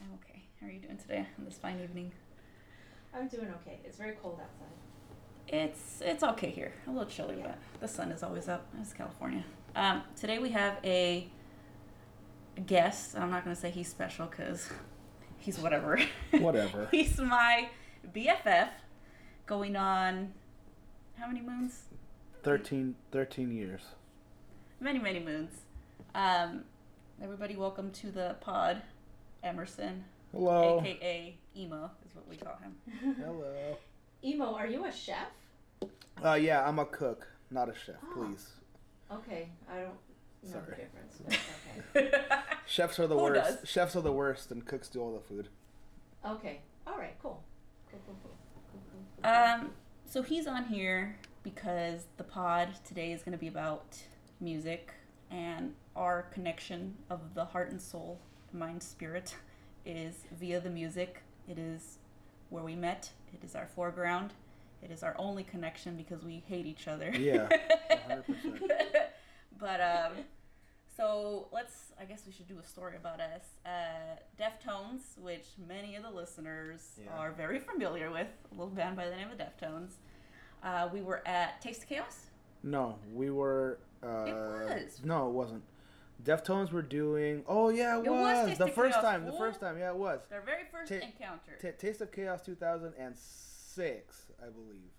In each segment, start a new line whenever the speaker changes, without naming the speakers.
I'm okay. How are you doing today on this fine evening?
I'm doing okay. It's very cold outside.
It's it's okay here. A little chilly,
Yeah.
but the sun is always up. It's California. Um, today we have a guest. I'm not gonna say he's special because he's whatever.
Whatever.
he's my BFF, going on how many moons?
13, 13 years.
Many many moons. Um, everybody, welcome to the pod, Emerson,
Hello.
aka emo, is what we call him.
Hello.
Emo, are you a chef?
Uh, yeah, I'm a cook, not a chef,
Oh.
please.
Okay, I don't know the
Sorry.
difference. But okay.
Chefs are the
Who
worst.
does?
Chefs are the worst, and cooks do all the food.
okay. All right. Cool. Cool. Cool. Cool. cool, cool, cool.
Um, so he's on here because the pod today is going to be about music and our connection of the heart and soul, mind, spirit is via the music. It is where we met. It is our foreground. It is our only connection because we hate each other.
Yeah, 100%.
but um, so let's. I guess we should do a story about us. Uh, Deftones, which many of the listeners
Yeah.
are very familiar with, a little band by the name of Deftones. Uh, we were at Taste of Chaos.
No, we were. Uh,
It was.
No, it wasn't. Deftones were doing. Oh yeah, it,
It was
was, the first
Chaos,
time. The first time, yeah, it was.
Their very first
Ta-
encounter.
T- Taste of Chaos 2006, I believe.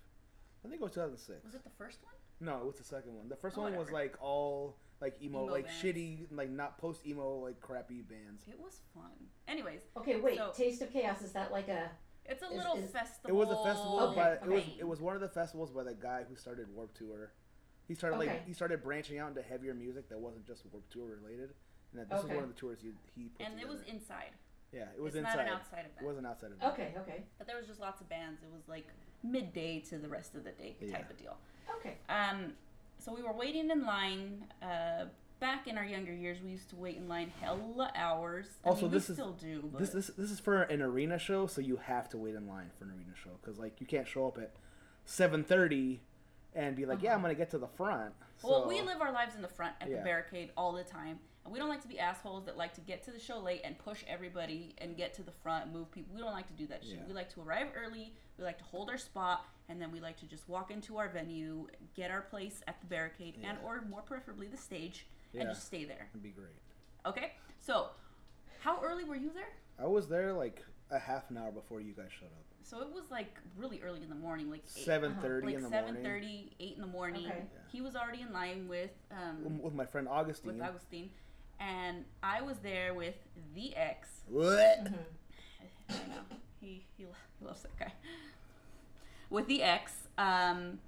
I think it was 2006.
was it the first one?
No, it was the second one. The first
Oh,
one was like all like emo,
Emo
like
bands.
shitty, like not post emo, like crappy bands.
It was fun. Anyways,
Okay. Wait.
So-
Taste of Chaos. Is that like a?
it's a
Is-
little
is-
festival.
It was a festival,
Okay,
but it was it was one of the festivals by the guy who started Warped Tour. He started
Okay.
like he started branching out into heavier music that wasn't just Warped Tour related, and that this
Okay.
is one of the tours he he put
and it was inside.
yeah, it was
it's
inside.
not an outside event.
It wasn't outside event.
Okay. Okay.
But there was just lots of bands. It was like midday to the rest of the day
Yeah.
type of deal.
Okay.
Um, so we were waiting in line. Uh, back in our younger years, we used to wait in line hella hours. I
Also,
mean,
this
we
is-
still do. But
This this this is for an arena show, so you have to wait in line for an arena show because like you can't show up at seven thirty and be like, yeah, I'm gonna get to the front.
well, we live our lives in the front at the barricade all the time, and we don't like to be assholes that like to get to the show late and push everybody and get to the front, move people. We don't like to do that shit.
Yeah.
We like to arrive early. We like to hold our spot, and then we like to just walk into our venue, get our place at the barricade, and or more preferably the stage, and just stay there.
It'd be great.
Okay. So, how early were you there?
I was there like a half an hour before you guys showed up.
So it was like really early in the morning, like eight,
Seven thirty
like
in the
seven
morning.
thirty, eight in the morning.
Okay.
Yeah.
He was already in line with um,
with my friend Augustine.
with Augustine, and I was there with the ex.
What?
Mhm.
I know he he, lo- he loves that guy. With the ex, um,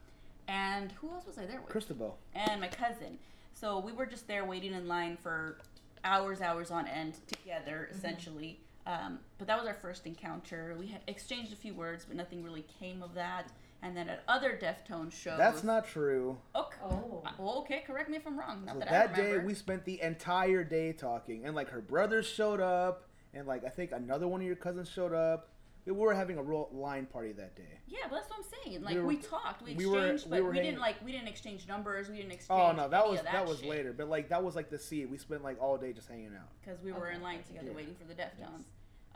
and who else was I there with?
Cristobal.
and my cousin. So we were just there waiting in line for hours, hours on end together, essentially. Um, but that was our first encounter. We had exchanged a few words, but nothing really came of that. And then at other Deftone shows,
That's not true.
Okay.
Oh.
Well, okay. Correct me if I'm wrong. Not
So
that,
that
I
day we spent the entire day talking, and like her brothers showed up, and like I think another one of your cousins showed up. We were having a real line party that day.
Yeah, but that's what I'm saying. Like
We
we, talked, we
we were-
exchanged,
we
but
were
we didn't like we didn't exchange numbers. We didn't exchange.
Oh no, that
any
was
of
that, was
shit.
later, but like that was like the seed. We spent like all day just hanging out.
because we were in line together
Yeah.
waiting for the Deftones.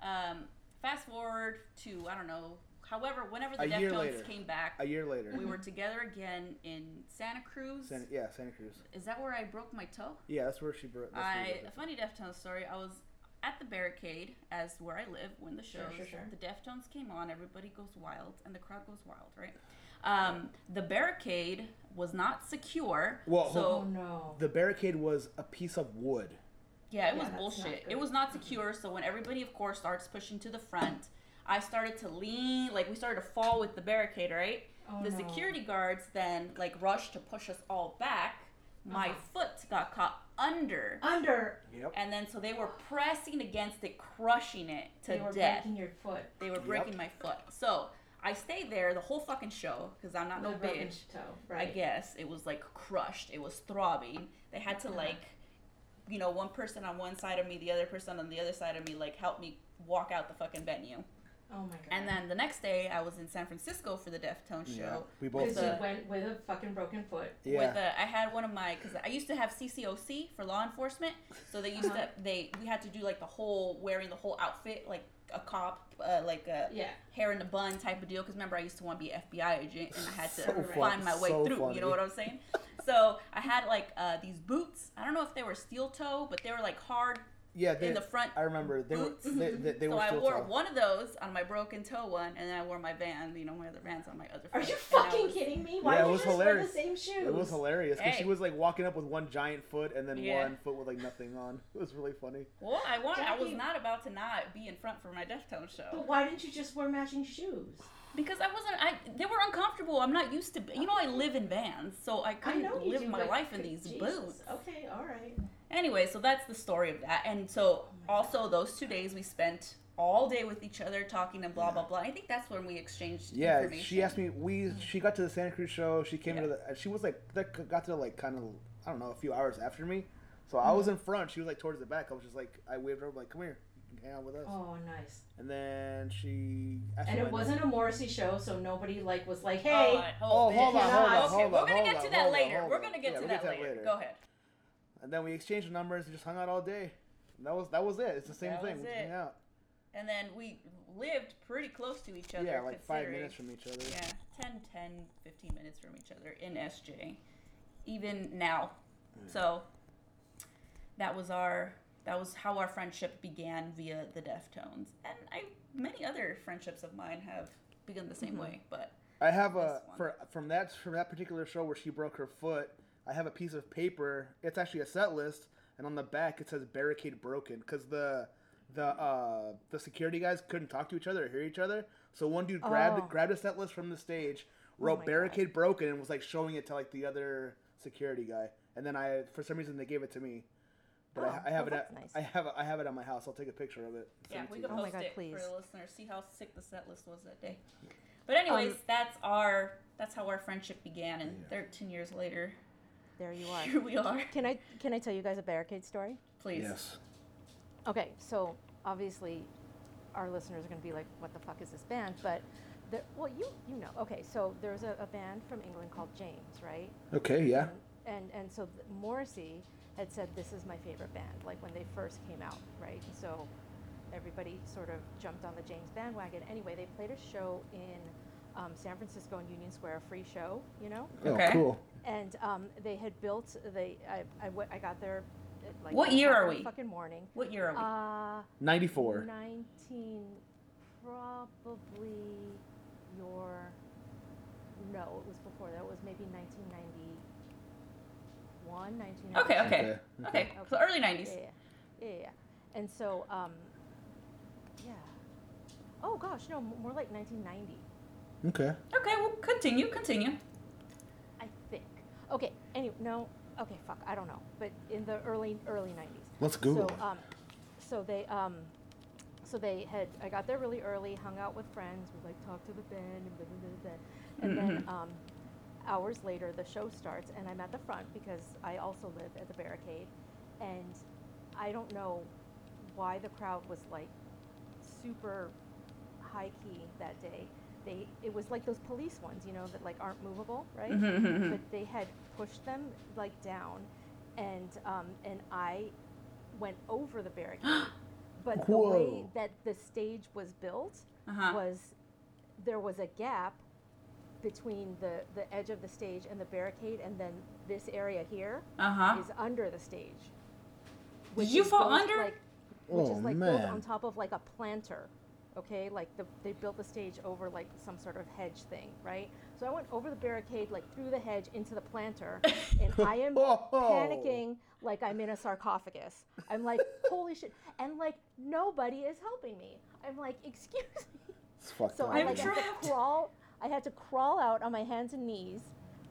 Um, fast forward to I don't know, however, whenever the
A year
Deftones
later.
came back,
A year later.
we were together again in Santa Cruz.
Santa, yeah, Santa Cruz.
Is that where I broke my toe?
Yeah, that's where she broke. that's where
I
she
a
broke
funny Deftones story. I was at the barricade as where I live when the
Sure,
shows.
sure, sure.
The Deftones came on, everybody goes wild, and the crowd goes wild, right? Um, the barricade was not secure.
Well,
so
Oh no.
The barricade was a piece of wood.
Yeah, it
Yeah,
was bullshit. It was not secure. So when everybody, of course, starts pushing to the front, I started to lean, like we started to fall with the barricade, right?
Oh,
the
no.
security guards then like rushed to push us all back. My
Uh-huh.
foot got caught under,
Under.
Yep.
and then so they were pressing against it, crushing it to death.
They were
death.
breaking your foot.
They were
Yep.
breaking my foot. So I stayed there the whole fucking show because I'm not no
The broken
bitch.
toe,
I guess it was like crushed. It was throbbing. They had to
Uh-huh.
like, you know, one person on one side of me, the other person on the other side of me, like help me walk out the fucking venue.
Oh my god.
And then the next day, I was in San Francisco for the Deftones
Yeah,
show.
we both.
because
the-
you went with a fucking broken foot.
Yeah.
With a, I had one of my because I used to have CCOC for law enforcement, so they used
Uh-huh.
to they we had to do like the whole wearing the whole outfit like a cop, uh, like a
Yeah.
hair in a bun type of deal. Because remember, I used to want to be an FBI agent, and I had to
So
find
fun-
my way
so
through.
funny.
You know what I'm saying? So I had like uh, these boots. I don't know if they were steel toe, but they were like hard
yeah, they,
in the front.
I remember they were they, they, they
so
were
I wore
tall.
one of those on my broken toe one, and then I wore my Vans. You know, my other Vans on my other.
Are
foot,
you
and
fucking
was-
kidding me? Why
Yeah, it
did you
was
just
hilarious.
wear the same shoes?
It was hilarious because she was like walking up with one giant foot and then
Yeah.
one foot with like nothing on. It was really funny.
Well, I want. I was not about to not be in front for my Deftones show
But why didn't you just wear matching shoes?
because I wasn't. I they were uncomfortable. I'm not used to. You know, I live in vans, so I
I
couldn't
know you
live my life in these
Jesus.
boots.
Okay, all right.
Anyway, so that's the story of that. And so
Oh my
also those two days we spent all day with each other talking and blah blah blah. I think that's when we exchanged
Yeah,
information.
she asked me. We she got to the Santa Cruz show. She came
Yeah.
to the. She was like that got to like kind of I don't know a few hours after me. So I was mm-hmm. in front. She was like towards the back. I was just like I waved her like come here, hang out with us.
Oh, nice.
And then she. asked
And it wasn't a Morrissey show, so nobody like was like,
Oh,
"Hey."
I-
Oh,
bitch.
hold on,
hold on,
okay,
hold
we're
on,
gonna
hold
get
on,
to that
hold on,
later.
hold
we're gonna get
Yeah,
to
we'll
that
get that
later.
later.
Go ahead.
And then we exchanged numbers and just hung out all day. And that was that was it. It's the same
That
thing.
was
We hang out.
And then we lived pretty close to each other.
Yeah, like five minutes from each other.
Yeah, 10, 10, 15 minutes from each other in SJ. Even now. So that was our that was how our friendship began via the Deftones. And I many other friendships of mine have begun the same
Mm-hmm.
way, but
I have a for from that from that particular show where she broke her foot. I have a piece of paper. It's actually a set list, and on the back it says barricade broken because the the uh the security guys couldn't talk to each other or hear each other. So one dude grabbed
Oh.
grabbed a set list from the stage, wrote
my
barricade broken, and was like showing it to like the other security guy. And then I for some reason they gave it to me. But
Oh,
I, I have
oh,
it
that's
at
nice.
I have it, I have it at my house. I'll take a picture of it.
yeah, we
to
could
you.
Oh my
post
God,
it
please.
for the listeners, see how sick the set list was that day. But anyways,
Um,
that's our that's how our friendship began and
Yeah.
13 years later,
There you are.
here we are.
Can I can I tell you guys a barricade story?
Please.
Yes.
Okay, so obviously our listeners are going to be like, "What the fuck is this band?" But the, well, you you know. Okay, so there's a, a band from England called James, right?
Okay. Yeah.
And and so th- Morrissey had said this is my favorite band, like when they first came out, right? So everybody sort of jumped on the James bandwagon. Anyway, they played a show in um, San Francisco in Union Square, a free show, you know.
Oh,
Okay.
cool.
And um, they had built. They I, I, w- I got there. At, like
What year are we?
Fucking morning.
What year are we?
Uh,
Ninety four.
19, probably your, no, it was before that. It was maybe 1991, 1992.
okay, okay.
Okay,
Okay.
okay.
So early 90s.
Yeah, yeah, yeah, yeah. And so, um, yeah. Oh gosh, no, more like 1990,
Okay.
Okay, well, continue, continue.
I think. Okay, anyway, no, okay, fuck, I don't know. But in the early, early 90s.
Let's Google.
So, um, so they, um, so they had. I got there really early, hung out with friends, we like talked to the band, and blah, blah, blah, blah. and then
Mhm.
um, hours later the show starts, and I'm at the front because I also live at the barricade, and I don't know why the crowd was like super high key that day. They it was like those police ones, you know, that like aren't movable, right?
Mhm.
but they had pushed them like down, and um, and I went over the barricade. but the way that the stage was built
Uh-huh.
was there was a gap between the the edge of the stage and the barricade, and then this area here is
Uh-huh.
under the stage.
Did you fall under?
Like, which
Oh,
is like built
man.
on top of like a planter. Okay, like the, they built the stage over like some sort of hedge thing, right? So I went over the barricade, like through the hedge into the planter, and I am
Whoa.
panicking like I'm in a sarcophagus. I'm like, holy shit! And like nobody is helping me. I'm like, excuse me.
It's fucked
So
up.
I
I'm
like had
trapped.
to crawl. I had to crawl out on my hands and knees,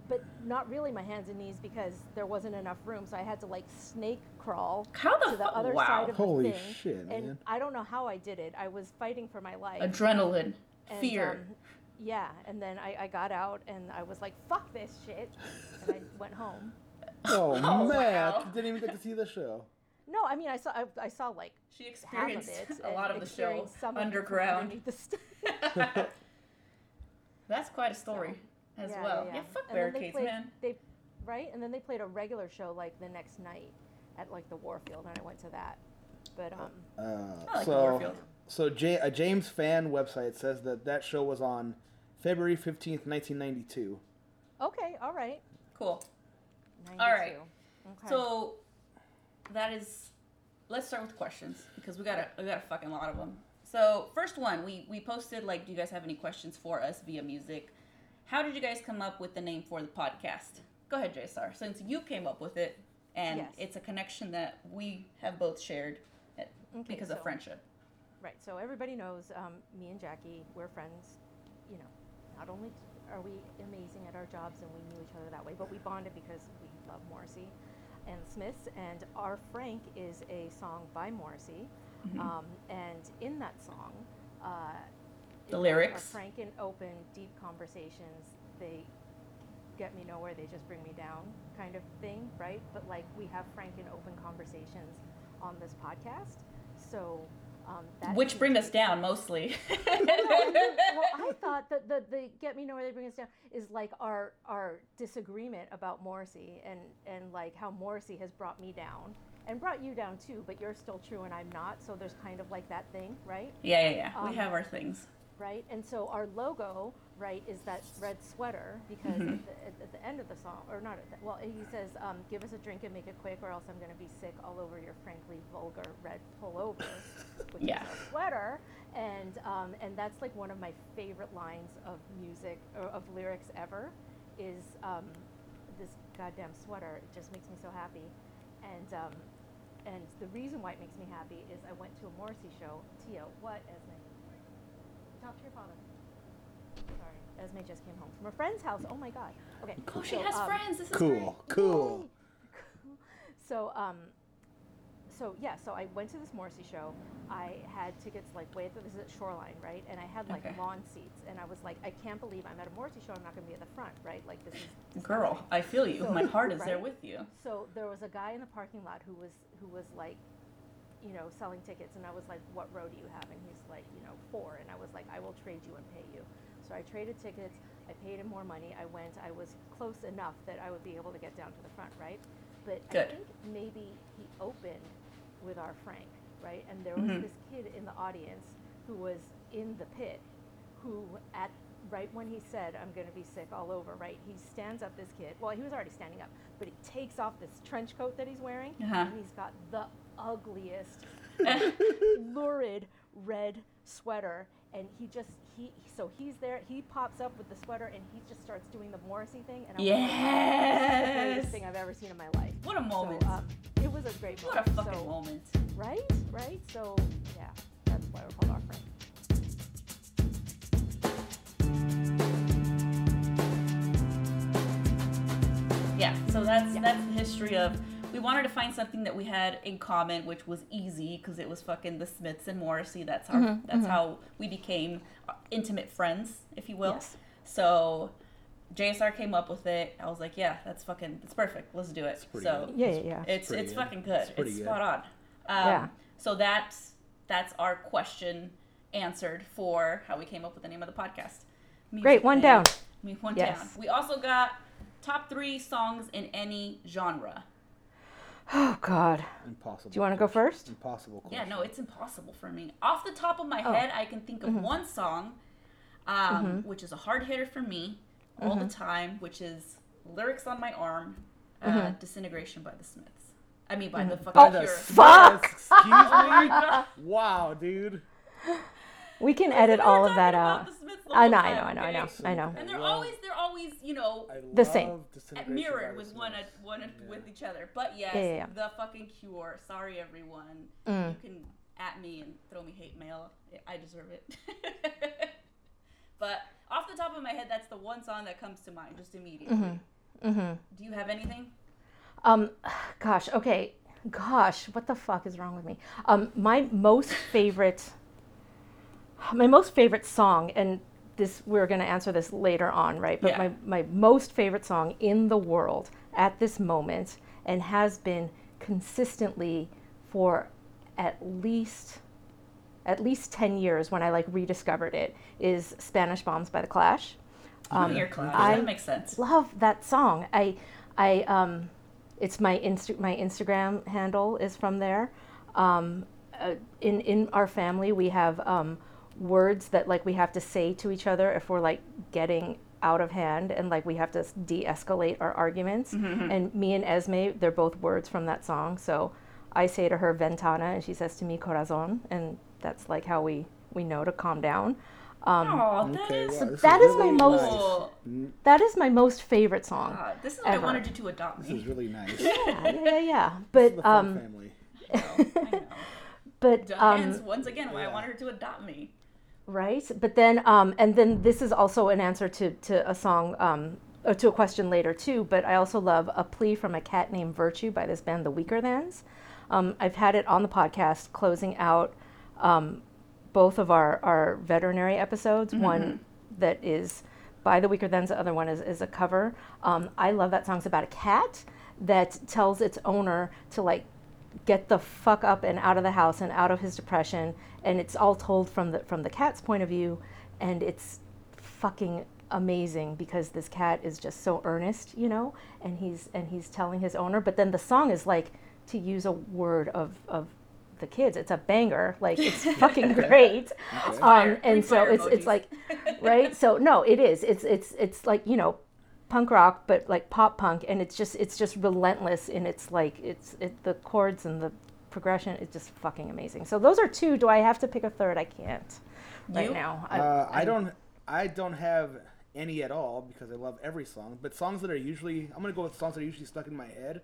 but not really my hands and knees because there wasn't enough room. So I had to like snake crawl
How the
to the
fu-
other
wow.
side of
Holy
the thing.
shit,
and
man.
I don't know how I did it. I was fighting for my life.
Adrenaline,
And,
fear.
um, yeah, and then I, I got out and I was like, fuck this shit, and I went home.
Oh,
Oh,
man,
wow.
didn't even get to see the show.
No, I mean I saw I, I saw like
She
half of
experienced
it.
a lot of the show
some of it from
underground.
underneath the st-
That's quite a story as
Yeah,
well.
yeah,
Yeah,
yeah.
fuck
And then they
barricades,
played-
man.
They right, and then they played a regular show like the next night at like the Warfield, and I went to that. But um,
Uh,
I like
so,
Warfield.
so J- a James fan website says that that show was on February 15th, 1992.
okay, all right.
Cool.
92.
All right.
Okay.
So that is. Let's start with questions because we got a we got a fucking lot of them. So first one, we we posted like, do you guys have any questions for us via music? How did you guys come up with the name for the podcast? Go ahead, JSR. Since you came up with it, and
Yes.
it's a connection that we have both shared uh,
Okay,
because of friendship.
Right. So everybody knows um, me and Jackie. We're friends. You know, not only are we amazing at our jobs and we knew each other that way, but we bonded because we love Morrissey and Smiths. And our Frank is a song by Morrissey.
Mm-hmm.
Um, and in that song, uh,
The lyrics?
are frank and open, deep conversations. They get me nowhere. They just bring me down, kind of thing, right? But like we have frank and open conversations on this podcast. So um, that
Which bring us down mostly.
well, I well, I thought that the, the get me nowhere they bring us down is like our our disagreement about Morrissey and and like how Morrissey has brought me down and brought you down too, but you're still true and I'm not. So there's kind of like that thing, right?
yeah, yeah, yeah. we
Um,
have our things.
Right. And so our logo, right, is that red sweater because
Mhm.
at, the, at, at the end of the song, or not, at the, well, he says, um, "Give us a drink and make it quick, or else I'm going to be sick all over your frankly vulgar red pullover," which
Yeah.
is our sweater. And um, and that's like one of my favorite lines of music or of lyrics ever, is um, this goddamn sweater. It just makes me so happy. And um, and the reason why it makes me happy is I went to a Morrissey show. Tio, what, Esme? Talk to your father. Sorry, Esme just came home from a friend's house. Oh my god. Okay.
Oh, she
so,
has
um,
friends. This is
Cool,
great.
cool.
Yay. So um, so yeah, so I went to this Morrissey show. I had tickets like way at the, this is at Shoreline, right? And I had like
Okay.
lawn seats, and I was like, I can't believe I'm at a Morrissey show. I'm not going to be at the front, right? Like this is
Girl, I feel you.
So,
My heart is there with you.
so there was a guy in the parking lot who was who was like, you know, selling tickets, and I was like, "What row do you have?" And he's like, "You know, four. And I was like, "I will trade you and pay you." So I traded tickets. I paid him more money. I went. I was close enough that I would be able to get down to the front, right? But
Good.
I think maybe he opened with our Frank, right? And there was
Mhm.
this kid in the audience who was in the pit, who at right when he said, "I'm going to be sick all over," right? He stands up. This kid. Well, he was already standing up, but he takes off this trench coat that he's wearing,
Uh-huh.
and he's got the ugliest, lurid red sweater. And he just he so he's there. He pops up with the sweater, and he just starts doing the Morrissey thing. And I'm like, "This the
Yes.
greatest thing I've ever seen in my life.
What a moment.
So, um, it was a great moment.
what a fucking
so,
moment.
Right, right. So yeah, that's why we're called our Frank.
Yeah, so that's
Yeah.
that's the history of. We wanted to find something that we had in common, which was easy because it was fucking the Smiths and Morrissey. That's our
Mm-hmm,
that's how we became uh, intimate friends, if you will.
Yes.
So JSR came up with it. I was like, yeah, that's fucking, it's perfect. Let's do it.
pretty
so
good.
Yeah, yeah, yeah.
it's
pretty
it's
good.
fucking good.
It's
It's,
pretty good.
spot on. Um,
Yeah.
So that's that's our question answered for how we came up with the name of the podcast.
Great, one down.
We one
Yes.
down. We also got top three songs in any genre.
Oh God.
Impossible.
Do you wanna go first?
Impossible.
Yeah, no, it's impossible for me. Off the top of my
Oh.
head, I can think of mm-hmm. one song, um, mm-hmm. which is a hard hitter for me all the mm-hmm. time, which is "Lyrics on My Arm," uh, "Disintegration" by the Smiths. I mean, by the fucking
By the
Cure.
Fuck!
Smiths, Excuse me. wow, dude.
We can edit
we
all of that out.
the the
I know, I
time,
know, I know, I know,
okay?
I know.
And they're
Love-
always, they're always, you know,
The same.
love
at
Disintegration by
mirrored
the
with one,
Smiths.
at, one
Yeah.
with each other. But yes,
Yeah, yeah, yeah.
the fucking Cure. Sorry, everyone.
Mm.
You can at me and throw me hate mail. I deserve it. but off the top of my head, that's the one song that comes to mind just immediately.
Mm-hmm.
Do you have anything?
Um, gosh. Okay. Gosh, what the fuck is wrong with me? Um, my most favorite, my most favorite song, and this we're going to answer this later on, right? But
Yeah.
my my most favorite song in the world at this moment and has been consistently for at least at least 10 years when I like rediscovered it is Spanish Bombs by the Clash.
Um, Your class.
I-
that makes sense.
Love that song. I I um it's my Insta- my Instagram handle is from there. Um, uh, in in our family we have um, words that like we have to say to each other if we're like getting out of hand and like we have to de-escalate our arguments. And me and Esme, they're both words from that song. So I say to her ventana and she says to me corazon and that's like how we we know to calm down. Um,
Oh, that
Okay,
is
wow, this
that is my
really
most-
nice.
cool.
that is my most favorite song.
God, this is why I wanted you to adopt Me.
This is really nice.
yeah, yeah, yeah. But um,
family.
I know.
but um,
once again, why I
yeah.
wanted her to adopt me.
Right. But then um, and then this is also an answer to to a song um, or to a question later too. But I also love a plea from a cat named Virtute by this band, The Weakerthans. Um, I've had it on the podcast closing out um, both of our our veterinary episodes. One that is by the Weakerthans, the other one is, is a cover. Um, I love that song. It's about a cat that tells its owner to like get the fuck up and out of the house and out of his depression and it's all told from the from the cat's point of view and it's fucking amazing because this cat is just so earnest you know and he's and he's telling his owner but then the song is like to use a word of of the kids it's a banger like it's fucking great. Um, and so it's it's like right? So no it is. It's it's it's like you know punk rock but like pop punk and it's just it's just relentless in its like it's it, the chords and the progression is just fucking amazing so those are two do i have to pick a third i can't right
You?
now I,
Uh, I don't. I don't have any at all because I love every song. But songs that are usually, I'm gonna go with songs that are usually stuck in my head.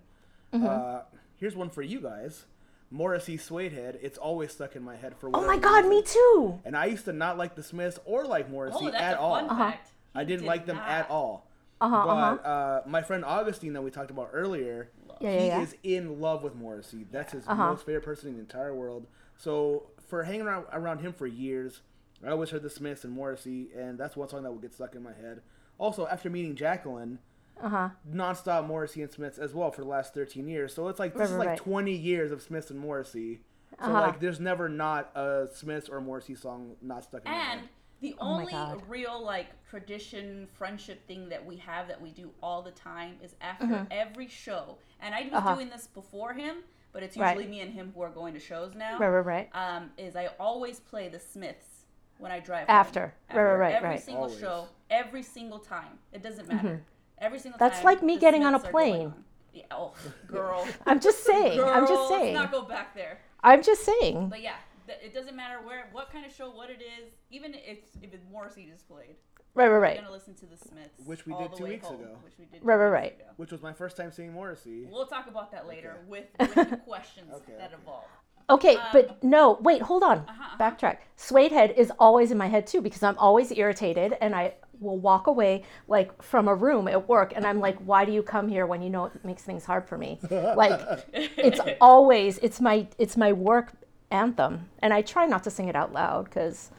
Mm-hmm.
Uh, here's one for you guys. Morrissey Suedehead. It's always stuck in my head for.
oh my
whatever
god me too
And I used to not like the Smiths or like Morrissey
Oh, that's
at
a
all.
fun fact.
I didn't
did
like them
not.
at all.
Uh-huh,
but
uh-huh.
uh, my friend Augustine that we talked about earlier,
Yeah, yeah,
he
yeah.
is in love with Morrissey. That's his
Uh-huh.
most favorite person in the entire world. So for hanging around, around him for years, I always heard the Smiths and Morrissey, and that's one song that would get stuck in my head. Also, after meeting Jacqueline,
uh-huh
nonstop Morrissey and Smiths as well for the last 13 years. So it's like this
Right,
is
right,
like
right.
20 years of Smiths and Morrissey. So
Uh-huh.
like there's never not a Smiths or Morrissey song not stuck in my head.
The
Oh
only real like tradition friendship thing that we have that we do all the time is after
Mm-hmm.
every show. And I was
Uh-huh.
doing this before him, but it's
Right.
usually me and him who are going to shows now.
right right right
Um, is I always play the Smiths when I drive
After.
home.
Right, right, right,
every
right.
single
Always.
show, every single time. It doesn't matter. Every single
Mm-hmm. That's
time.
like me
the
getting on a
Smiths are going
plane.
on. Yeah, oh, girl.
i'm just saying
girl,
i'm just saying
Let's not go back there.
i'm just saying
But yeah, th- it doesn't matter where, what kind of show, what it is. Even if if it's Morrissey just played,
right right
we're
right
gonna listen to the Smiths,
Which we
all
did
the
two
way
weeks
home,
ago.
Which we did
Right,
two
right, right.
ago.
Which was my first time seeing Morrissey.
We'll talk about that later
Okay.
with, with the questions
Okay,
that
okay.
evolve.
Okay,
Um,
but no, wait, hold on.
uh-huh.
Backtrack. Suedehead is always in my head too because I'm always irritated and I will walk away like from a room at work and I'm like, why do you come here when you know it makes things hard for me? Like it's always it's my it's my work anthem and I try not to sing it out loud because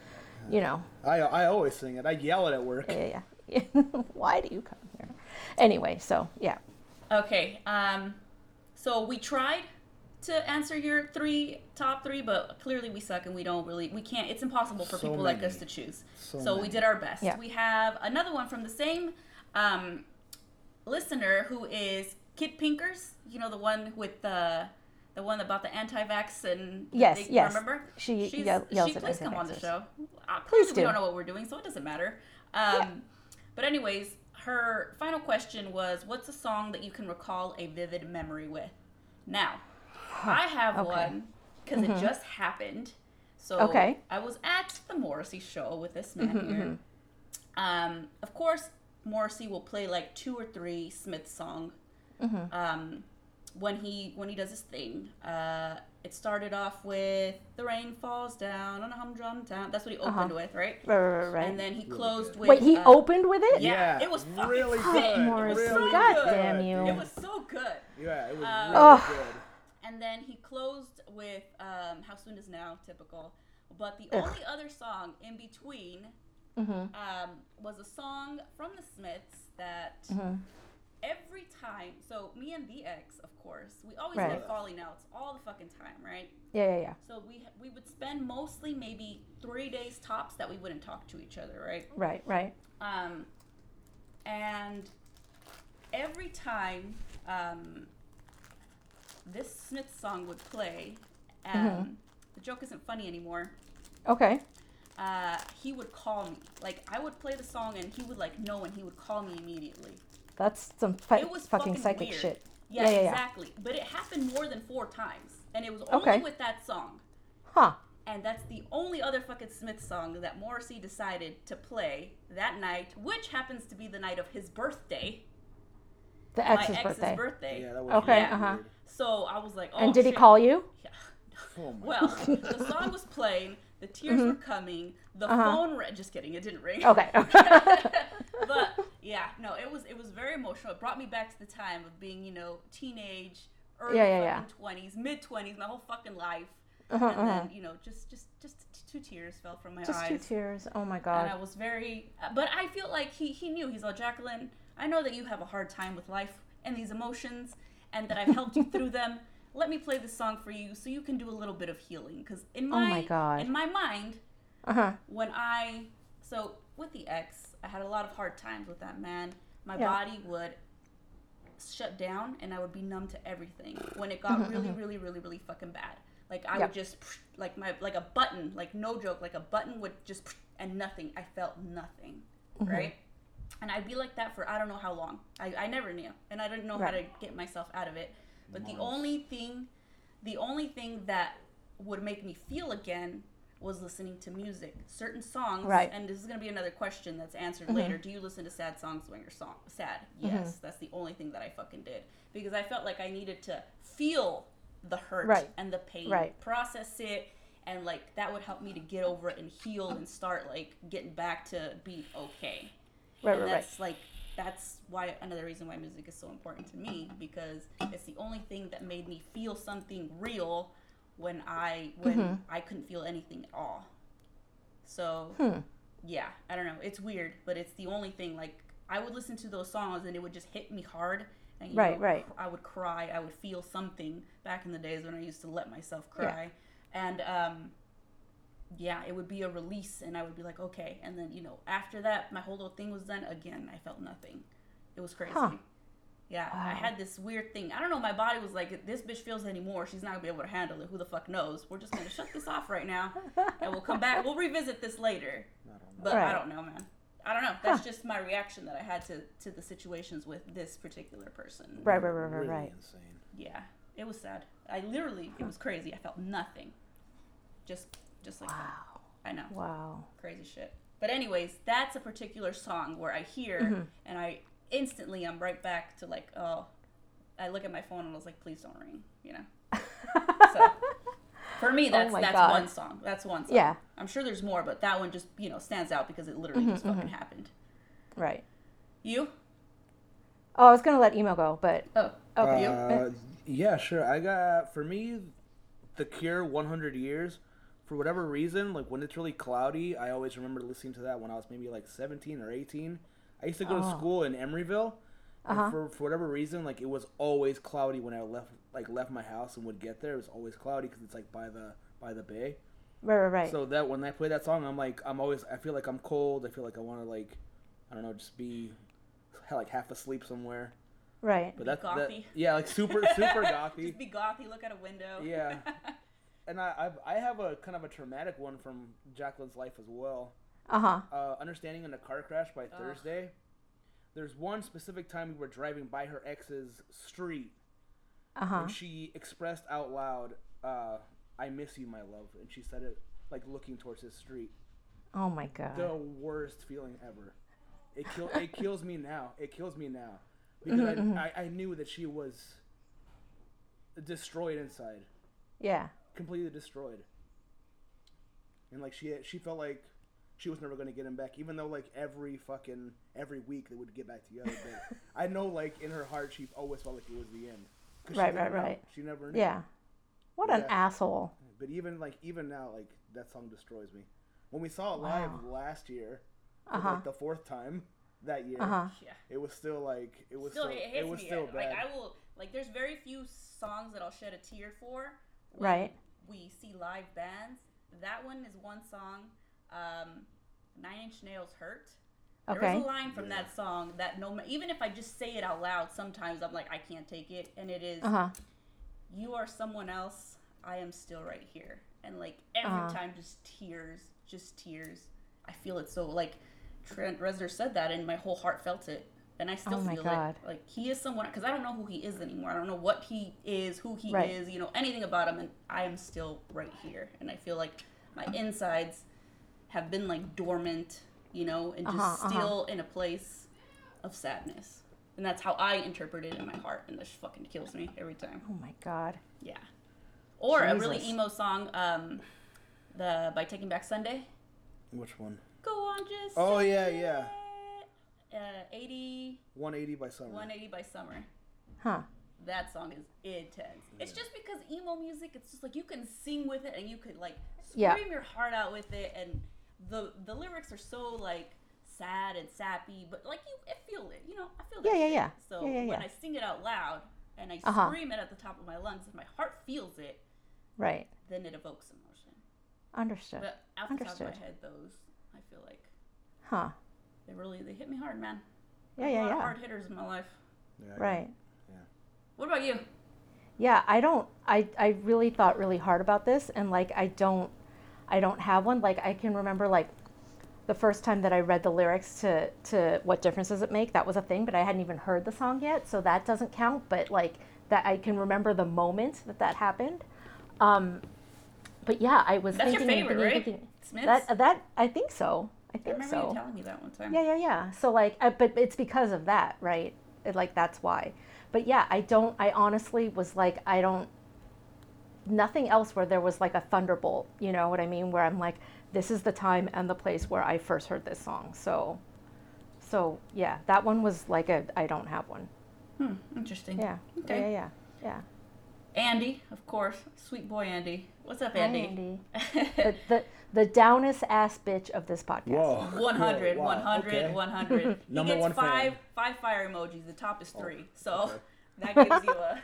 you know
I I always sing it. I yell it at work.
yeah yeah. yeah. why do you come here? Anyway, so yeah.
Okay. Um, so we tried to answer your three top three, but clearly we suck and we don't really we can't. It's impossible for
So
people like us to choose.
So
So, we did our best.
Yeah.
We have another one from the same um, listener who is Kit Pinkers. You know the one with the the one about the anti-vax and
Yes,
thing,
yes.
Remember?
She
She's,
yell- yells
she
at
please come on the show. Uh,
Please do.
We don't know what we're doing, so it doesn't matter. Um, But anyways, her final question was, "What's a song that you can recall a vivid memory with?" Now, I have
okay.
one because it just happened. So
Okay.
I was at the Morrissey show with this man here. Um, of course, Morrissey will play like two or three Smith song um, when he when he does his thing. Uh, it started off with "The Rain Falls Down on a Humdrum Town." That's what he opened with, right?
Right, right, right, right.
And then he closed with.
Wait, he
uh,
opened with it?
Yeah, it was fucking
really
sick.
good.
It was
Morrissey,
so
God
good.
damn you.
It was so good.
Yeah, it was
Uh,
really
Ugh.
good.
And then he closed with um, "How Soon Is Now," typical. But the
Ugh.
only other song in between um, was a song from the Smiths that
Mm-hmm.
Every time. So me and the ex, of course, we always
Right.
had falling outs all the fucking time, right?
Yeah, yeah, yeah.
So we we would spend mostly maybe three days tops that we wouldn't talk to each other, right?
Right, right.
Um, and every time um, this Smith song would play, um,
Mm-hmm.
the joke isn't funny anymore.
Okay.
Uh, he would call me. Like I would play the song and he would like know and he would call me immediately.
That's some fi-
It was
fucking
fucking
psychic
weird.
shit.
Yeah,
Yeah, yeah, yeah.
exactly. But it happened more than four times, and it was only
Okay.
with that song.
Huh.
And that's the only other fucking Smith song that Morrissey decided to play that night, which happens to be the night of his birthday,
The
my
ex's
ex's
birthday.
birthday.
Yeah, that was
Okay,
really
uh-huh.
So I was like, oh,
and did he call you?
Yeah.
Oh my
Well, the song was playing, the tears were coming, the
Uh-huh.
phone rang. Just kidding, it didn't ring.
Okay.
but yeah, no, it was it was very emotional. It brought me back to the time of being, you know, teenage, early
Yeah, yeah,
fucking twenties, mid twenties, my whole fucking life,
Uh-huh,
and
uh-huh.
then you know, just just just two tears fell from my
Just
eyes.
two tears. Oh my god. and.
I was very, but I feel like he he knew. He's like Jacqueline. I know that you have a hard time with life and these emotions, and that I've helped you through them. Let me play this song for you so you can do a little bit of healing. Because in
Oh
my,
my God.
in my mind,
Uh huh.
when I so with the ex, I had a lot of hard times with that man. My
Yeah.
body would shut down and I would be numb to everything when it got really, really, really, really fucking bad. Like I
Mm-hmm, Yeah.
would just like my like a button, like no joke, like a button would just and nothing. I felt nothing,
Mm-hmm.
right? And I'd be like that for I don't know how long. I, I never knew, and I didn't know how to get myself out of it. But the only thing, the only thing that would make me feel again was listening to music, certain songs.
Right. Mm-hmm.
And this is gonna be another question that's answered later. Do you listen to sad songs when you're song sad? Yes, that's the only thing that I fucking did because I felt like I needed to feel the hurt
Right.
and the pain,
Right.
process it, and like that would help me to get over it and heal and start like getting back to be okay
Right,
and
right, right.
that's like that's why another reason why music is so important to me because it's the only thing that made me feel something real when I when
Mm-hmm.
I couldn't feel anything at all. So
Hmm.
yeah, I don't know. It's weird, but it's the only thing. Like I would listen to those songs and it would just hit me hard. And,
Right,
know,
right.
I would cry. I would feel something back in the days when I used to let myself
Yeah.
cry, and um, yeah, it would be a release, and I would be like, okay. And then you know, after that, my whole little thing was done. Again, I felt nothing. It was crazy.
Huh.
Yeah, I had this weird thing. I don't know. My body was like, this bitch feels anymore. She's not gonna be able to handle it. Who the fuck knows? We're just gonna shut this off right now, and we'll come back. We'll revisit this later.
I don't know.
But I don't know, man. I don't know. That's just my reaction that I had to to the situations with this particular person.
Right, right, right, right,
Really
right.
insane.
Yeah, it was sad. I literally, it was crazy. I felt nothing. Just, just like that.
Wow.
I know,
Wow.
crazy shit. But anyways, that's a particular song where I hear
Mm-hmm.
and I instantly I'm right back to like, oh, I look at my phone and I was like, please don't ring, you know. So for me, that's
Oh
that's
God.
one song. That's one song.
Yeah.
I'm sure there's more, but that one just you know stands out because it literally
Mm-hmm,
just fucking happened.
Right.
You?
Oh, I was gonna let emo go, but
Oh,
okay.
you?
Uh, yeah, sure. I got for me, The Cure, 100 Years. For whatever reason, like when it's really cloudy, I always remember listening to that when I was maybe like 17 or 18. I used to go to
Oh.
school in Emeryville. and
Uh-huh.
For, for whatever reason, like it was always cloudy when I left like left my house and would get there. It was always cloudy because it's like by the by the bay.
right, right, right.
So that when I play that song, I'm like I'm always I feel like I'm cold. I feel like I want to like I don't know just be like half asleep somewhere.
right.
But
Be
that's that,
gothy.
yeah, like super super gothy.
Just be gothy. Look out a window.
Yeah. And I I've, I have a kind of a traumatic one from Jacqueline's life as well.
Uh huh.
Uh, understanding in a car crash by Thursday. There's one specific time we were driving by her ex's street,
Uh huh.
and she expressed out loud, uh, "I miss you, my love," and she said it like looking towards his street.
Oh my god.
The worst feeling ever. It kill it kills me now. It kills me now because I, I I knew that she was destroyed inside.
Yeah.
completely destroyed. And like she she felt like she was never going to get him back, even though like every fucking every week they would get back together. But I know like in her heart she always felt like it was the end. 'Cause she
Right,
never
right,
knew.
right.
She never knew.
Yeah. What an asshole.
But even like even now like that song destroys me. When we saw it live
Wow.
last year,
Uh-huh.
like the fourth time that year.
Uh huh.
Yeah.
It was still like it was
still,
still,
it hits
was
me.
still
like
bad.
I will like there's very few songs that I'll shed a tear for. when
Right.
We see live bands. That one is one song. Um, Nine Inch Nails "Hurt." There's
Okay.
a line from that song that no, ma- even if I just say it out loud, sometimes I'm like I can't take it, and it is
Uh huh.
"You are someone else. I am still right here," and like every
Uh-huh.
time, just tears, just tears. I feel it so like Trent Reznor said that, and my whole heart felt it, and I still
Oh
feel
God.
it. Like he is someone because I don't know who he is anymore. I don't know what he is, who he
Right.
is, you know, anything about him, and I am still right here, and I feel like my insides have been like dormant, you know, and just
Uh-huh, uh-huh.
still in a place of sadness. And that's how I interpret it in my heart, and this fucking kills me every time.
Oh my god.
Yeah. Or a really emo song, um, the by Taking Back Sunday.
Which one?
Go on, just.
Oh,
say
yeah, yeah.
Uh, 80,
180 by summer.
180 by Summer.
Huh.
That song is intense. It's just because emo music, it's just like you can sing with it and you could like scream
Yeah.
your heart out with it, and the the lyrics are so like sad and sappy, but like you, I feel it. You know, I feel that
Yeah, yeah, yeah.
So
Yeah, yeah,
when. I sing it out loud and I
Uh-huh.
scream it at the top of my lungs, and my heart feels it,
Right.
then it evokes emotion.
Understood.
But off the top of
Understood.
my head, those I feel like
Huh.
they really they hit me hard, man.
Yeah,
a
yeah,
of
yeah.
hard hitters in my life.
Right. Yeah,
Right.
What about you?
Yeah, I don't I I really thought really hard about this and like I don't I don't have one. Like I can remember like the first time that I read the lyrics to to what difference does it make? That was a thing, but I hadn't even heard the song yet, so that doesn't count, but like that I can remember the moment that that happened. Um but yeah, I was
That's your
thinking and
favorite,
thinking
right?
thinking-
Smiths.
That that I think so. I
I
think
remember
so.
you telling me that one time.
Yeah, yeah, yeah. So like, I, but it's because of that, right? It, like that's why. But yeah, I don't. I honestly was like, I don't. Nothing else where there was like a thunderbolt. You know what I mean? Where I'm like, this is the time and the place where I first heard this song. So, so yeah, that one was like a. I don't have one.
Hmm, interesting.
Yeah.
Okay.
Yeah, yeah, yeah.
Andy, of course, sweet boy Andy. What's up,
Hi,
Andy?
Andy. the, the the downest ass bitch of this podcast.
Whoa.
100,
Whoa, wow,
100,
okay.
100. He
Number
gets
one
five
fan.
five fire emojis. The top is three. so
okay.
that gives you a,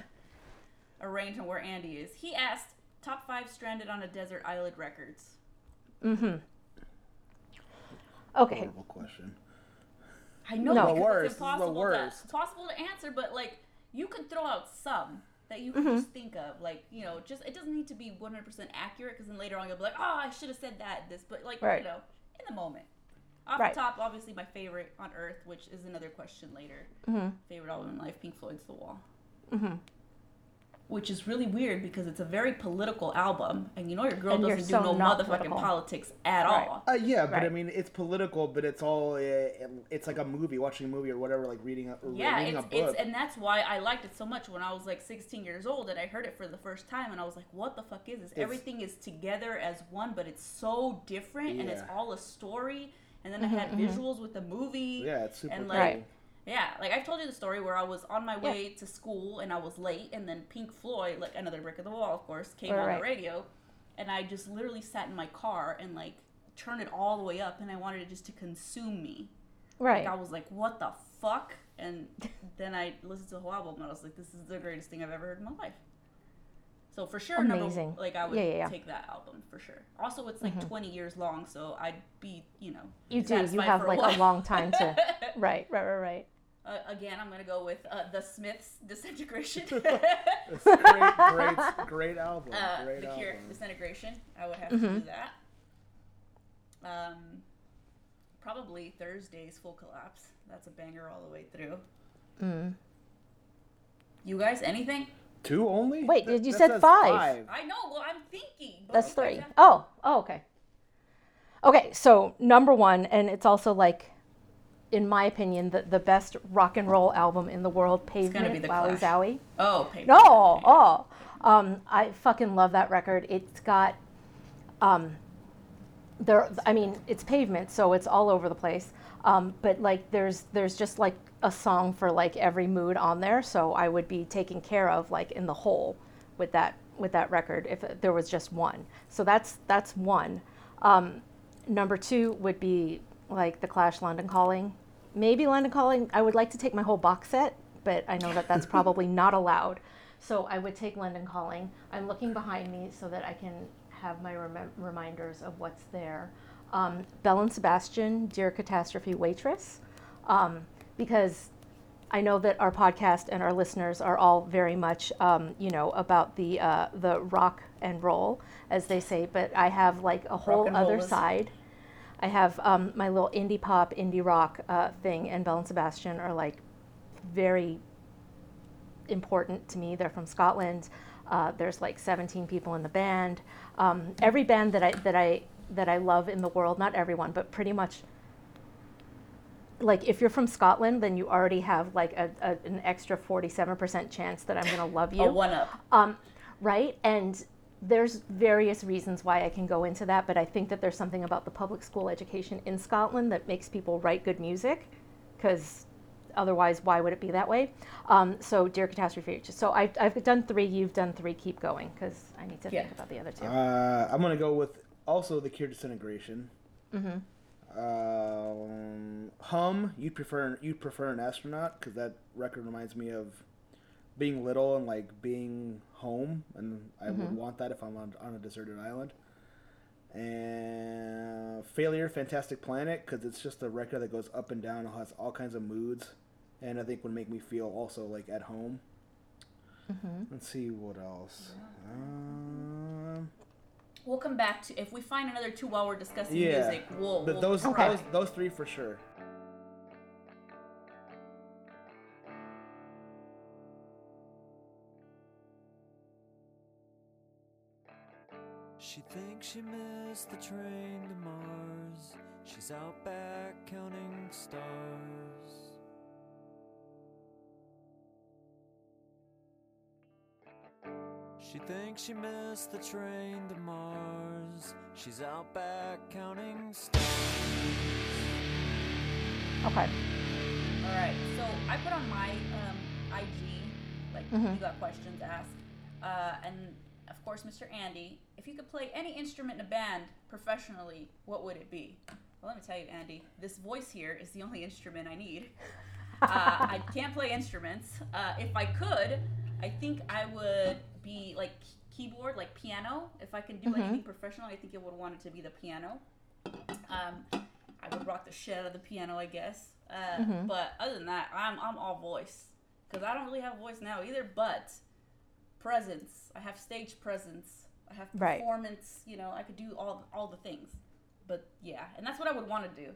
a range on where Andy is. He asked top five stranded on a desert island records.
Mm-hmm. Okay.
Horrible question.
I know
No.
because
The worst.
it's
This is the worst.
to possible to answer, but like you could throw out some that you
Mm-hmm.
can just think of, like you know, just it doesn't need to be one hundred percent accurate because then later on you'll be like, oh, I should have said that this, but like
Right.
you know, in the moment. Off
Right.
the top, obviously my favorite on Earth, which is another question later.
Mm-hmm.
Favorite album in life, Pink Floyd's The Wall.
Mm-hmm.
Which is really weird because it's a very political album, and you know your girl
And
doesn't
so
do no motherfucking
political.
politics at
Right.
all.
Uh, yeah, but I mean, it's political, but it's all uh, it's like a movie, watching a movie or whatever, like reading a, or
Yeah,
reading
it's,
a book.
it's and that's why I liked it so much when I was like 16 years old and I heard it for the first time and I was like, what the fuck is this? Everything is together as one, but it's so different and it's all a story. And then I had visuals with the movie.
yeah, it's super
and,
cool.
like,
Right.
Yeah, like I've told you the story where I was on my way to school and I was late, and then Pink Floyd, like another brick of the wall, of course, came
Right,
on
right.
the radio, and I just literally sat in my car and like turned it all the way up, and I wanted it just to consume me.
Right.
Like I was like, what the fuck? And then I listened to the whole album and I was like, this is the greatest thing I've ever heard in my life. So for sure, number
Amazing.
like I would
Yeah, yeah, yeah.
take that album for sure. Also, it's like mm-hmm. 20 years long, so I'd be, you know,
You do. You have like a
while.
long time to. right. Right. Right. Right.
Uh, again, I'm gonna go with uh, the Smiths Disintegration.
It's a great, great, great album.
uh,
great
the
album.
Cure Disintegration. I would have
Mm-hmm.
to do that. Um, probably Thursday's Full Collapse. That's a banger all the way through.
Mm.
You guys, anything?
Two only?
Wait,
That-
did you said
says
five?
I know. Well, I'm thinking.
That's
you
three.
have-
Oh. Oh. Okay. Okay. So number one, and it's also like, in my opinion, the the best rock and roll album in the world,
gonna
Pavement,
be The
Wowee
Clash.
Zowee.
Oh, paper.
No, oh, um, I fucking love that record. It's got, um, there. I mean, it's pavement, so it's all over the place. Um, but like, there's there's just like a song for like every mood on there. So I would be taken care of like in the whole with that with that record if there was just one. So that's that's one. Um, number two would be like The Clash, London Calling. Maybe London Calling. I would like to take my whole box set, but I know that that's probably not allowed. So I would take London Calling. I'm looking behind me so that I can have my rem- reminders of what's there. Um, Belle and Sebastian, Dear Catastrophe Waitress, um, because I know that our podcast and our listeners are all very much, um, you know, about the uh, the rock and roll, as they say. But I have like a whole other
rollers.
side. I have um, my little indie pop, indie rock uh, thing, and Belle and Sebastian are like very important to me. They're from Scotland. Uh, there's like 17 people in the band. Um, every band that I that I that I love in the world, not everyone, but pretty much. Like if you're from Scotland, then you already have like a, a, an extra 47% chance that I'm gonna love you.
A one up.
Um, right? And there's various reasons why I can go into that, but I think that there's something about the public school education in Scotland that makes people write good music, because otherwise, why would it be that way? Um, so, Dear Catastrophe. So, I've, I've done three, you've done three, keep going, because I need to
Yeah.
think about the other two.
Uh, I'm gonna go with also the Cure Disintegration.
mm-hmm.
Um, hum. You'd prefer you'd prefer an astronaut because that record reminds me of being little and like being home, and I would
Mhm.
want that if I'm on, on a deserted island. And failure, Fantastic Planet, because it's just a record that goes up and down, it has all kinds of moods, and I think would make me feel also like at home.
Mm-hmm.
Let's see what else. Um,
We'll come back to if we find another two while we're discussing
Yeah,
music. We'll,
but
we'll
those those those three for sure.
She thinks she missed the train to Mars. She's out back counting stars. She thinks she missed the train to Mars. She's out back counting stars.
Okay.
All right. So I put on my um, IG, like
Mhm.
you got questions asked, uh, and of course, Mr. Andy, if you could play any instrument in a band professionally, what would it be? Well, let me tell you, Andy, this voice here is the only instrument I need. uh, I can't play instruments. Uh, if I could, I think I would be like keyboard, like piano. If I can do
Mhm.
anything professional, I think I would want it to be the piano. Um, I would rock the shit out of the piano, I guess. Uh,
Mhm.
But other than that, I'm I'm all voice because I don't really have a voice now either. But presence, I have stage presence. I have
Right.
performance. You know, I could do all all the things. But yeah, and that's what I would want to do.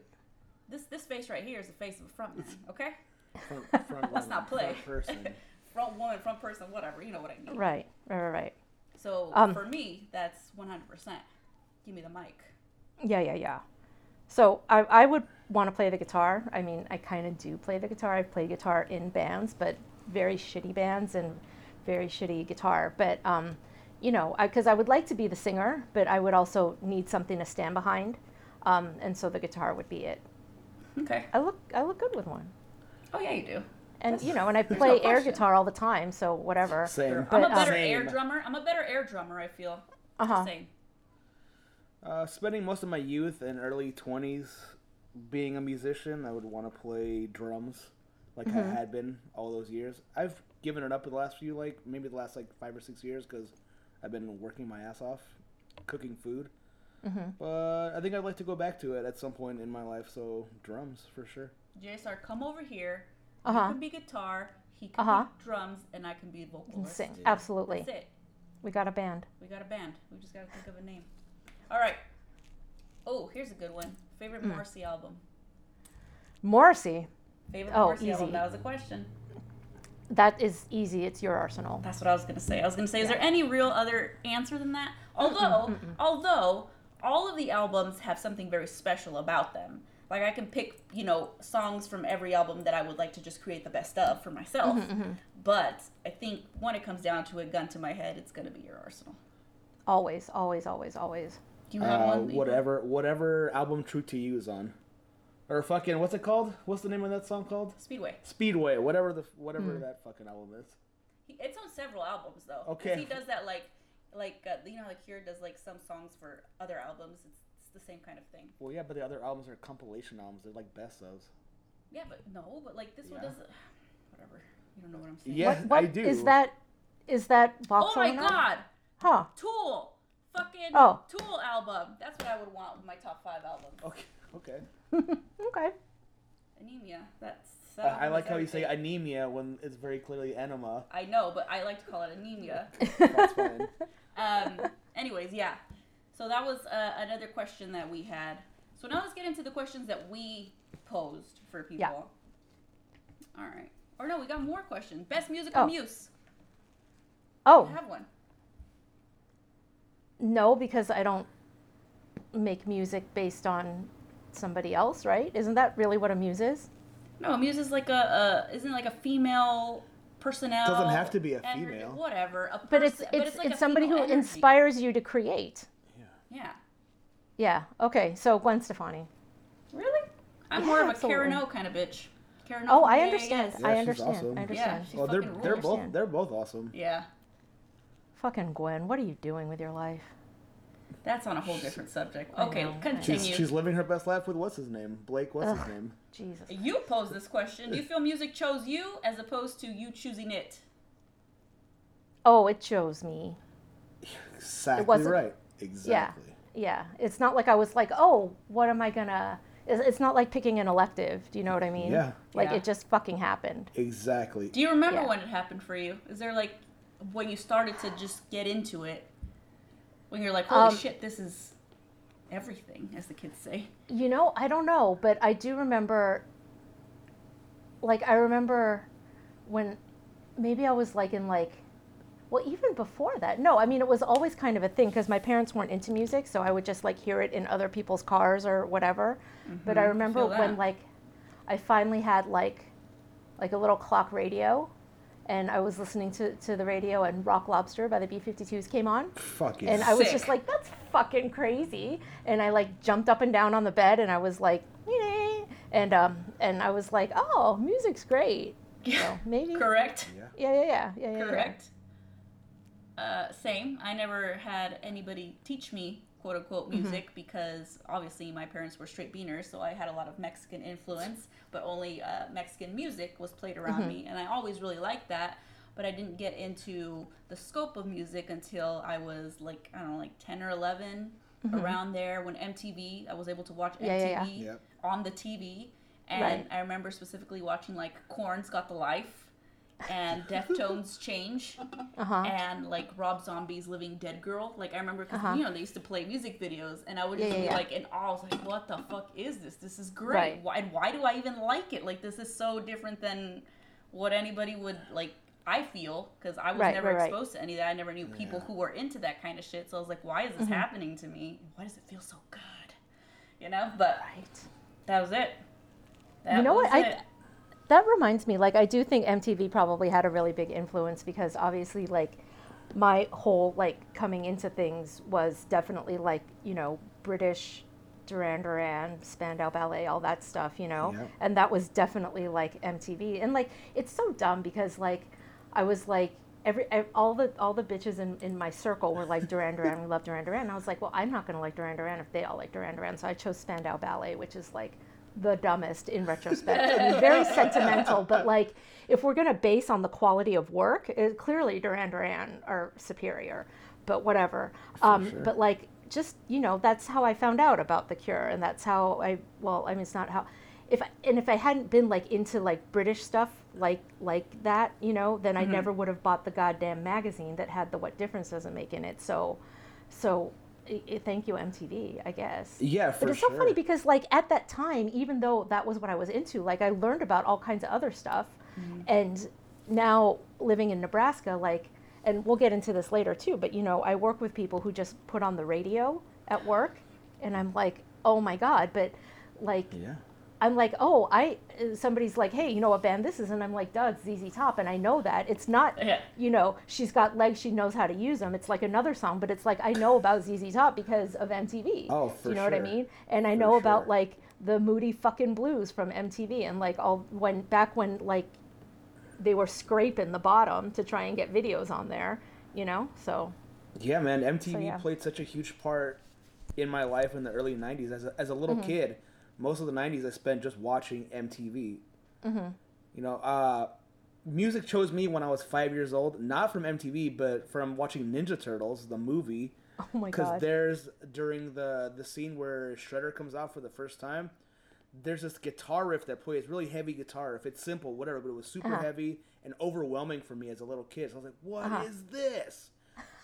This this face right here is the face of a frontman. Okay,
Front, front
let's
woman,
not play.
front person.
front woman, front person, whatever. You know what I mean.
Right, right, right, right.
So
Um,
for me, that's 100%. Give me the mic.
Yeah, yeah, yeah. So I, I would want to play the guitar. I mean, I kind of do play the guitar. I've played guitar in bands, but very shitty bands and very shitty guitar. But, um, you know, because I, would like to be the singer, but I would also need something to stand behind. Um, and so the guitar would be it.
Okay.
I look, I look good with one.
Oh yeah, you do.
And, you know, and I play
no
air guitar all the time, so whatever.
Same.
I'm a better
um,
air drummer. I'm a better air drummer. I feel.
Uh-huh.
Just.
Uh, spending most of my youth and early 20s being a musician, I would want to play drums like
Mm-hmm.
I had been all those years. I've given it up in the last few, like maybe the last like five or six years because I've been working my ass off cooking food.
Mhm.
But I think I'd like to go back to it at some point in my life, so drums for sure.
JSR, come over here.
Uh-huh.
You can be guitar. He can
Uh-huh.
be drums, and I can be vocalist.
And sing.
dude.
Absolutely.
That's it.
We got a band.
We got a band. We just gotta think of a name. All right. Oh, here's a good one. Favorite
Mm.
Morrissey album.
Morrissey,
Favorite
Oh,
Morrissey album. That was a question.
That is easy. It's your arsenal.
That's what I was gonna say. I was gonna say, is there any real other answer than that? Although, although all of the albums have something very special about them. Like I can pick, you know, songs from every album that I would like to just create the best of for myself. But I think when it comes down to a gun to my head, it's gonna be your Arsenal.
Always, always, always, always.
Do you have
Uh,
one?
whatever, whatever album True to You is on, or fucking what's it called? What's the name of that song called?
Speedway.
Speedway, whatever the whatever
Hmm.
that fucking album is.
He, it's on several albums though.
Okay.
He does that like, like uh, you know, like Cure does like some songs for other albums. It's it's the same kind of thing.
Well, yeah, but the other albums are compilation albums. They're like best ofs.
Yeah, but no, but like this one doesn't. Whatever. You don't know what I'm saying.
Yeah,
what, what
I do.
Is that is that
Oh my
Volcano?
god!
Huh.
Tool. Fucking
Oh.
Tool album. That's what I would want with my top five albums.
Okay. Okay.
okay.
Anemia. That's. That
I
album
like how you say anemia when it's very clearly enema.
I know, but I like to call it anemia.
That's fine.
um, anyways, yeah. So that was uh, another question that we had. So now let's get into the questions that we posed for people.
Yeah.
All right. Or no, we got more questions. Best musical
Oh.
muse.
Oh
I have one.
no, because I don't make music based on somebody else, right? Isn't that really what a muse is?
No, a muse is like a, a isn't like a female personnel.
Doesn't have to be a
energy-
female.
Whatever. A
But it's
perso-
it's it's,
like a
somebody who
energy.
inspires you to create.
Yeah.
Yeah. Yeah. Okay. So Gwen Stefani.
Really? I'm
Yeah,
more of a
absolutely.
Karen O kind of bitch. Karen O
Oh, I understand.
Yeah,
I
she's
understand.
awesome.
I
Yeah,
understand.
she
Well,
oh,
they're
they're
both they're both awesome.
Yeah.
Fucking Gwen, what are you doing with your life?
That's on a whole different subject. Okay,
know,
continue.
She's she's living her best life with what's his name? Blake. What's his name?
Jesus.
You posed this question. Do you feel music chose you as opposed to you choosing it?
Oh, it chose me.
Exactly
wasn't-
right. Exactly.
Yeah. Yeah. It's not like I was like, oh, what am I gonna? It's, it's not like picking an elective. Do you know what I mean?
Yeah.
Like
Yeah.
it just fucking happened.
Exactly.
Do you remember
Yeah.
when it happened for you? Is there like when you started to just get into it? When you're like, holy
Um,
shit, this is everything, as the kids say.
You know, I don't know, but I do remember. Like I remember when maybe I was like in like well even before that no i mean it was always kind of a thing because my parents weren't into music so i would just like hear it in other people's cars or whatever but i remember when like i finally had like like a little clock radio and i was listening to, to the radio and rock lobster by the b-52s came on
Fuck
and i was
Sick.
just like that's fucking crazy and i like jumped up and down on the bed and i was like "Yay." and um and i was like oh music's great so maybe
Correct?
yeah.
yeah yeah yeah yeah, yeah, yeah.
Correct. Uh, same. I never had anybody teach me quote unquote
Mm-hmm.
music because obviously my parents were straight beaners, so I had a lot of Mexican influence, but only uh, Mexican music was played around
Mm-hmm.
me, and I always really liked that. But I didn't get into the scope of music until I was like I don't know, like ten or 11 around there when MTV. I was able to watch MTV
Mm-hmm. Yeah, yeah, yeah.
Yep.
on the TV, and
Right.
I remember specifically watching like Korn's "Got the Life" and Deftones "Change."
uh-huh
and like Rob Zombie's Living Dead Girl. Like I remember because
Uh-huh.
you know they used to play music videos, and I would just
yeah,
be
yeah.
like in awe. I was like, "What the fuck is this? This is great.
Right.
Why? And why do I even like it? Like this is so different than what anybody would like." I feel because I was
Right,
never
right, right.
exposed to any of that. I never knew people who were into that kind of shit. So I was like, "Why is
Mm-hmm.
this happening to me? Why does it feel so good?" You know. But
right
that was it. That
You know what?
was
I-
it.
That reminds me like i do think mtv probably had a really big influence because obviously like my whole like coming into things was definitely like you know british duran duran spandau ballet all that stuff you know?
Yep.
and that was definitely like mtv and like it's so dumb because like i was like every all the all the bitches in, in my circle were like duran duran we love duran duran. And i was like well i'm not going to like duran duran if they all like duran duran. So i chose spandau ballet which is like the dumbest in retrospect. I mean, very sentimental, but like if we're going to base on the quality of work, it, clearly Duran Duran are superior. But whatever. Um,
sure.
But like just you know that's how I found out about the Cure, and that's how I well I mean it's not how. If I, and if I hadn't been like into like British stuff like like that, you know, then I never would have bought the goddamn magazine that had the "What Difference Does It Make" in it. So, so thank you MTV, I guess.
Yeah, for
But it's
sure.
so funny because, like, at that time, even though that was what I was into, like, I learned about all kinds of other stuff. Mm-hmm. And now living in Nebraska, like, and we'll get into this later too, but you know, I work with people who just put on the radio at work, and I'm like, oh my God, but like,
yeah.
I'm like, oh, I, somebody's like, hey, you know what band this is? And I'm like, Doug, ZZ Top. And I know that. It's not,
Yeah.
you know, she's got legs, she knows how to use them. It's like another song, but it's like, I know about ZZ Top because of MTV.
Oh,
Do
for
you know what I mean? And I
For
know about like the Moody fucking Blues from MTV and like all when, back when like they were scraping the bottom to try and get videos on there, you know? So,
Yeah, man. MTV
yeah.
played such a huge part in my life in the early '90s. As a, as a little mm-hmm. kid, most of the '90s I spent just watching MTV. You know, uh, music chose me when I was five years old, not from MTV, but from watching Ninja Turtles, the movie.
Oh my
Because
god.
there's during the the scene where Shredder comes out for the first time, there's this guitar riff that plays really heavy guitar If It's simple, whatever, but it was super
Uh-huh.
heavy and overwhelming for me as a little kid. So I was like, "What is
Uh-huh.
this?"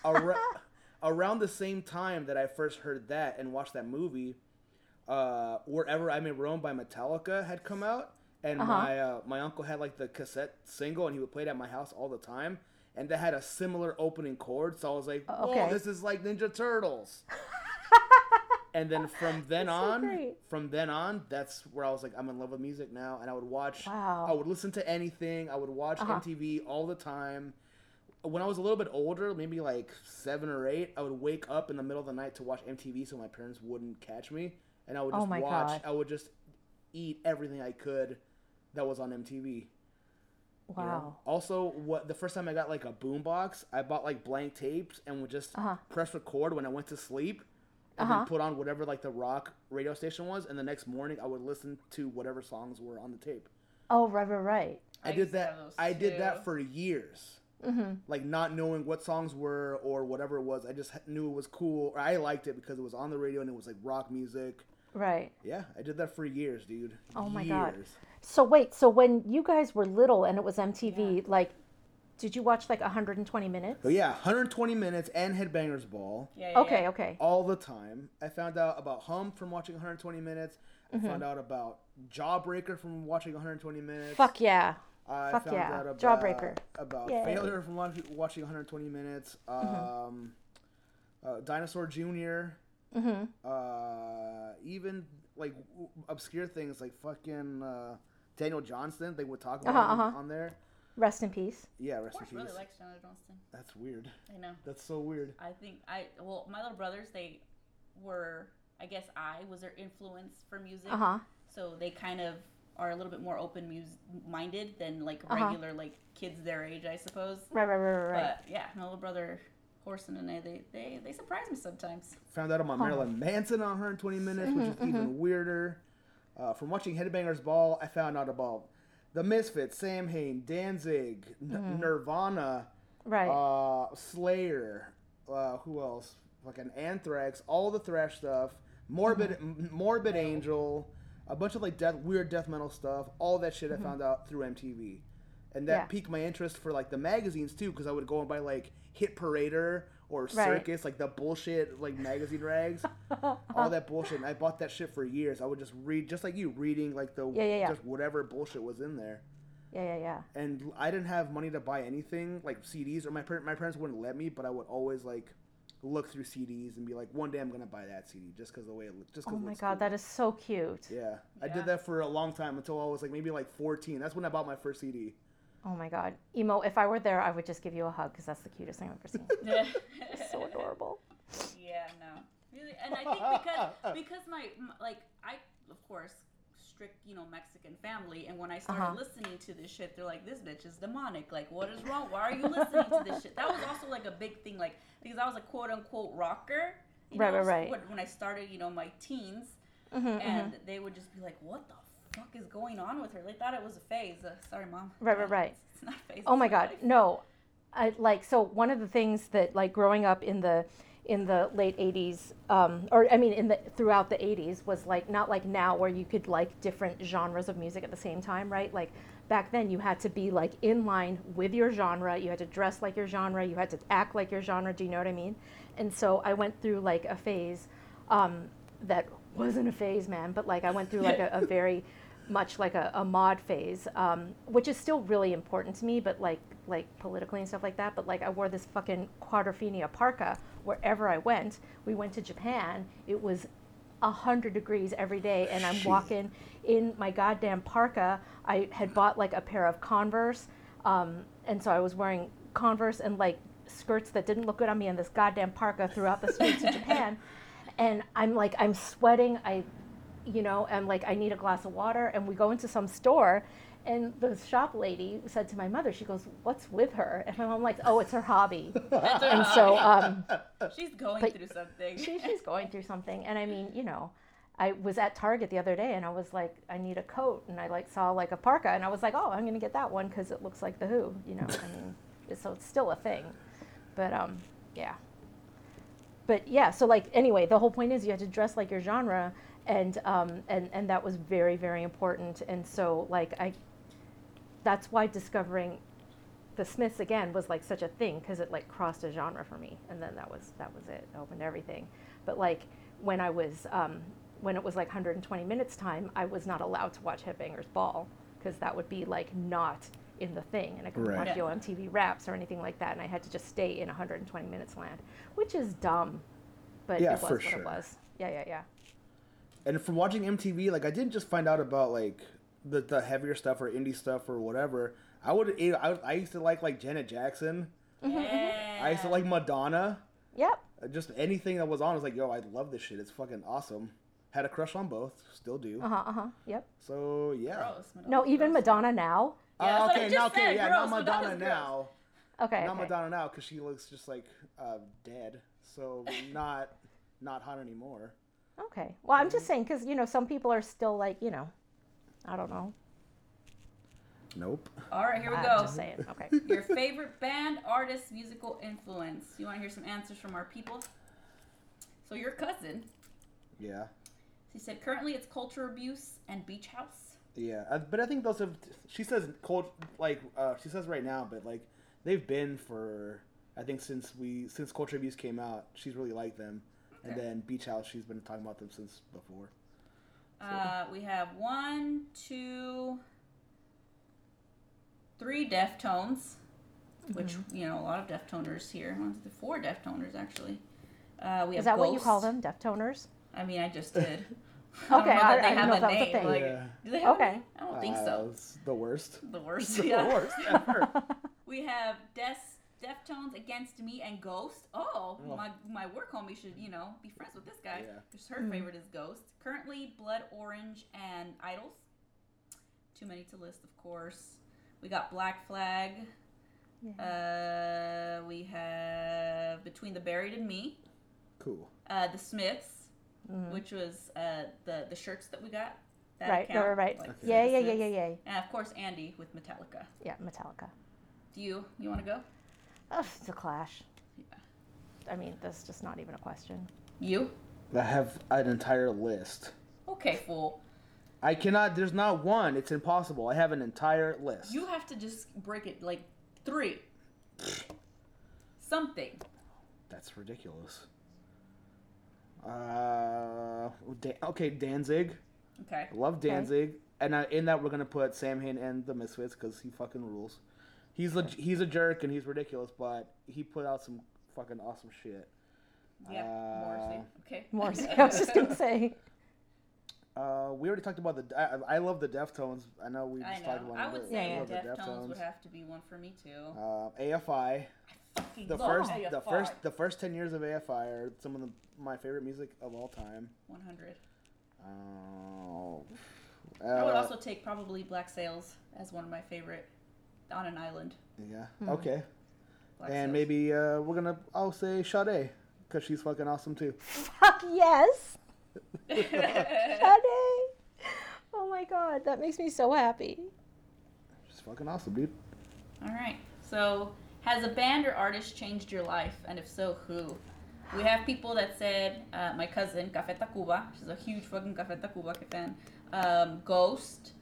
Ar- around the same time that I first heard that and watched that movie, uh, "Wherever I May Roam" by Metallica had come out, and
Uh-huh.
my uh, my uncle had like the cassette single, and he would play it at my house all the time. And that had a similar opening chord, so I was like, "Oh,
Okay.
this is like Ninja Turtles." and then from then
so
on,
great.
from then on, that's where I was like, I'm in love with music now, and I would watch.
Wow.
I would listen to anything. I would watch
Uh-huh.
MTV all the time. When I was a little bit older, maybe like seven or eight, I would wake up in the middle of the night to watch MTV so my parents wouldn't catch me, and I would
Oh
just
my
watch.
God.
I would just eat everything I could that was on MTV. you know?
Wow.
Also, what the first time I got like a boombox, I bought like blank tapes and would just
Uh-huh.
press record when I went to sleep, and
Uh-huh.
then put on whatever like the rock radio station was, and the next morning I would listen to whatever songs were on the tape.
Oh, right, right, right.
I,
I
did that.
have those
I did that for years.
Mm-hmm.
Like not knowing what songs were or whatever it was. I just knew it was cool. Or I liked it because it was on the radio and it was like rock music.
Right.
Yeah, I did that for years, dude.
Oh my
years.
God. So wait, so when you guys were little and it was MTV, like, did you watch like 120 minutes?
But yeah, 120 minutes and Headbangers Ball.
Yeah, yeah,
Okay,
yeah.
okay.
all the time. I found out about Hum from watching 120 minutes. I
Mm-hmm.
found out about Jawbreaker from watching 120 minutes.
Fuck yeah.
I
fuck
found
yeah.
out about,
Jawbreaker.
About
Yay. Mm-hmm.
Failure from watch- watching 120 minutes. Um, uh, Dinosaur Jr.
Mm-hmm.
Uh, even like w- obscure things like fucking uh, Daniel Johnston. They would talk about
Uh-huh,
him
uh-huh.
on there.
Rest in peace.
Yeah, rest in
Forrest
peace.
really likes Chandler Johnston.
That's weird.
I know.
That's so weird.
I think I well, my little brothers they were I guess I was their influence for music.
Uh huh.
So they kind of are a little bit more open mus- minded than like
Uh-huh.
regular like kids their age, I suppose.
Right, right, right, right, right.
But yeah, my little brother Horson and I they they, they surprise me sometimes.
Found out about Marilyn Manson on 120 Minutes, which is even weirder. Uh, from watching Headbangers Ball, I found out about the Misfits, Samhain, Danzig, N- Nirvana,
right.
uh, Slayer, uh, who else? Fucking Anthrax, all the thrash stuff, Morbid, M- Morbid Angel, a bunch of like death, weird death metal stuff. All that shit I found out through MTV, and that
Yeah.
piqued my interest for like the magazines too, because I would go and buy like Hit Parader or
Right.
Circus, like the bullshit like magazine rags, all that bullshit. And I bought that shit for years. I would just read, just like you, reading like the
Yeah, yeah, yeah.
just whatever bullshit was in there
yeah, yeah, yeah.
and I didn't have money to buy anything like CDs, or my par- my parents wouldn't let me. But I would always like look through CDs and be like, one day I'm gonna buy that CD just because the way it oh looks. Just
Oh my god, that is so cute.
Yeah, I did that for a long time until I was like maybe like 14. That's when I bought my first CD.
Oh my god. Emo, if I were there, I would just give you a hug because that's the cutest thing I've ever seen.
yeah,
so adorable.
Yeah, no. Really, and I think because because my m- like I of course strict you know Mexican family, and when I started
Uh-huh.
listening to this shit, they're like, this bitch is demonic. Like, what is wrong? Why are you listening to this shit? That was also like a big thing, like because I was a quote unquote rocker. You
Right,
know,
right, right.
When, I started, you know, my teens,
Mhm,
and they would just be like, what the fuck is going on with her? They thought it was a phase. Uh, sorry, mom.
Right, right, right.
It's, it's not a phase.
Oh my god,
life.
no. I like so one of the things that like growing up in the in the late 80s um, or I mean in the throughout the 80s was like not like now where you could like different genres of music at the same time, right? Like back then you had to be like in line with your genre, you had to dress like your genre, you had to act like your genre, do you know what I mean? And so I went through like a phase um, that wasn't a phase, man, but like I went through like a, a very much like a, a mod phase, um, which is still really important to me, but like like politically and stuff like that. But like I wore this fucking quadrophenia parka wherever I went. We went to Japan. It was a hundred degrees every day, and I'm
Shit.
walking in my goddamn parka. I had bought like a pair of Converse, um, and so I was wearing Converse and like skirts that didn't look good on me in this goddamn parka throughout the streets of Japan. And I'm like, I'm sweating. I you know, and like I need a glass of water, and we go into some store, And the shop lady said to my mother, she goes, "What's with her?" And my mom like, "Oh, it's her hobby." and so um,
She's going through something.
she, she's going through something. And I mean, you know, I was at Target the other day and I was like, I need a coat, and I like saw like a parka, and I was like, oh, I'm gonna get that one because it looks like the Who. You know, I mean, so it's still a thing. But um, yeah. But yeah, so like anyway, the whole point is you had to dress like your genre, and um, and and that was very very important. And so like I, that's why discovering the Smiths again was like such a thing because it like crossed a genre for me, and then that was that was it. It opened everything. But like when I was um, when it was like 120 minutes time, I was not allowed to watch Headbangers Ball because that would be like not in the thing, and I couldn't
Right.
watch
Yeah.
Yo MTV Raps or anything like that, and I had to just stay in 120 minutes land, which is dumb, but
Yeah,
it was
for
what
sure.
it was. Yeah, yeah, yeah.
And from watching MTV, like I didn't just find out about like the the heavier stuff or indie stuff or whatever. I would I, I used to like like Janet Jackson.
Yeah.
I used to like Madonna.
Yep.
Uh, Just anything that was on I was like, yo, I love this shit. It's fucking awesome. Had a crush on both, still do.
Uh huh. Uh huh. Yep.
So yeah.
Gross.
No, even
gross.
Madonna now.
Uh,
Yeah, that's what I
okay, now okay,
said,
yeah,
gross.
not Madonna
Madonna's
now.
Okay.
Not
okay.
Madonna now because she looks just like uh, dead. So not not hot anymore.
Okay. Well, I'm just saying because you know some people are still like you know, I don't know.
Nope.
All right, here we
I'm
go.
just saying. Okay.
Your favorite band, artist, musical influence. You want to hear some answers from our people? So your cousin,
Yeah.
she said currently it's culture abuse and beach house.
Yeah, uh, but I think those have. She says cold, like uh, she says right now, but like they've been for I think since we since Culture Abuse came out, she's really liked them, and then Beach House, she's been talking about them since before.
Uh, we have one, two, three Deftones, which
Mm-hmm.
you know a lot of Deftoners here. One, two, four Deftoners actually. Uh, we have
Is that what you call
Ghost.
them? Deftoners?
I mean, I just did.
Okay,
I, don't know
I-
that they
I didn't
have
know
a
if that was a
name.
thing.
Like,
Yeah.
do they have a
Okay.
name? I don't think
Uh,
so.
The worst.
The worst.
the worst ever.
We have Des Deftones against me and Ghost. Oh,
Oh.
my my work homie should you know be friends with this guy.
Yeah.
Because her favorite is Ghost. Currently, Blood Orange and IDLES. Too many to list, of course. We got Black Flag. Uh, we have Between the Buried and Me.
Cool.
Uh, the Smiths, which was uh, the the shirts that we got. That
right.
count,
Right. Right.
like
Okay.
Yeah. Yeah. Yeah. Yeah. Yeah.
And of course, Andy with Metallica.
Yeah. Metallica.
Do you you want to go?
Ugh, it's a clash.
Yeah.
I mean, that's just not even a question.
You?
I have an entire list.
Okay, fool.
I cannot. There's not one. It's impossible. I have an entire list.
You have to just break it like three. Something.
That's ridiculous. Uh, Dan- okay, Danzig.
Okay.
Love Danzig, and I, in that we're gonna put Samhain and the Misfits because he fucking rules. He's a he's a jerk and he's ridiculous, but he put out some fucking awesome shit.
Yeah. Morrissey. Okay.
Morrissey. I was just gonna say.
Uh, we already talked about the. I, I love the Deftones. I know we just
I
talked
know.
about.
I
it,
would
but
say
love the
Deftones would have to be one for me too.
Uh, AFI.
Fucking
The
love
first,
AFI.
the first, the first ten years of AFI are some of the, my favorite music of all time.
100.
Oh,
I would
uh,
also take probably Black Sails as one of my favorite on an island.
yeah, okay,
Black
and
Sails.
maybe uh, we're gonna. I'll say Sade because she's fucking awesome too.
Fuck yes. Sade. Oh my god, that makes me so happy.
She's fucking awesome, dude.
All right. So, has a band or artist changed your life? And if so, who? We have people that said, uh, my cousin, Café Tacuba, she's a huge fucking Café Tacuba fan. Um, Ghost,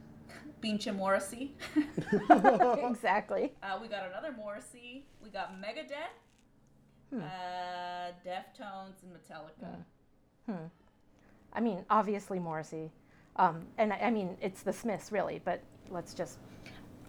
Pinche Morrissey.
exactly.
uh, we got another Morrissey. We got Megadeth, uh, Deftones, and Metallica. Hmm.
I mean, obviously Morrissey. Um, and I, I mean, it's the Smiths, really, but let's just.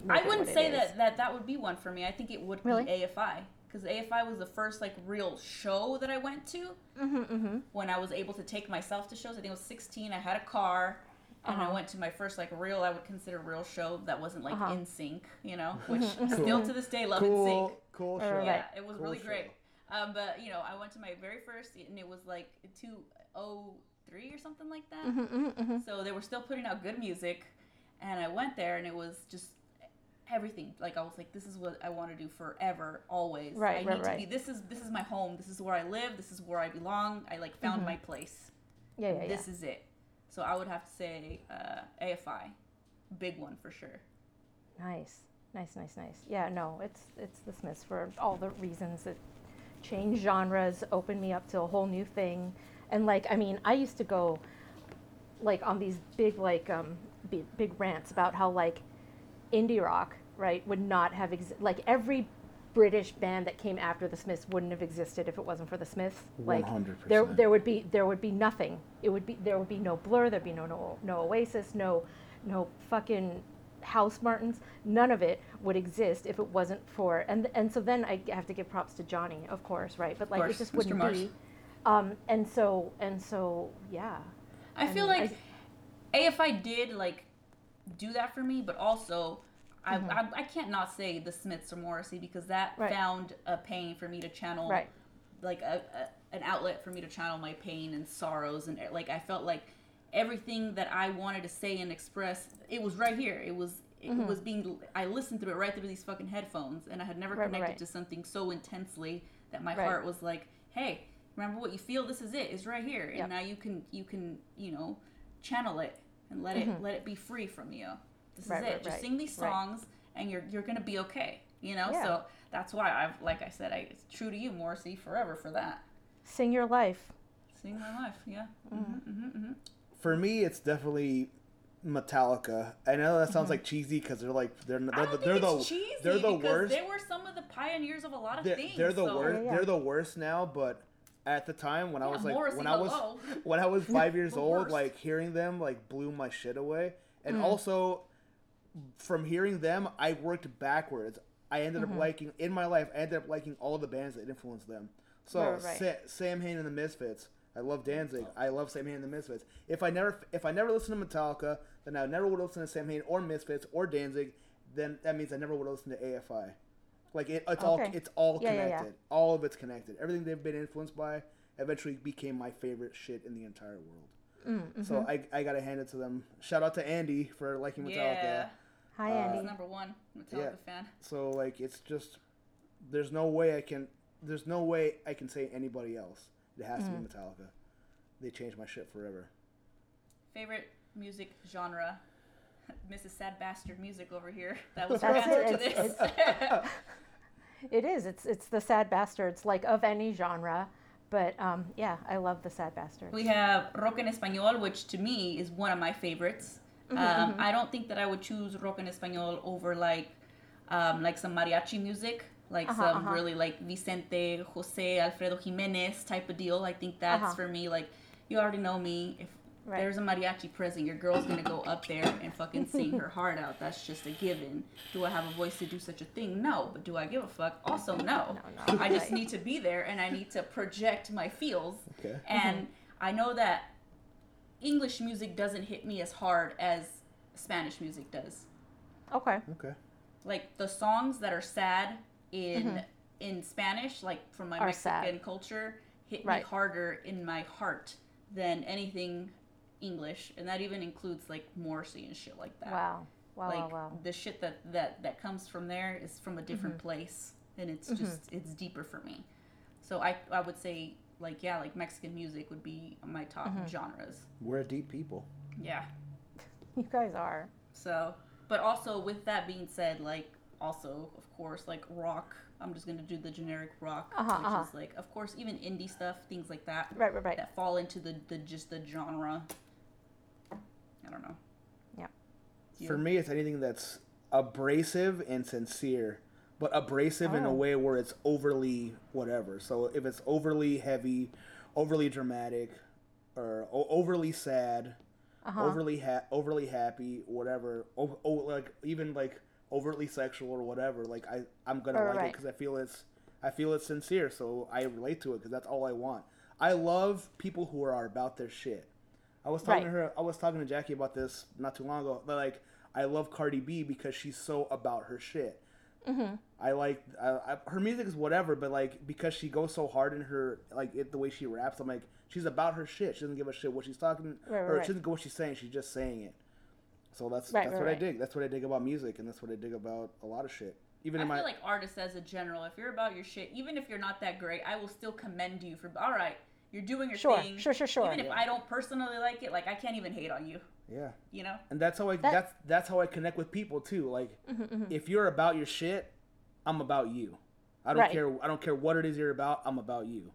I wouldn't say that, that that would be one for me. I think it would
Really?
be AFI. Because AFI was the first like real show that I went to.
Mm-hmm, mm-hmm.
when I was able to take myself to shows. I think I was 16. I had a car, and I
Uh-huh.
went to my first like real, I would consider real show that wasn't like
Uh-huh.
NSYNC, you know, which
Mhm,
still to this day love in
Cool,
sync.
cool show.
Yeah, it was
Cool
really
show.
great. Um, but you know, I went to my very first, and it was like 203 or something like that.
Mm-hmm, mm-hmm, mm-hmm.
So they were still putting out good music. and I went there, and it was just everything. Like I was like, this is what I want to do forever, always.
Right,
I
right,
need to
right.
be. This is this is my home. This is where I live. This is where I belong. I like found my place.
Yeah, yeah, yeah.
This is it. So I would have to say uh, AFI, big one for sure.
Nice, nice, nice, nice. Yeah, no, it's it's the Smiths for all the reasons that change genres, open me up to a whole new thing, and like I mean, I used to go like on these big like um big, big rants about how like indie rock right would not have exi- like every British band that came after the Smiths wouldn't have existed if it wasn't for the Smiths. Like there
100%.
there would be there would be nothing. It would be there would be no Blur, there'd be no no, no Oasis, no no fucking Housemartins. None of it would exist if it wasn't for and and so then I have to give props to Johnny, of course, right? But like
course,
it just wouldn't be. Um, and so and so yeah.
I feel
mean,
like AFI did like do that for me, but also I, I I can't not say the Smiths or Morrissey because that
Mm-hmm. Right.
found a pain for me to channel
Right.
like a, a an outlet for me to channel my pain and sorrows and like I felt like everything that I wanted to say and express it was right here. It was it
Mm-hmm.
was being I listened through it right through these fucking headphones and I had never
Right,
connected to something so intensely that my heart was like, "Hey, remember what you feel? This is it. It's right here." And
Yep.
now you can you can, you know, channel it and let it let it be free from you. This
Mm-hmm. Right,
is it.
right,
Just
right,
sing these
right.
songs and you're you're going to be okay, you know?
Yeah.
So that's why I've like I said, I it's true to you, Morrissey, forever for that.
Sing your life.
Sing my life, yeah.
Mm-hmm.
hmm hmm hmm
For me, it's definitely Metallica. I know that
Mm-hmm.
sounds like cheesy because they're like they're they're
don't
the, they're the
it's cheesy
they're the worst.
they were some of the pioneers of a lot of
They're,
things.
they're the
so-
worst.
Yeah, yeah.
They're the worst now, but at the time when I was like
Morrissey,
when I was when I was five years old,
worst.
like hearing them like blew my shit away. And
Mm.
also from hearing them, I worked backwards. I ended
Mm-hmm.
up liking in my life. I ended up liking all the bands that influenced them. So
Right, right.
Sa- Samhain and the Misfits. I love Danzig. I love Samhain and the Misfits. If I never if I never listened to Metallica, then I never would listen to Samhain or Misfits or Danzig. Then that means I never would listen to AFI. Like it, it's all it's all
Yeah, yeah,
connected.
yeah.
All of it's connected. Everything they've been influenced by eventually became my favorite shit in the entire world.
Mm,
So
mm-hmm.
I, I gotta hand it to them. Shout out to Andy for liking Metallica.
Yeah.
Hi,
Uh,
Andy.
Number one Metallica
Yeah.
fan.
So like it's just there's no way I can there's no way I can say anybody else. It has to
Mm.
be Metallica. They changed my shit forever.
Favorite music genre? Mrs. Sad Bastard music over here. That was her
That's
answer
it.
to
It's-
this.
It is. It's it's the sad bastards, like of any genre. But um, yeah, I love the sad bastards.
we have rock en español, which to me is one of my favorites.
Mm-hmm,
um, I don't think that I would choose rock en español over like um, like some mariachi music, like
Uh-huh,
some
uh-huh.
really like Vicente, Jose, Alfredo Jimenez type of deal. I think that's
Uh-huh.
for me. Like you already know me. If
Right.
there's a mariachi present, your girl's gonna go up there and fucking sing her heart out. That's just a given. Do I have a voice to do such a thing? No. But do I give a fuck? Also, no.
No, no,
I just need to be there and I need to project my feels.
Okay.
And I know that English music doesn't hit me as hard as Spanish music does.
Okay.
Okay.
Like the songs that are sad in in Spanish, like from my
Mm-hmm. Are
Mexican
sad.
culture, hit me harder in my heart than anything English, and that even includes like Morrissey and shit like that.
Wow. Wow.
like
wow. Wow.
the shit that that that comes from there is from a different
Mm-hmm.
place, and it's just it's deeper for me. So I I would say like yeah, like Mexican music would be my top
Mm-hmm.
genres.
We're deep people.
Yeah.
You guys are.
So, but also with that being said, like also of course like rock. I'm just gonna do the generic rock,
Uh-huh,
which
uh-huh.
is like of course even indie stuff, things like that
Right. Right. Right.
that fall into the the just the genre. I don't know.
Yeah.
You?
For me, it's anything that's abrasive and sincere, but abrasive in a
Oh.
way where it's overly whatever. So if it's overly heavy, overly dramatic, or o- overly sad,
Uh-huh.
overly ha- overly happy, whatever, oh, oh, like even like overtly sexual or whatever, like I I'm gonna
Right,
like it because I feel it's I feel it's sincere, so I relate to it because that's all I want. I love people who are about their shit. I was talking
Right.
to her. I was talking to Jackie about this not too long ago. But like, I love Cardi B because she's so about her shit.
Mm-hmm.
I like I, I, her music is whatever, but like because she goes so hard in her like it, the way she raps, I'm like she's about her shit. She doesn't give a shit what she's talking
Right,
or
right.
she doesn't go what she's saying. She's just saying it. So that's
Right,
that's
right,
what I
right.
dig. That's what I dig about music, and that's what I dig about a lot of shit. Even
I
in
feel
my
like artists as a general, if you're about your shit, even if you're not that great, I will still commend you for all right, you're doing your
Sure,
thing.
sure, sure, sure.
Even if I don't personally like it, like I can't even hate on you.
yeah,
You know?
and that's how I
That-
that's that's how I connect with people too. Like if you're about your shit, I'm about you. I don't
Right.
care. I don't care what it is you're about. I'm about you.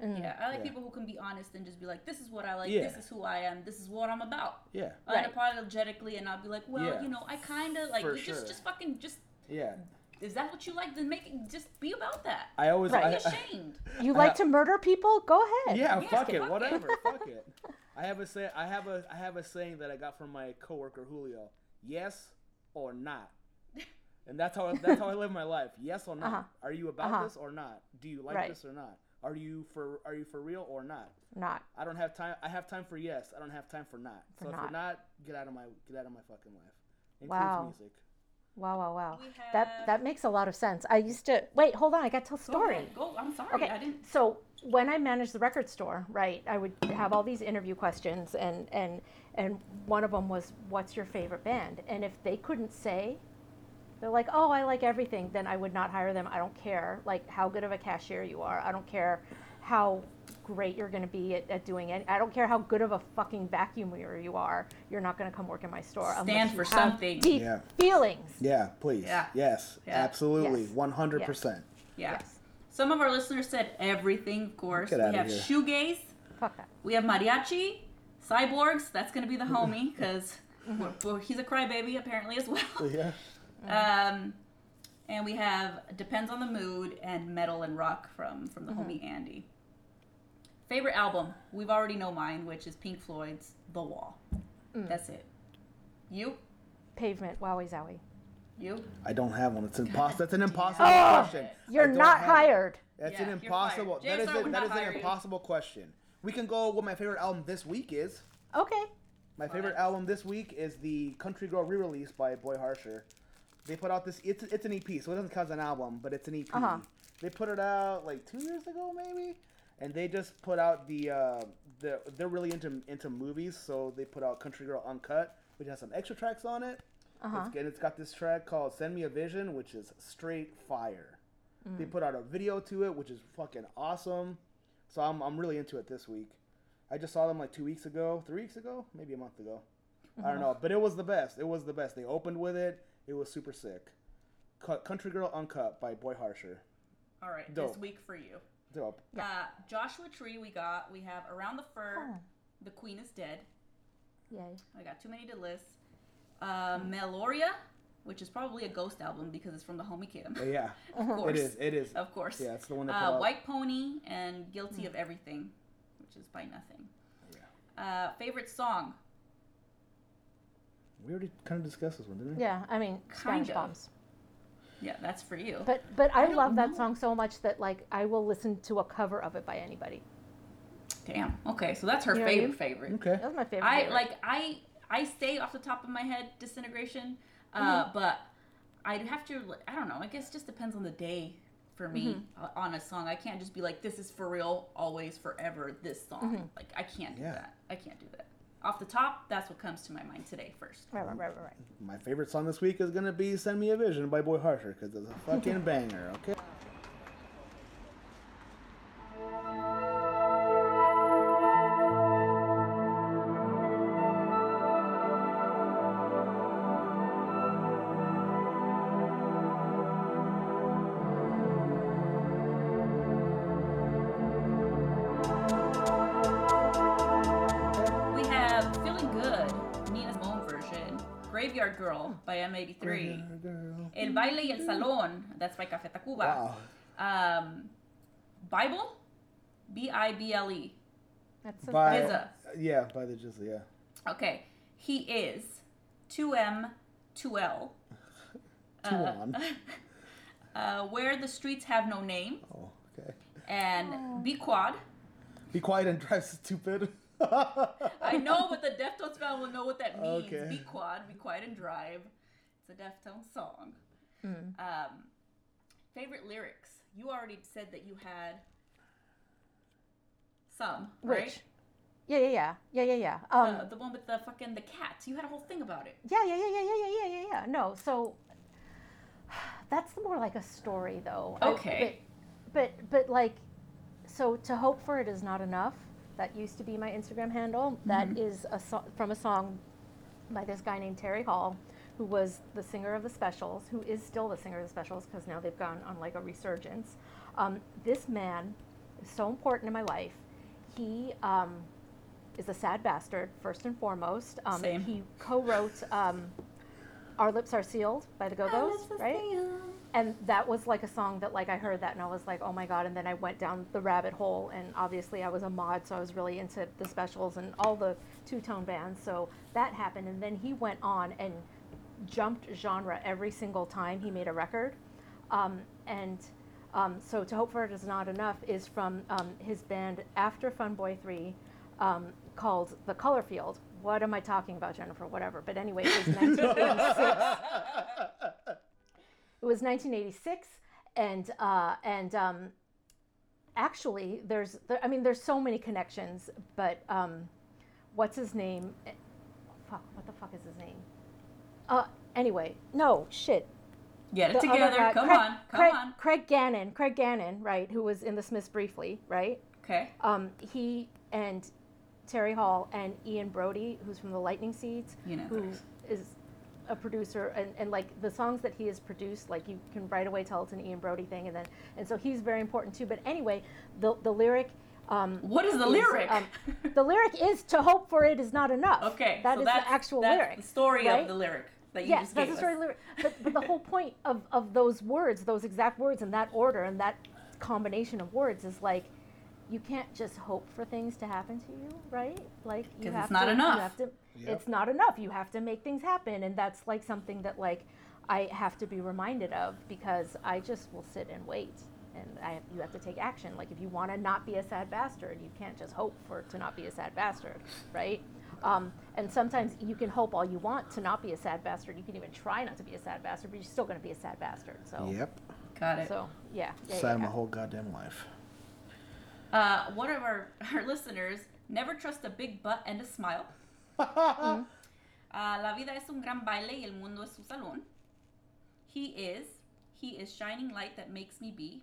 Mm.
Yeah, I like
Yeah.
people who can be honest and just be like, "This is what I like.
Yeah.
This is who I am. This is what I'm about."
Yeah,
Right.
Unapologetically, and I'll be like, "Well,
Yeah.
you know, I kind of like
For
you just
sure.
just fucking just
yeah.
Is that what you like? Then make it just be about that.
I always
Right.
I,
Be
I-
ashamed.
You like to murder people? Go ahead.
yeah,
Yeah,
fuck it,
fuck it.
whatever, fuck it. I have a say. I have a I have a saying that I got from my coworker Julio. Yes or not. And that's how that's how I live my life. Yes or not.
Uh-huh.
Are you about
Uh-huh.
this or not? Do you like
Right.
this or not? Are you for Are you for real or not?
Not.
I don't have time. I have time for yes. I don't have time for not.
For
so if
not.
you're not, get out of my get out of my fucking life. Includes
Wow.
music.
Wow, wow, wow.
We
That that makes a lot of sense. I used to wait. Hold on, I got to tell a
Go
story.
ahead. Go. I'm sorry.
Okay,
I didn't.
so when I managed the record store, right, I would have all these interview questions, and and and one of them was, "What's your favorite band?" And if they couldn't say, they're like, "Oh, I like everything," then I would not hire them. I don't care like how good of a cashier you are. I don't care how great you're going to be at, at doing it. I don't care how good of a fucking vacuumer you are. You're not going to come work in my store
Stand
unless you
for
have
something.
Deep
Yeah.
feelings.
Yeah, please.
Yeah.
Yes.
Yeah.
Absolutely. One hundred percent.
Yes.
Some of our listeners said everything. Of course,
Get
we
outta
have
here.
shoegaze.
Fuck that.
We have mariachi, cyborgs. That's gonna be the mm-hmm. homie because he's a crybaby apparently as well.
Yeah. Mm-hmm.
Um, and we have depends on the mood and metal and rock from from the mm-hmm. homie Andy. Favorite album? We've already know mine, which is Pink Floyd's The Wall. That's it. You?
Pavement. Wowee Zowee.
You?
I don't have one. It's impossible. That's an impossible
Oh,
question.
You're
don't
not
have it.
hired.
That's
Yeah,
an impossible.
fired.
That is
JSR
a,
would
that
not
is
hire
an
you.
impossible question. We can go. What my favorite album this week is.
Okay.
My favorite album this week is the Country Girl re-release by Boy Harsher. They put out this. It's it's an EP, so it doesn't count as an album, but it's an EP.
Uh-huh.
They put it out like two years ago, maybe, and they just put out the uh, the. They're really into into movies, so they put out Country Girl Uncut, which has some extra tracks on it.
Uh-huh.
It's, and it's got this track called "Send Me a Vision," which is straight fire. They
Mm.
put out a video to it, which is fucking awesome. So I'm I'm really into it this week. I just saw them like two weeks ago, three weeks ago, maybe a month ago. I
Uh-huh.
don't know, but it was the best. It was the best. They opened with it. It was super sick. Cut, Country Girl Uncut by Boy Harsher.
All right.
Dope.
This week for you.
Dope.
Uh, Joshua Tree. We got. We have Around the Fur.
Oh.
The Queen is Dead.
Yay.
I got too many to list. Uh, Meliora, which is probably a ghost album because it's from the homie Kim.
But yeah,
of course.
it is. It is.
Of course.
Yeah, it's the one that
Uh. White Pony and Guilty of Everything, which is by nothing. Uh, favorite song?
We already kind of discussed this one, didn't we?
Yeah, I mean,
Kind
Spanish
of.
bombs.
Yeah, that's for you.
But but I,
don't
love that
know.
song so much that like I will listen to a cover of it by anybody.
Damn. Okay, so that's her
You know
favorite
you-
favorite.
Okay.
That was my favorite.
I
favorite.
like I I say off the top of my head disintegration, uh,
Mm-hmm.
but I'd have to. I don't know. I guess it just depends on the day for me
Mm-hmm.
uh, on a song. I can't just be like, this is for real, always, forever. This song.
Mm-hmm.
Like I can't do
Yeah.
that. I can't do that. Off the top, that's what comes to my mind today first.
Right, right, right, right, right.
My favorite song this week is gonna be "Send Me a Vision" by Boy Harsher because it's a fucking banger. Okay.
Baile y el Salón, that's by Café Tacuba.
Wow.
Um, Bible? B I B L E.
That's a
By
Visa.
yeah, by the Jizzle, yeah.
Okay. He is 2M, 2L.
Two on.
Uh, where the streets have no name.
Oh, okay.
And Be Quad.
Be quiet and drive stupid.
I know, but the Deftones fan will know what that means.
Okay.
Be Quad, Be Quiet and Drive. It's a Deftones song. Um, favorite lyrics? You already said that you had some, right?
Which? Yeah, yeah, yeah, yeah, yeah, yeah. Um,
the, the one with the fucking the cats. You had a whole thing about it.
Yeah, yeah, yeah, yeah, yeah, yeah, yeah, yeah. Yeah. No, so that's more like a story, though. I-
Okay.
but, but, but like, so to hope for it is not enough. That used to be my Instagram handle. That is a so- from a song by this guy named Terry Hall, who was the singer of the Specials, who is still the singer of the Specials because now they've gone on like a resurgence. Um, this man is so important in my life. He um, is a sad bastard, first and foremost. Um,
Same.
He co-wrote um, "Our Lips Are Sealed" by the Go Go's, right? and that was like a song that like I heard that and I was like, oh my god! And then I went down the rabbit hole, and obviously I was a mod, so I was really into the specials and all the two tone bands. So that happened, and then he went on and jumped genre every single time he made a record, um, and. Um, so to hope for it is not enough is from um, his band after Fun Boy Three, um, called The Colourfield. What am I talking about, Jennifer? Whatever. But anyway, it was 1986. It was 1986, and uh, and um, actually, there's there, I mean, there's so many connections, but what's his name? Eh, Fuck, what the fuck is his name? Uh, anyway, no shit.
Get it
The
together. come
Craig,
on. Come
Craig,
on.
Craig Gannon, Craig Gannon, right? Who was in the Smiths briefly, right?
Okay.
Um, he and Terry Hall and Ian Broudie, who's from the Lightning Seeds,
You know
who
those.
is a producer, and, and like the songs that he has produced, like you can right away tell it's an Ian Broudie thing, and then and so he's very important too. But anyway, the the lyric. Um,
What is the lyric?
um, the lyric is "To hope for it is not enough."
okay.
that
so
is
that's,
the actual
that's
lyric.
The story
right?
of the lyric that you
yes,
just
that's
gave
the story
us.
lyric. But, but the whole point of, of those words, those exact words in that order and that combination of words is like, you can't just hope for things to happen to you, right? Like you
'Cause
have
it's not
to,
enough.
You have to,
Yep.
It's not enough. You have to make things happen, and that's like something that like I have to be reminded of because I just will sit and wait. And I, you have to take action. Like if you want to not be a sad bastard, you can't just hope for to not be a sad bastard, right? Um, and sometimes you can hope all you want to not be a sad bastard. You can even try not to be a sad bastard, but you're still going to be a sad bastard. So,
Yep.
Got it.
so yeah, yeah,
Sad
yeah,
my whole goddamn life.
Uh, one of our, our listeners never trust a big butt and a smile.
Mm-hmm.
Uh, la vida es un gran baile y el mundo es su salón. He is. He is shining light that makes me be.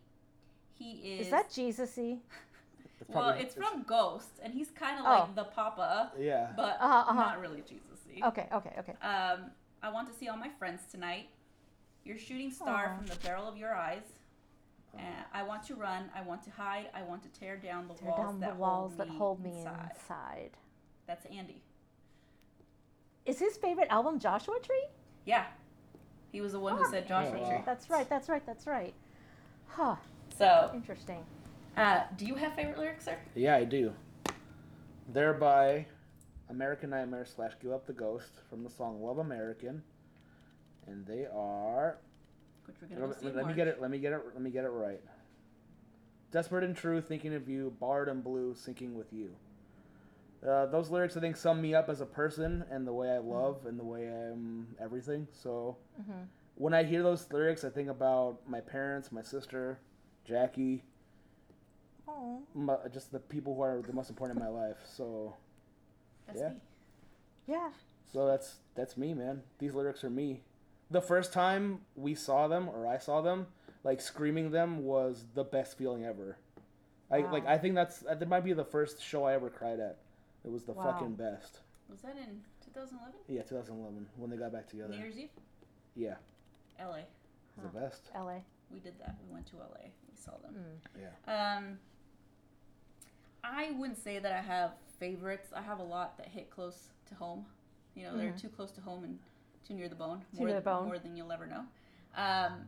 He is.
Is that Jesus-y?
It's
well,
probably-
it's from Ghost, and he's kind of
Oh.
like the Papa,
Yeah.
but
Uh-huh, uh-huh.
not really Jesus-y.
Okay, okay, okay.
Um, I want to see all my friends tonight. Your shooting star
Aw.
from the barrel of your eyes. And I want to run. I want to hide. I want to tear down the
Tear
walls
down
that
the walls
hold
that
me
hold me
inside.
inside.
That's Andy.
Is his favorite album Joshua Tree?
Yeah, he was the one who
Ah.
said Joshua
Oh,
Tree.
That's right. That's right. That's right. Huh.
So,
Interesting.
Uh, do you have favorite lyrics, sir?
Yeah, I do. Thereby, American Nightmare slash Give Up the Ghost from the song Love American. And they are.
Which we're gonna
Let, let me get it. Let me get it. Let me get it right. Desperate and true, thinking of you. Barred and blue, sinking with you. Uh, those lyrics, I think, sum me up as a person and the way I love and the way I'm everything. So
Mm-hmm.
when I hear those lyrics, I think about my parents, my sister, Jackie,
Oh.
my, just the people who are the most important in my life. So,
That's
Yeah.
me.
Yeah.
so that's that's me, man. These lyrics are me. The first time we saw them or I saw them, like screaming them was the best feeling ever. I like I think that's that might be the first show I ever cried at. It was the
Wow.
fucking best.
Was that in 2011?
Yeah, 2011 when they got back together.
New Year's Eve?
Yeah,
LA.
it was the best.
LA.
We did that. We went to LA. We saw them.
Mm.
Yeah.
Um, I wouldn't say that I have favorites. I have a lot that hit close to home. You know, they're
Mhm.
too close to home and too near the bone.
Too
more,
near the bone.
More than you'll ever know. Um,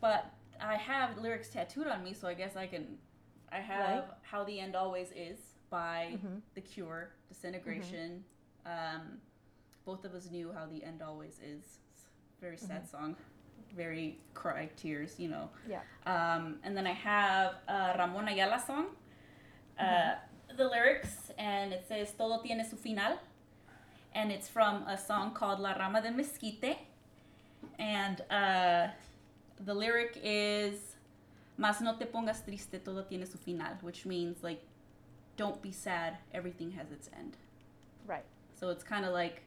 but I have lyrics tattooed on me, so I guess I can. I have
Right.
"How the End Always Is" by
Mhm.
The Cure, "Disintegration." Um, both of us knew how the end always is. Very sad song, very cry tears, you know.
Yeah.
Um, and then I have a Ramon Ayala song. Uh, the lyrics, and it says Todo tiene su final. And it's from a song called La Rama de Mezquite. And uh, the lyric is Mas no te pongas triste, todo tiene su final, which means like don't be sad. Everything has its end.
Right.
So it's kind of like,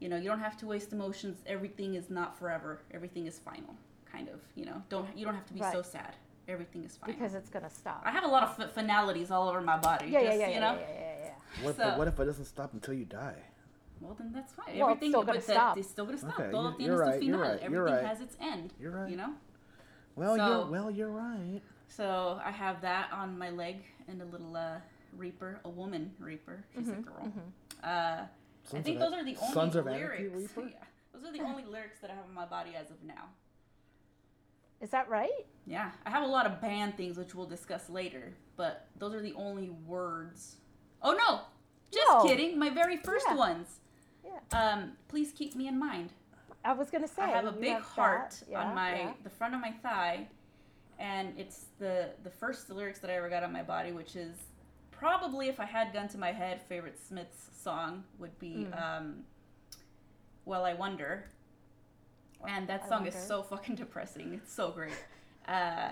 you know, you don't have to waste emotions. Everything is not forever. Everything is final. Kind of, you know. Don't you don't have to be so sad. Everything is final.
Because it's gonna stop.
I have a lot of f- finalities all over my body.
yeah, yeah,
just,
yeah,
you
yeah,
know.
yeah, yeah, yeah, yeah.
What if,
So-
what if it doesn't stop until you die?
Well, then that's fine.
Well, it's
Everything,
still gonna
but that-
stop.
it's still gonna stop.
Okay,
Todo
you're- you're right, you're
final.
right, you're
Everything
right.
has its end.
You're right.
You know.
Well,
So-
you're well, you're right.
So I have that on my leg and a little uh, reaper, a woman reaper. She's
Mm-hmm,
a girl. Uh, I think those are the only
Sons of Anarchy
lyrics. Yeah, those are the only lyrics that I have on my body as of now.
Is that right?
Yeah, I have a lot of band things which we'll discuss later, but those are the only words. Oh no, just
No.
kidding. My very first
Yeah.
ones.
Yeah.
Um, please keep me in mind.
I was gonna say.
I have a big
that.
heart
Yeah,
on my
yeah.
the front of my thigh, and it's the the first lyrics that I ever got on my body, which is probably if I had gun to my head, favorite Smiths song would be
Mm.
um, "Well I Wonder," and that
I
song is so fucking depressing. It's so great. Uh,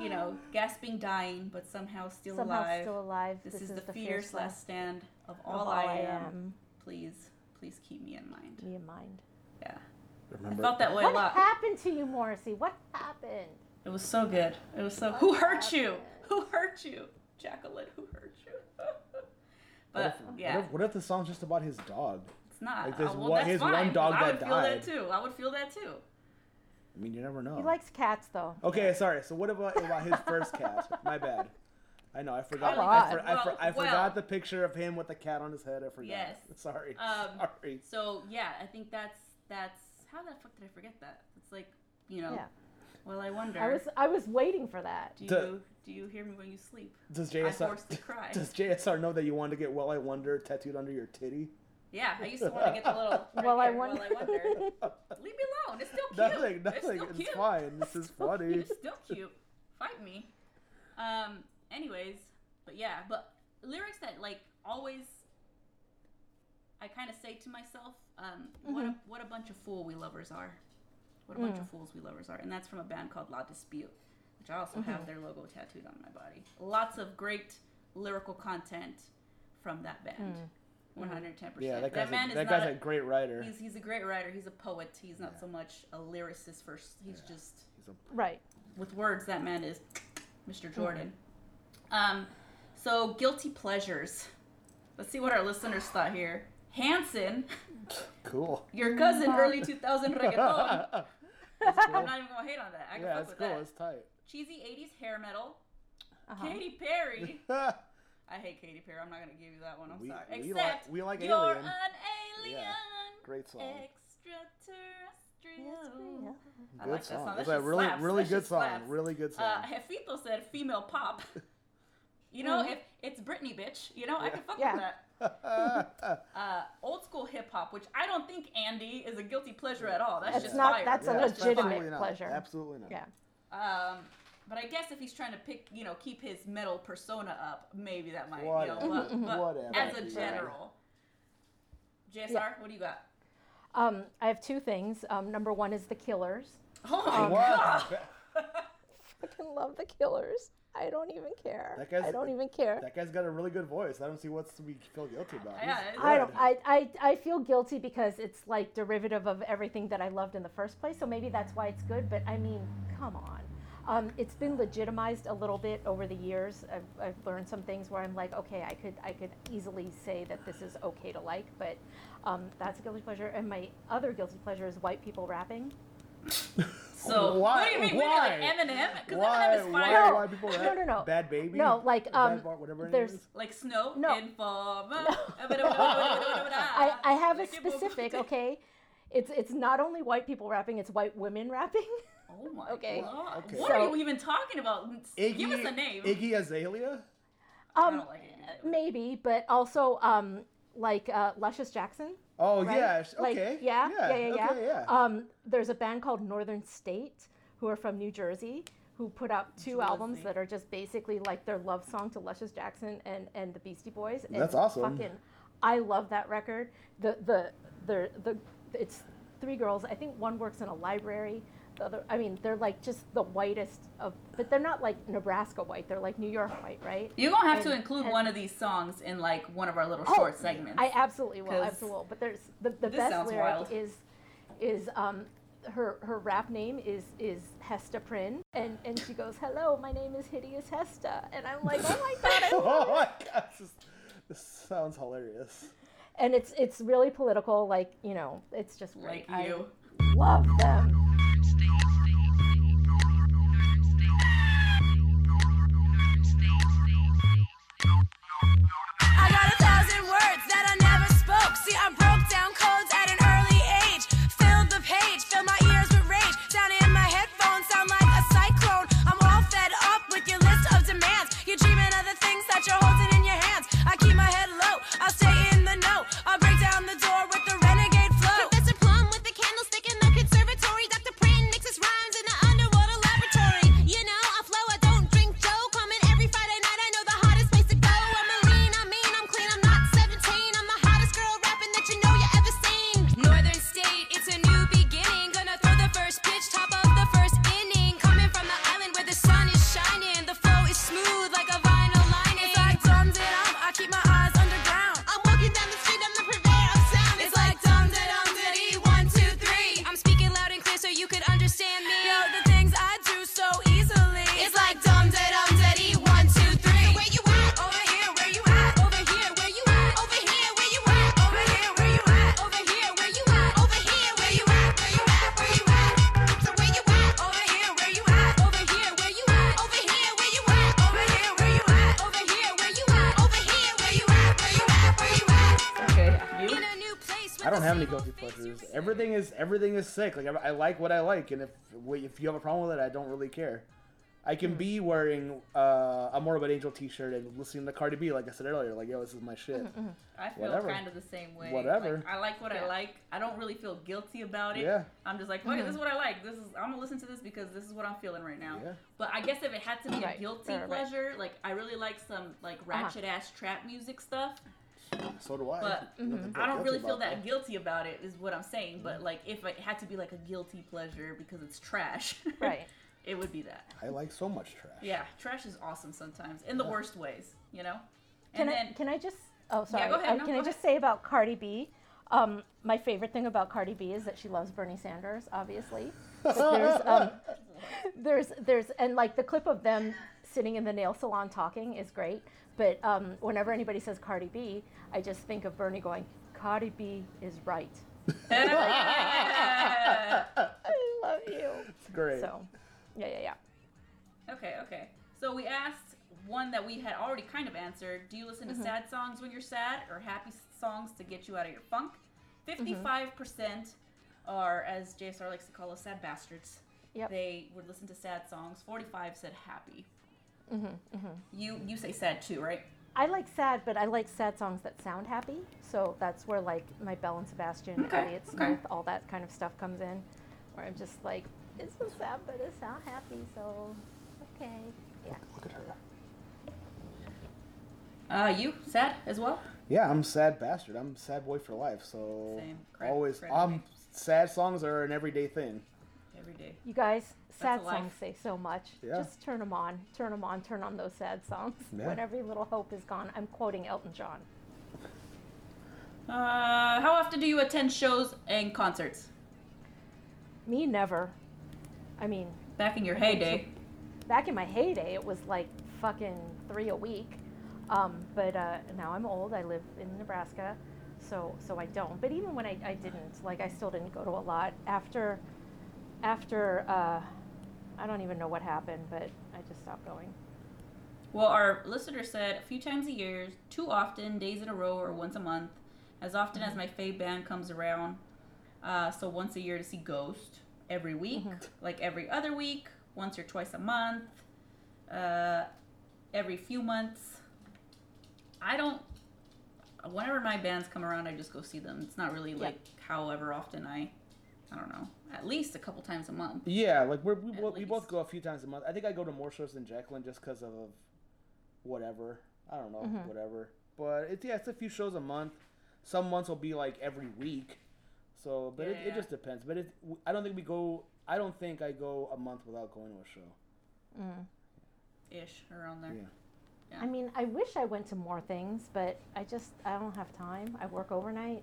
you know, gasping, dying, but somehow still
Somehow
alive.
still alive.
This, is, the, fierce last stand of
of
all, I, am. Please, please keep me in mind.
Me in mind.
Yeah, I
Remember,
felt that way
What
a lot.
What happened to you, Morrissey? What happened?
It was so good. It was so. Who hurt you? Who hurt you? Jacqueline, who hurt you?
what
but
if,
yeah,
what if, what if the song's just about his dog?
It's not.
like, there's
Uh, well,
one-
that's
his
fine,
one
'cause
dog
I would
that
feel that too. I would feel that too.
I mean, you never know.
He likes cats, though.
Okay, sorry. So what about about his first cat? My bad. I know. I forgot. I, for,
on.
I, for,
Well,
I forgot
well.
the picture of him with the cat on his head. I forgot.
Yes.
Sorry.
Um,
sorry.
So yeah, I think that's that's how the fuck did I forget that? It's like you know.
Yeah.
Well, I wonder.
I was I was waiting for that.
do you
To-
do you hear me when you sleep?
Does
I
JSR
forced to cry.
does JSR know that you wanted to get "Well I Wonder" tattooed under your titty?
Yeah, I used to want to get the little. Right
Well, I wonder.
Well, I wonder. Leave me alone. It's still cute.
nothing.
It's
Nothing.
still
It's,
cute.
fine. This is funny.
It's still cute. Fight me. Um. Anyways, but yeah, but lyrics that like always. I kind of say to myself, um, what a what a bunch of fool we lovers are. What a bunch of fools we lovers are, and that's from a band called La Dispute, which I also have their logo tattooed on my body. Lots of great lyrical content from that band. One hundred ten percent.
Yeah, that guy's,
man
a,
is
that
not
guy's
a-
a great writer.
He's, he's a great writer. He's a poet. He's not so much a lyricist first. He's just
He's a,
Right.
with words. That man is Mr. Jordan. Um, so guilty pleasures. Let's see what our listeners thought here. Hanson,
cool.
your cousin, early 2000 reggaeton.
That's
I'm not even gonna hate on that. I can
yeah,
fuck
it's
with
cool.
that.
It's tight.
Cheesy 80s hair metal.
Uh-huh.
Katy Perry. I hate Katy Perry. I'm not gonna give you that one. I'm
We-
sorry.
we
Except
like- we like
you're
Alien.
an alien. Yeah.
Great song.
Extraterrestrial. I
Good
like that
song.
song.
That's
That
a really,
slaps.
really
That
good song.
slaps.
Really good song.
Uh, Jefito said female pop. you know, if it's Britney, bitch, you know, I can fuck
Yeah.
with that. Uh, old school hip hop, which I don't think Andy is a guilty pleasure at all. That's
That's
just
not-
fire.
that's a
Yeah,
just
legitimate
absolutely not.
pleasure.
Absolutely not.
Yeah.
Um, but I guess if he's trying to pick, you know, keep his metal persona up, maybe that might,
Whatever.
you know, but, but
Whatever.
as a general. JSR,
Yeah.
what do you got?
Um, I have two things. Um, number one is the Killers.
Oh my
What?
god!
I can love the Killers. I don't even care.
That guy's-
I don't even care.
That guy's got a really good voice. I don't see what we feel guilty about.
Yeah,
I don't. I, I I feel guilty because it's like derivative of everything that I loved in the first place. So maybe that's why it's good. But I mean, come on. Um, it's been legitimized a little bit over the years. I've, I've learned some things where I'm like, okay, I could I could easily say that this is okay to like, but um, that's a guilty pleasure. And my other guilty pleasure is white people rapping.
So,
Why-
what do you mean?
why?
We like Eminem? Because
Why?
Eminem is
Why?
fire.
No.
Why people
No,
rap?
no, no.
Bad baby.
No, like,
Or Bad
um,
Bar- whatever
there's-
is.
Like Snow,
No.
Informer.
I, I have a specific. Okay, it's it's not only white people rapping; it's white women rapping.
Oh my
Okay.
god.
Okay.
What are
So-
you even talking about?
Iggy,
Give us a name.
Iggy Azalea.
I
Um,
don't like it.
maybe, but also um, like uh, Luscious Jackson.
Oh
right?
yeah. sh-
Like,
Okay.
yeah, yeah, yeah, yeah.
Okay, yeah.
Um, there's a band called Northern State who are from New Jersey who put out two albums that are just basically like their love song to Luscious Jackson and, and the Beastie Boys. And
That's awesome.
Fucking, I love that record. The the the the it's three girls. I think one works in a library. The other. I mean, they're like just the whitest of, but they're not like Nebraska white. They're like New York white, right?
You're gonna have to include
and-
one of these songs in like one of our little
Oh,
short segments.
I absolutely will, absolutely. will. But there's the, the best
sounds
lyric
wild.
is is um her her rap name is is Hesta Prynne, and and she goes, "Hello, my name is Hideous Hesta," and I'm like, "Oh my god!" I
oh
love
my god, this, is- this sounds hilarious.
and it's it's really political, like you know, it's just
like you.
I love them.
See, I'm
broke have any guilty pleasures. Everything is everything is sick. Like I, I like what I like, and if if you have a problem with it, I don't really care. I can hmm. be wearing uh, a Morbid Angel T-shirt and listening to Cardi B, like I said earlier. Like, yo, this is my shit. Mm-hmm, mm-hmm.
I feel
Whatever.
kind of the same way.
Whatever.
Like, I like what I like. I don't really feel guilty about it.
Yeah.
I'm just like, okay, this mm-hmm. is what I like. This is I'm gonna listen to this because this is what I'm feeling right now.
Yeah.
But I guess if it had to be
Right,
a guilty
right, right.
pleasure, like I really like some like uh-huh. ratchet ass trap music stuff.
So do I.
But
Nothing to
I don't really feel
about,
that guilty about it. Is what I'm saying. But like if it had to be like a guilty pleasure because it's trash,
Right.
it would be that.
I like so much trash.
Yeah, trash is awesome sometimes in the worst ways, you know.
Can
And
I can I just oh sorry yeah,
go ahead, no,
can
go
I just say about Cardi B? Um, my favorite thing about Cardi B is that she loves Bernie Sanders, obviously. But there's um, there's there's and like the clip of them sitting in the nail salon talking is great. But um, whenever anybody says Cardi B, I just think of Bernie going, Cardi B is right. I love you.
It's great.
So, yeah, yeah, yeah.
Okay, okay. So we asked one that we had already kind of answered. Do you listen
Mm-hmm.
to sad songs when you're sad or happy songs to get you out of your funk?
Mm-hmm.
55% are, as JSR likes to call us, sad bastards.
Yep.
They would listen to sad songs. 45 said happy.
Mm-hmm,
You you say sad too, right?
I like sad, but I like sad songs that sound happy. So that's where like my Belle and Sebastian,
Okay,
Elliott
okay.
Smith, all that kind of stuff comes in, where I'm just like, it's so sad, but it sound happy, so okay, yeah.
Look at her.
Uh, you sad as well?
Yeah, I'm sad bastard. I'm sad boy for life. So
Same. Cred-
always,
credit
um, sad songs are an everyday thing.
Every day.
You guys, sad
life.
songs say so much.
Yeah.
Just turn them on, turn them on, turn on those sad songs.
Yeah.
When every little hope is gone. I'm quoting Elton John.
Uh, how often do you attend shows and concerts?
Me never. I mean,
Back in your heyday.
back in my heyday, it was like fucking three a week. Um, but uh, now I'm old. I live in Nebraska, so so I don't. But even when I, I didn't, like I still didn't go to a lot. After after uh, I don't even know what happened, but I just stopped going.
Well, our listener said a few times a year, too often, days in a row, or once a month, as often as my fave band comes around. Uh, so once a year to see Ghost, every week, like every other week, once or twice a month, uh, every few months. I don't. Whenever my bands come around, I just go see them. It's not really like however often I. I don't know. At least a couple times a month.
Yeah, like we're, we
At
both, we both go a few times a month. I think I go to more shows than Jacqueline just because of whatever. I don't know,
Mm-hmm.
whatever. But it's yeah, it's a few shows a month. Some months will be like every week. So, but it,
Yeah.
it just depends. But it, I don't think we go
I don't think I go a month without going to a show. Mm.
Ish around there.
Yeah.
I mean, I wish I went to more things, but I just I don't have time. I work overnight.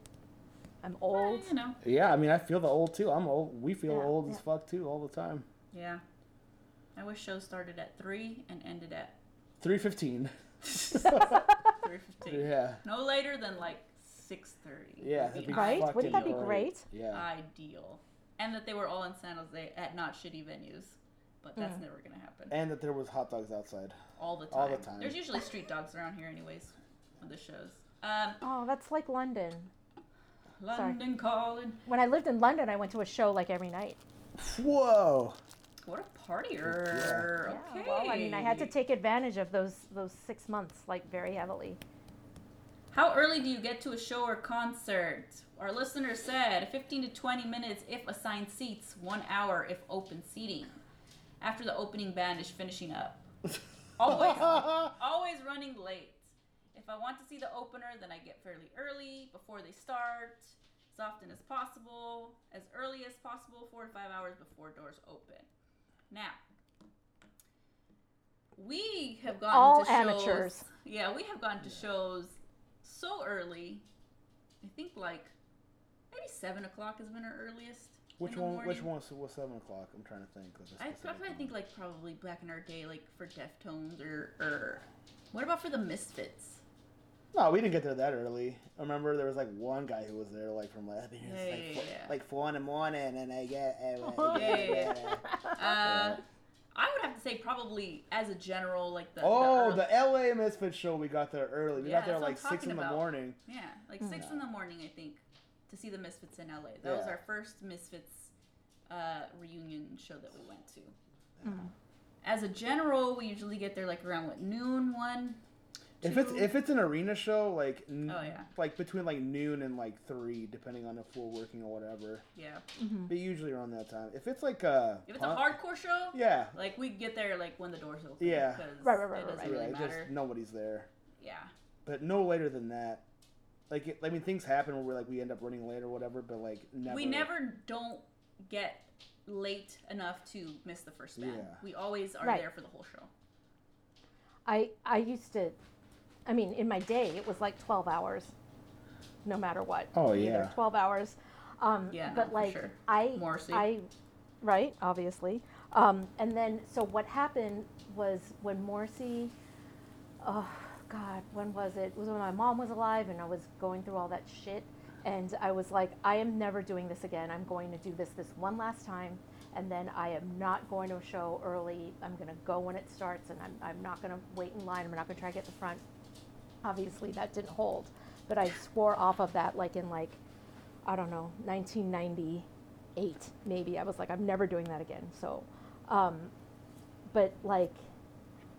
I'm
Well,
old.
you know.
Yeah, I mean, I feel the old too. I'm old. We feel
Yeah,
old as
yeah.
fuck too all the time.
Yeah. I wish shows started at three and ended at
Three fifteen.
three fifteen.
Yeah.
No later than like six thirty.
Yeah, that'd be
Right? Wouldn't that be great?
Yeah.
Ideal. And that they were all in San Jose at not shitty venues. But that's
Mm.
never gonna happen.
and that there was hot dogs outside.
all the time.
all the time.
There's usually street dogs around here anyways with the shows. Um
Oh, that's like London.
London calling.
When I lived in London, I went to a show like every night.
Whoa.
What a partier.
Yeah,
Okay.
Well, I mean, I had to take advantage of those those six months like very heavily.
How early do you get to a show or concert? Our listener said 15 to 20 minutes if assigned seats, one hour if open seating. After the opening band is finishing up. Always, always running late. If I want to see the opener, then I get fairly early before they start, as often as possible, as early as possible, four to five hours before doors open. Now, we have gotten
All
to shows.
amateurs.
Yeah, we have gotten to shows so early. I think like maybe seven o'clock has been our earliest.
Which
in the
one? Which one was, was seven o'clock? I'm trying to think. of a
I
specific
probably think like probably back in our day, like for Deftones or or what about for the Misfits?
No, we didn't get there that early. I remember there was like one guy who was there like from like,
Yeah,
like,
yeah,
four,
yeah.
like four in the morning, and I get. Uh,
Oh,
Yeah, yeah, Uh, I would have to say probably as a general, like the
Oh,
the,
the LA Misfits show. We got there early. We
Yeah,
got there like six
talking
in the
about.
morning.
yeah, like six in the morning, I think, to see the Misfits in LA. That was our first Misfits uh, reunion show that we went to. As a general, we usually get there like around what noon one.
If it's if it's an arena show, like n-
Oh, yeah.
like between like noon and like three, depending on if we're working or whatever.
yeah,
But usually around that time. If it's like uh,
if it's a hardcore show,
yeah,
like we get there like when the doors open.
Yeah.
Right, right, right,
It doesn't
right.
yeah,
really
just
matter.
nobody's there.
Yeah.
But no later than that. Like it, I mean, things happen where we're like we end up running late or whatever. But like never.
We never don't get late enough to miss the first band.
Yeah.
We always are
Right.
there for the whole show.
I I used to, I mean, in my day it was like twelve hours, no matter what.
Oh,
Either
yeah.
twelve hours. Um,
Yeah, no,
but
for
like
sure.
I
More sleep.
I, right, obviously. Um, and then so what happened was when Morrissey, oh God, when was it? It was when my mom was alive and I was going through all that shit. And I was like, I am never doing this again. I'm going to do this this one last time. And then I am not going to a show early. I'm going to go when it starts and I'm, I'm not going to wait in line. I'm not going to try to get the front. Obviously, that didn't hold. But I swore off of that like in like, I don't know, 1998 maybe. I was like, I'm never doing that again. So, um, but like,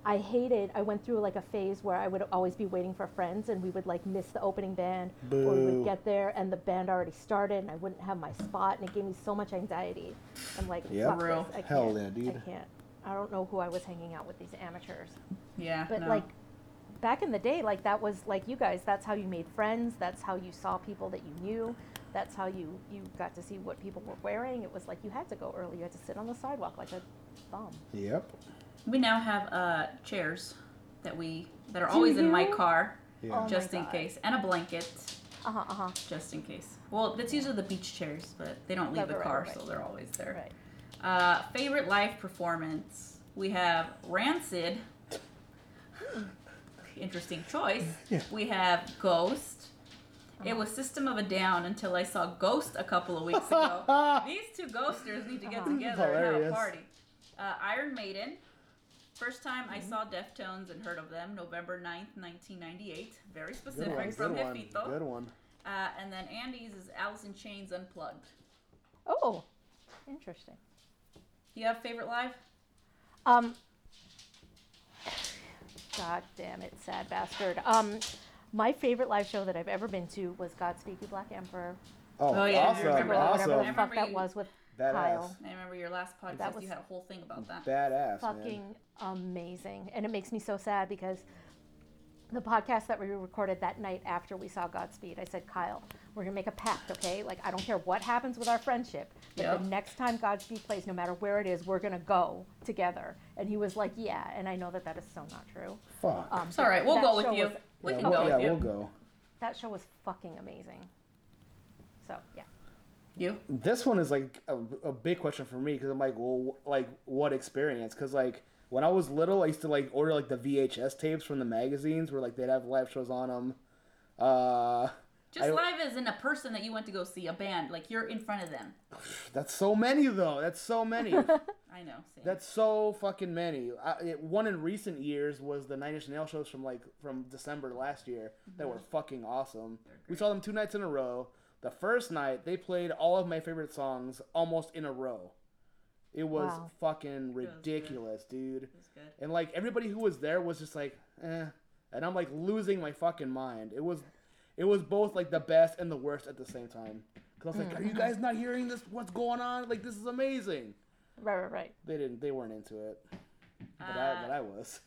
I hated. I went through like a phase where I would always be waiting for friends, and we would like miss the opening band, or we would get there and the band already started, and I wouldn't have my spot, and it gave me so much anxiety. I'm like,
Yeah.
fuck
Real.
this. I
Hell
can't.
yeah, dude.
I can't. I don't know who I was hanging out with these amateurs,
Yeah.
but
no.
like back in the day, like that was like you guys. That's how you made friends. That's how you saw people that you knew. That's how you you got to see what people were wearing. It was like you had to go early. You had to sit on the sidewalk like a bum.
Yep.
we now have uh, chairs that we that are always in my car,
Yeah.
Oh my
just in case, and a blanket,
Uh huh. Uh huh.
just in case. Well, that's usually the beach chairs, but they don't leave
Right,
the
right, right,
car,
right.
so they're always there.
Right.
Uh, favorite live performance. We have Rancid. Interesting choice.
Yeah.
We have Ghost. It was System of a Down until I saw Ghost a couple of weeks ago. These two ghosters need to get
Uh-huh.
together and have a party. Uh, Iron Maiden. First time I saw Deftones and heard of them, November 9th, 1998. Very
Good
specific
one.
from
Good one. Good one.
Uh, and then Andy's is Alice in Chains Unplugged.
Oh, interesting.
Do you have favorite live?
Um, God damn it, sad bastard. Um, my favorite live show that I've ever been to was Godspeed You Black Emperor.
Oh,
Oh, yeah, I
awesome.
remember that.
awesome.
Whatever the
I
fuck
remember
that
you-
was with
Badass.
Kyle.
I remember your last podcast.
That
you had a whole thing about that.
Badass. man.
Fucking amazing. And it makes me so sad because the podcast that we recorded that night after we saw Godspeed, I said, Kyle, we're gonna make a pact, okay? Like I don't care what happens with our friendship, but
Yep.
the next time Godspeed plays, no matter where it is, we're gonna go together. And he was like, yeah. And I know that that is so not true.
Fuck.
Um,
It's all right. We'll
that
go with you.
was-
we
yeah,
can
we'll,
go
yeah,
with you.
we'll go.
that show was fucking amazing. So yeah.
You?
This one is like a, a big question for me because I'm like, well, wh- like what experience? Because like when I was little, I used to like order like the VHS tapes from the magazines where like they'd have live shows on them. Uh,
Just live as in a person that you went to go see, a band. Like you're in front of them.
that's so many though. That's so many.
I know. Same.
That's so fucking many. I, it, one in recent years was the Nine Inch Nail shows from like from December last year that were fucking awesome. We saw them two nights in a row. The first night they played all of my favorite songs almost in a row. It was
Wow.
fucking
good.
ridiculous, dude.
It was good.
And like everybody who was there was just like, eh. And I'm like losing my fucking mind. It was, it was both like the best and the worst at the same time. Cause I was like, are you guys not hearing this? What's going on? Like this is amazing.
Right, right, right.
They didn't. They weren't into it. But I,
Uh,
but I was.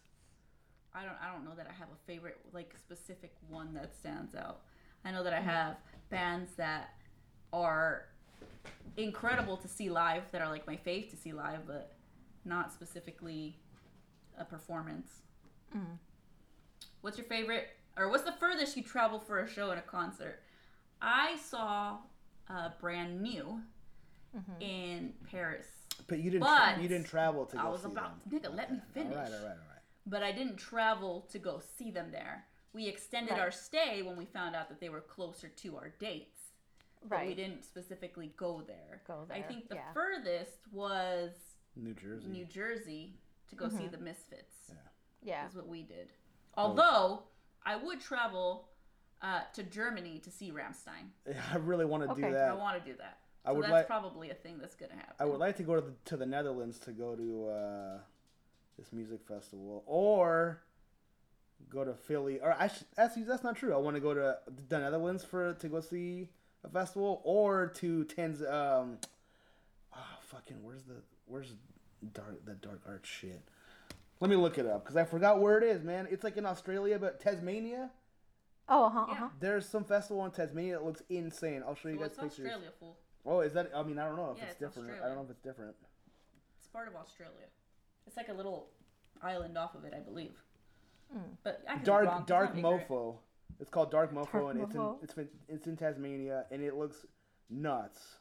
I don't I don't know that I have a favorite like specific one that stands out. I know that I have bands that are incredible to see live that are like my fave to see live but not specifically a performance. What's your favorite or what's the furthest you travel for a show and a concert? I saw uh, Brand New in Paris.
But you didn't.
But
you didn't travel to go
I was
see
about
them.
nigga, let me finish
All right, all right, all right.
but I didn't travel to go see them there. We extended
Right.
our stay when we found out that they were closer to our dates. But we didn't specifically go there.
Go there.
I think the
yeah.
furthest was
New Jersey.
New Jersey to go
Mm-hmm.
see the Misfits.
Yeah.
Is what we did. Although I would travel uh, to Germany to see Rammstein.
I really want to
Okay.
do that.
I want to do that.
I
so
would
that's
like-
probably a thing that's gonna happen.
I would like to go to the, to the Netherlands to go to uh, this music festival, or go to Philly. Or I should, actually, that's not true. I want to go to the Netherlands for to go see a festival, or to Tanz. Um, oh, fucking, where's the where's dark the dark art shit? Let me look it up because I forgot where it is, man. It's like in Australia, but Tasmania.
Oh, uh huh,
Yeah.
uh huh.
There's some festival in Tasmania that looks insane. I'll show you
Well,
guys
it's
pictures.
Australia, fool.
Oh, is that? I mean, I don't know if
Yeah,
it's,
it's
different. I don't know if it's different.
It's part of Australia. It's like a little island off of it, I believe. But I could be
Dark
wrong, 'cause
Dark
I'm ignorant.
Mofo. It's called Dark Mofo,
Dark
and it's in
Mofo?
it's in, it's in Tasmania, and it looks nuts.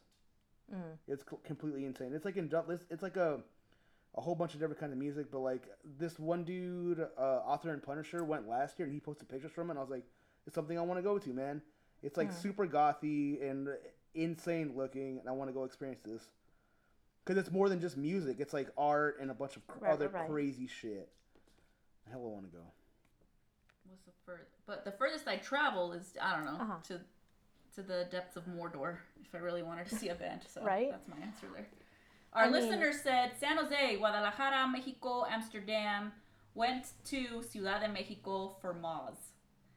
It's completely insane. It's like in Dub- it's, it's like a a whole bunch of different kinds of music, but like this one dude, uh, Author & Punisher, went last year, and he posted pictures from it. and I was like, it's something I want to go to, man. It's like super gothy and insane looking, and I want to go experience this. Because it's more than just music. It's like art and a bunch of cr-
Right,
other
right, right.
crazy shit. Hell, I want to go.
What's the furthest? But the furthest I travel is I don't know
Uh-huh.
to to the depths of Mordor if I really wanted to see a band. So
Right.
that's my answer there. Our
I mean-
listener said San Jose, Guadalajara, Mexico, Amsterdam. Went to Ciudad de Mexico for Moz,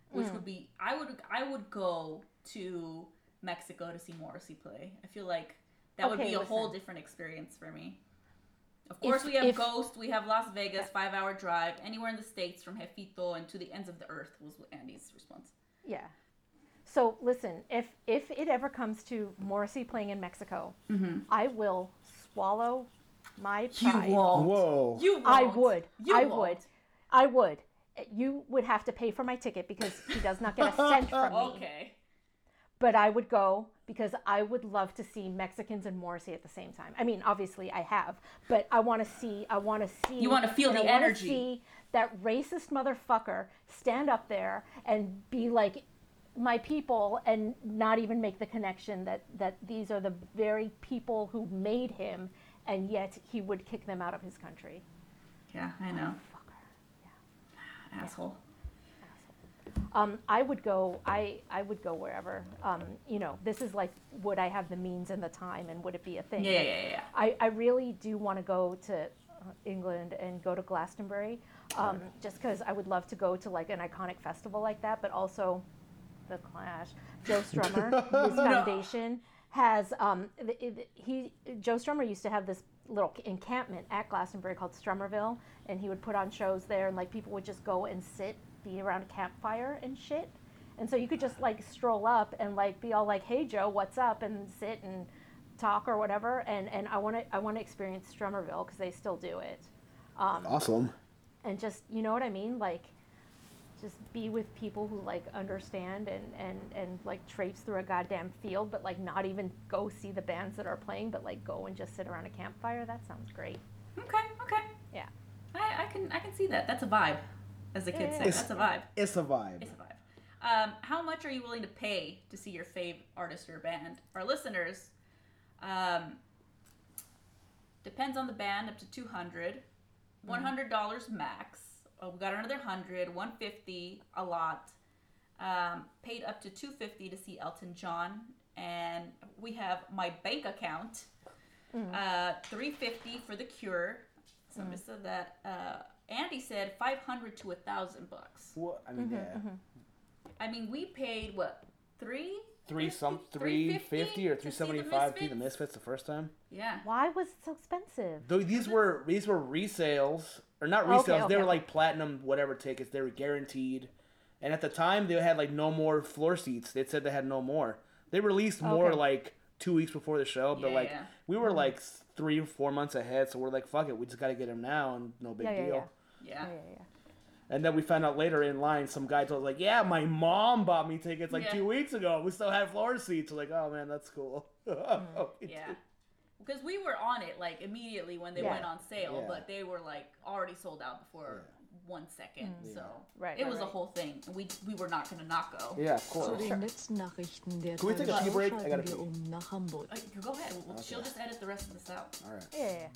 which
Mm.
would be I would I would go to Mexico to see Morrissey play. I feel like that would be a whole different experience for me. Of course,
If-
we have
if-
Ghost, we have Las Vegas, five hour drive, anywhere in the States from Jefito and to the ends of the earth was Andy's response.
Yeah. So listen, if if it ever comes to Morrissey playing in Mexico, I will swallow my pride.
Whoa.
You
I
won't.
would.
You
I
won't.
would. I would. You would have to pay for my ticket because he does not get a cent from me.
Okay.
But I would go because I would love to see Mexicans and Morrissey at the same time. I mean, obviously I have, but I want to see. I want to see.
You wanna feel the
I
energy.
See that racist motherfucker stand up there and be like, my people, and not even make the connection that that these are the very people who made him, and yet he would kick them out of his country.
Yeah, I know.
Fucker.
Asshole.
Um, I would go. I I would go wherever. Um, you know, this is like, would I have the means and the time, and would it be a thing?
Yeah, yeah,
Like,
yeah, yeah.
I, I really do want to go to uh, England and go to Glastonbury, um, just because I would love to go to like an iconic festival like that, but also the Clash. Joe Strummer, his foundation has um, he Joe Strummer used to have this little encampment at Glastonbury called Strummerville, and he would put on shows there, and like people would just go and sit, be around a campfire and shit. And so you could just like stroll up and like be all like, "Hey Joe, what's up?" and sit and talk or whatever. And and I want to I want to experience Strummerville because they still do it. Um,
Awesome.
and just you know what I mean, like just be with people who like understand and and and like traipse through a goddamn field, but like not even go see the bands that are playing, but like go and just sit around a campfire. That sounds great.
Okay, okay.
Yeah.
I, I can I can see that. That's a vibe, as the kids
Yeah,
say.
yeah.
That's a vibe.
It's a vibe.
It's a vibe. Um, how much are you willing to pay to see your fave artist or band? Our listeners, um, depends on the band, up to 200 $100 max. Oh, we got another 100 150 a lot. Um, paid up to 250 to see Elton John. And we have my bank account, uh, 350 for the cure. Somebody said that. Uh, Andy said 500 to a thousand bucks.
What? I mean, yeah.
I mean, we paid what three?
Three some
350
or three seventy five three the to see the
Misfits?
Misfits the first time.
Yeah.
Why was it so expensive?
Though these were these were resales or not
Okay,
resales. they were like platinum whatever tickets. They were guaranteed, and at the time they had like no more floor seats. They said they had no more. They released more
Okay.
like two weeks before the show, but
Yeah,
like
yeah.
we were mm-hmm. like three or four months ahead. So we're like, fuck it, we just got to get them now, and no big
Yeah, yeah,
deal.
yeah.
Yeah.
Yeah, yeah, yeah.
And then we found out later in line, some guy told us like, "Yeah, my mom bought me tickets like
Yeah.
two weeks ago. We still had floor seats." We're like, "Oh man, that's cool." Mm. Okay,
Yeah.
Dude.
Because we were on it like immediately when they
Yeah.
went on sale,
Yeah.
but they were like already sold out before one second. So
Right,
it
right,
was a whole thing. We we were not gonna not go.
Yeah, of
Zu
course.
den letzten Nachrichten der
Can we take a tea break? I gotta
wir
pee.
um nach Hamburg.
Uh, go ahead. We'll- She'll just edit the rest of this out.
All right.
Yeah,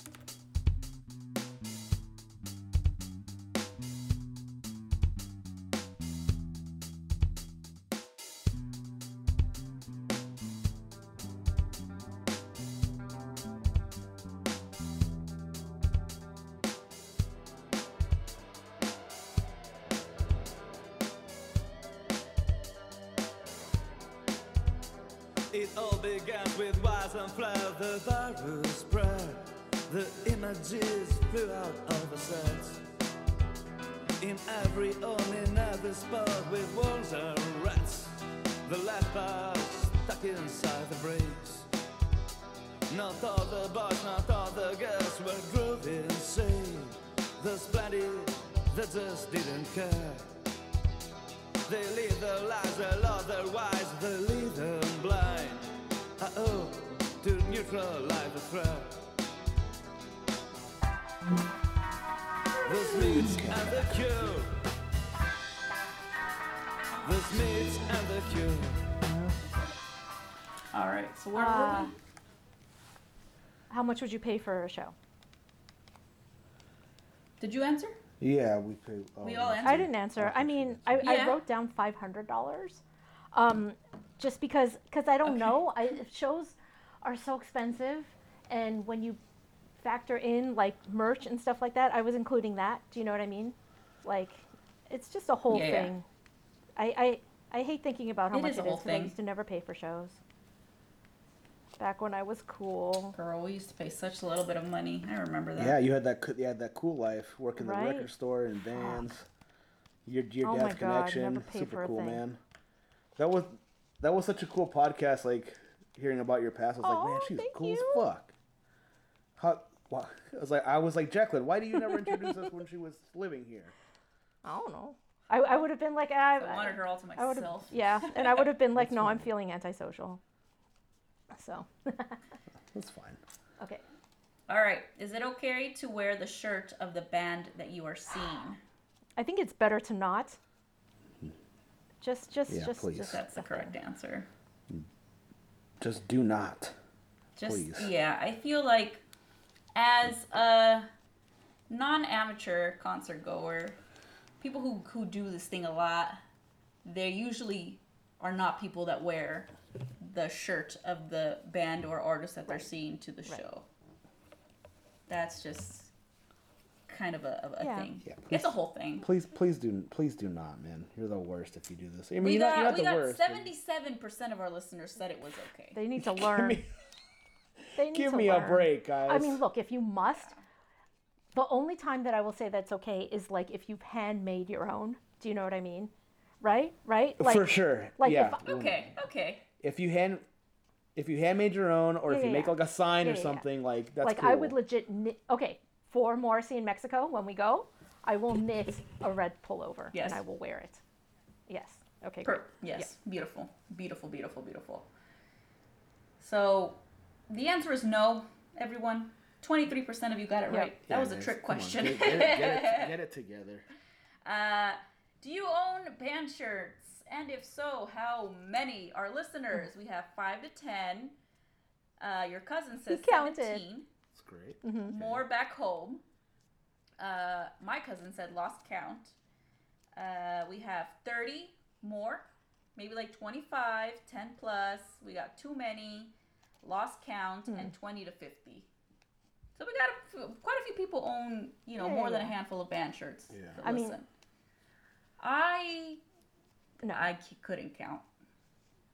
The virus spread. The images flew out of the sets. In every home, in every spot, with wolves and rats. The lepers stuck inside the bricks. Not all the boys, not all the girls were grooving insane. There's plenty that just didn't care. They live their lives well, otherwise they leave them blind. Uh oh, to neutralize the threat. The Smiths and the Cure. The Smiths and the Cure.
All right. So where
Uh,
were we?
How much would you pay for a show?
Did you answer?
Yeah, we could. Oh,
We all answered.
I didn't answer. I mean, I, I wrote down five hundred dollars, um, just because because I don't
Okay.
know. I shows are so expensive, and when you factor in like merch and stuff like that, I was including that. Do you know what I mean? Like, it's just a whole
Yeah, yeah.
thing. I, I I hate thinking about how
It
much
is a
it
whole
is I
thing.
used to never pay for shows. Back when I was cool.
Girl, we used to pay such a little bit of money. I remember that.
Yeah, you had that. You had that cool life, working the record store and bands. Your your
Oh my
dad's
God,
connection,
never paid
super
for a
cool,
thing.
man. That was that was such a cool podcast. Like hearing about your past, I was like, man, she's cool
you.
as fuck. How? Why? I was like, I was like, Jacqueline, why do you never introduce us when she was living here?
I don't know. I, I would have been like, I,
I wanted her all to
I would have,
myself.
yeah, and I would have been like, no, I'm feeling antisocial. So,
That's fine.
okay.
All right. Is it okay to wear the shirt of the band that you are seeing?
I think it's better to not. Hmm. Just, just,
Yeah,
just,
please.
just
That's the correct answer.
Just do not.
Just
Please.
yeah, I feel like as a non-amateur concert goer, people who who do this thing a lot, they usually are not people that wear the shirt of the band or artist that they're seeing to the show. That's just kind of a, a, a
Yeah.
thing.
Yeah,
it's a whole thing.
Please, please do, please do not, man. You're the worst if you do this. I mean,
We
you're not, you're
got
not
we
the
got seventy seven percent of our listeners said it was okay.
They need to learn.
mean-
they need
Give
to
me a break, guys.
I mean, look, if you must, the only time that I will say that's okay is like if you've handmade your own. Do you know what I mean? Right? Right? Like,
for sure.
like
yeah.
if-
Okay, okay.
if you hand if you handmade your own or if you
yeah,
make
yeah.
like a sign
Yeah,
or
yeah, yeah.
something like that's
like
cool.
I would legit knit. Okay, for Morrissey in Mexico when we go, I will knit a red pullover
Yes.
and I will wear it. Yes. Okay.
Per-
Great.
yes, beautiful, beautiful, beautiful, beautiful. So, the answer is no, everyone. Twenty-three percent of you got it
Yep.
right. That
Yeah,
was a
guys,
trick question.
Get, get it, get, it, get it together.
Uh, do you own band shirts? And if so, how many? Our listeners, we have five to ten. Uh, your cousin says
counted.
seventeen.
It's great.
Mm-hmm.
More back home. Uh, my cousin said lost count. Uh, we have thirty more, maybe like 25, 10 plus. We got too many, lost count,
Hmm.
and twenty to fifty. So we got a, f- quite a few people own, you know,
Yeah,
more
yeah,
than a handful of band shirts.
Yeah.
So
I mean-
listen. I
No.
I couldn't count.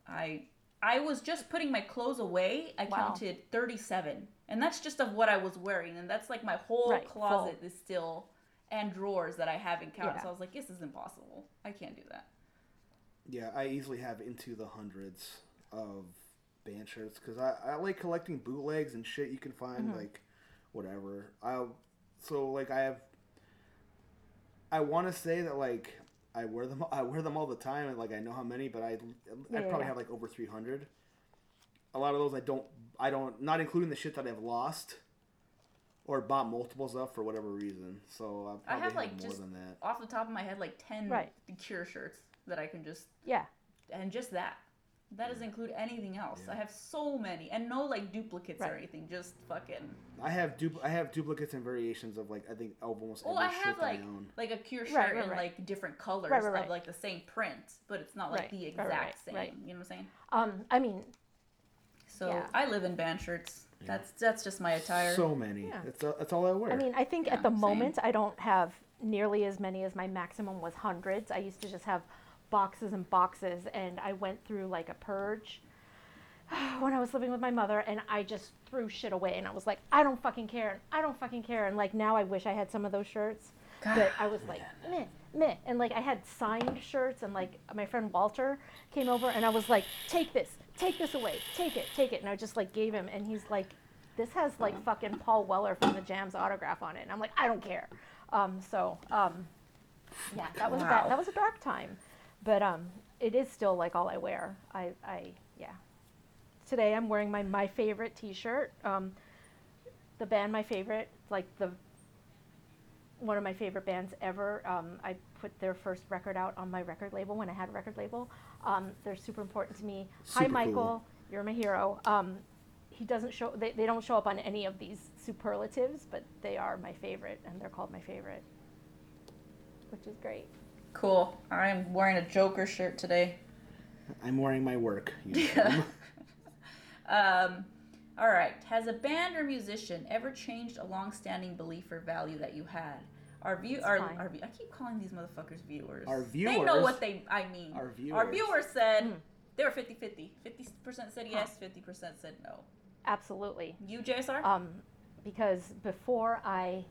I I was just putting my clothes away. I
Wow.
counted 37. And that's just of what I was wearing. And that's like my whole
Right,
closet
full.
is still and drawers that I haven't counted.
Yeah.
So I was like, this is impossible. I can't do that.
Yeah, I easily have into the hundreds of band shirts because I, I like collecting bootlegs and shit you can find
Mm-hmm.
like whatever. I so like I have. I want to say that like I wear them I wear them all the time and like I know how many, but I I probably
yeah.
have like over three hundred. A lot of those I don't I don't not including the shit that I've lost. Or bought multiples of for whatever reason, so I
I
probably
have
have,
like
more
just
than that.
off the top of my head, like 10
Right.
Cure shirts that I can just,
Yeah.
and just that. That doesn't include anything else. I have so many, and no like duplicates or anything. Just fucking.
I have dupl- I have duplicates and variations of like I think of almost
Well,
every
I
shit
have
that
like
I own.
like a Cure shirt
Right, right,
in
right.
like different colors
Right, right, right.
of like the same print, but it's not like
Right,
the
right,
exact
right,
same.
right.
You know what I'm saying?
Um. I mean,
So
Yeah.
I live in band shirts. That's that's just my attire.
So many.
Yeah.
That's, that's all I wear.
I mean, I think
Yeah,
at the
same.
moment I don't have nearly as many as my maximum was hundreds. I used to just have boxes and boxes, and I went through like a purge when I was living with my mother, and I just threw shit away, and I was like, I don't fucking care, and I don't fucking care, and like now I wish I had some of those shirts, but I was like, meh, meh, and like I had signed shirts, and like my friend Walter came over, and I was like, take this, take this away, take it, take it, and I just like gave him, and he's like, this has like fucking Paul Weller from the Jam's autograph on it, and I'm like, I don't care. Um, so um, yeah, that was a
Wow.
bad, that was a dark time, but um, it is still like all I wear. I, I yeah. Today I'm wearing my my favorite T-shirt. Um, the band my favorite, like the one of my favorite bands ever. Um, I put their first record out on my record label when I had a record label. Um, they're super important to me. Hi, Michael.
cool.
You're my hero. Um, he doesn't show. They, they don't show up on any of these superlatives, but they are my favorite, and they're called my favorite, which is great.
Cool. I'm wearing a Joker shirt today.
I'm wearing my work uniform.
Um, all right. Has a band or musician ever changed a long-standing belief or value that you had? Our view, our,
fine.
our, view- I keep calling these motherfuckers viewers.
Our viewers.
They know what they, I mean.
our viewers.
Our
viewers.
viewers said they were 50-50. 50% said yes, 50% said no.
Absolutely.
You, JSR?
um, because before I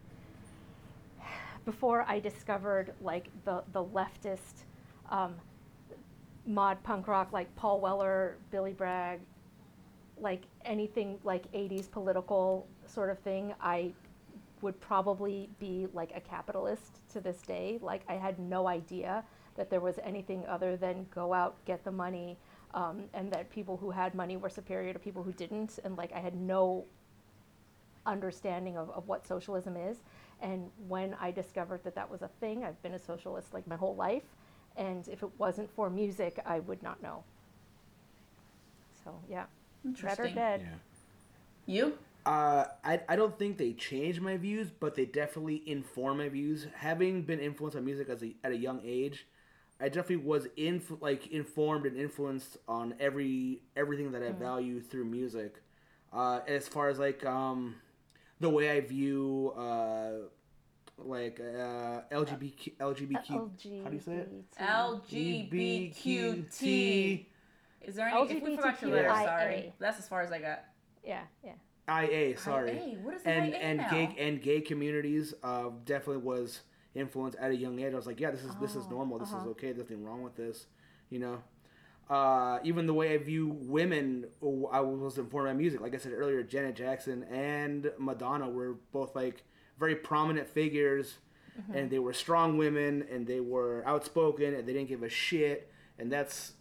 before I discovered like the the leftist um, mod punk rock like Paul Weller, Billy Bragg, like anything like 80s political sort of thing, I would probably be like a capitalist to this day. Like I had no idea that there was anything other than go out, get the money, um, and that people who had money were superior to people who didn't. And like I had no understanding of, of what socialism is. And when I discovered that that was a thing, I've been a socialist like my whole life. And if it wasn't for music, I would not know. So yeah, red or
Interesting.
dead.
You?
Uh, I, I don't think they change my views, but they definitely inform my views. Having been influenced by music as a, at a young age, I definitely was inf- like informed and influenced on every everything that I value through music. Uh, as far as like um, the way I view uh, like uh, LGBTQ, LGBTQ how do you say it?
LGBTQT. Is there any? If we forgot your letter, sorry. That's as far as I got.
Yeah, yeah.
IA, sorry.
IA, what is
and
IA
and
now?
gay and gay communities uh, definitely was influenced at a young age. I was like, yeah, this is this
Oh,
is normal. This
uh-huh.
is okay. There's nothing wrong with this, you know. Uh, even the way I view women, I was informed by music. Like I said earlier, Janet Jackson and Madonna were both like very prominent figures,
Mm-hmm.
and they were strong women, and they were outspoken, and they didn't give a shit. And that's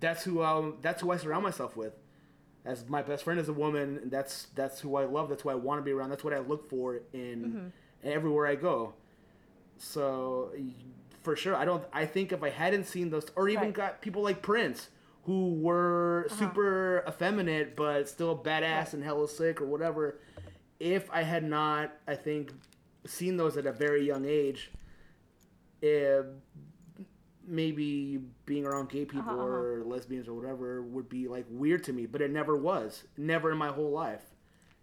that's who I that's who I surround myself with as my best friend is a woman and that's that's who I love that's who I want to be around that's what I look for in everywhere I go. So for sure I don't I think if I hadn't seen those or even
Right.
got people like Prince who were super effeminate but still badass and hella sick or whatever if I had not I think seen those at a very young age eh, maybe being around gay people
Uh-huh, uh-huh.
or lesbians or whatever would be like weird to me, but it never was. Never in my whole life.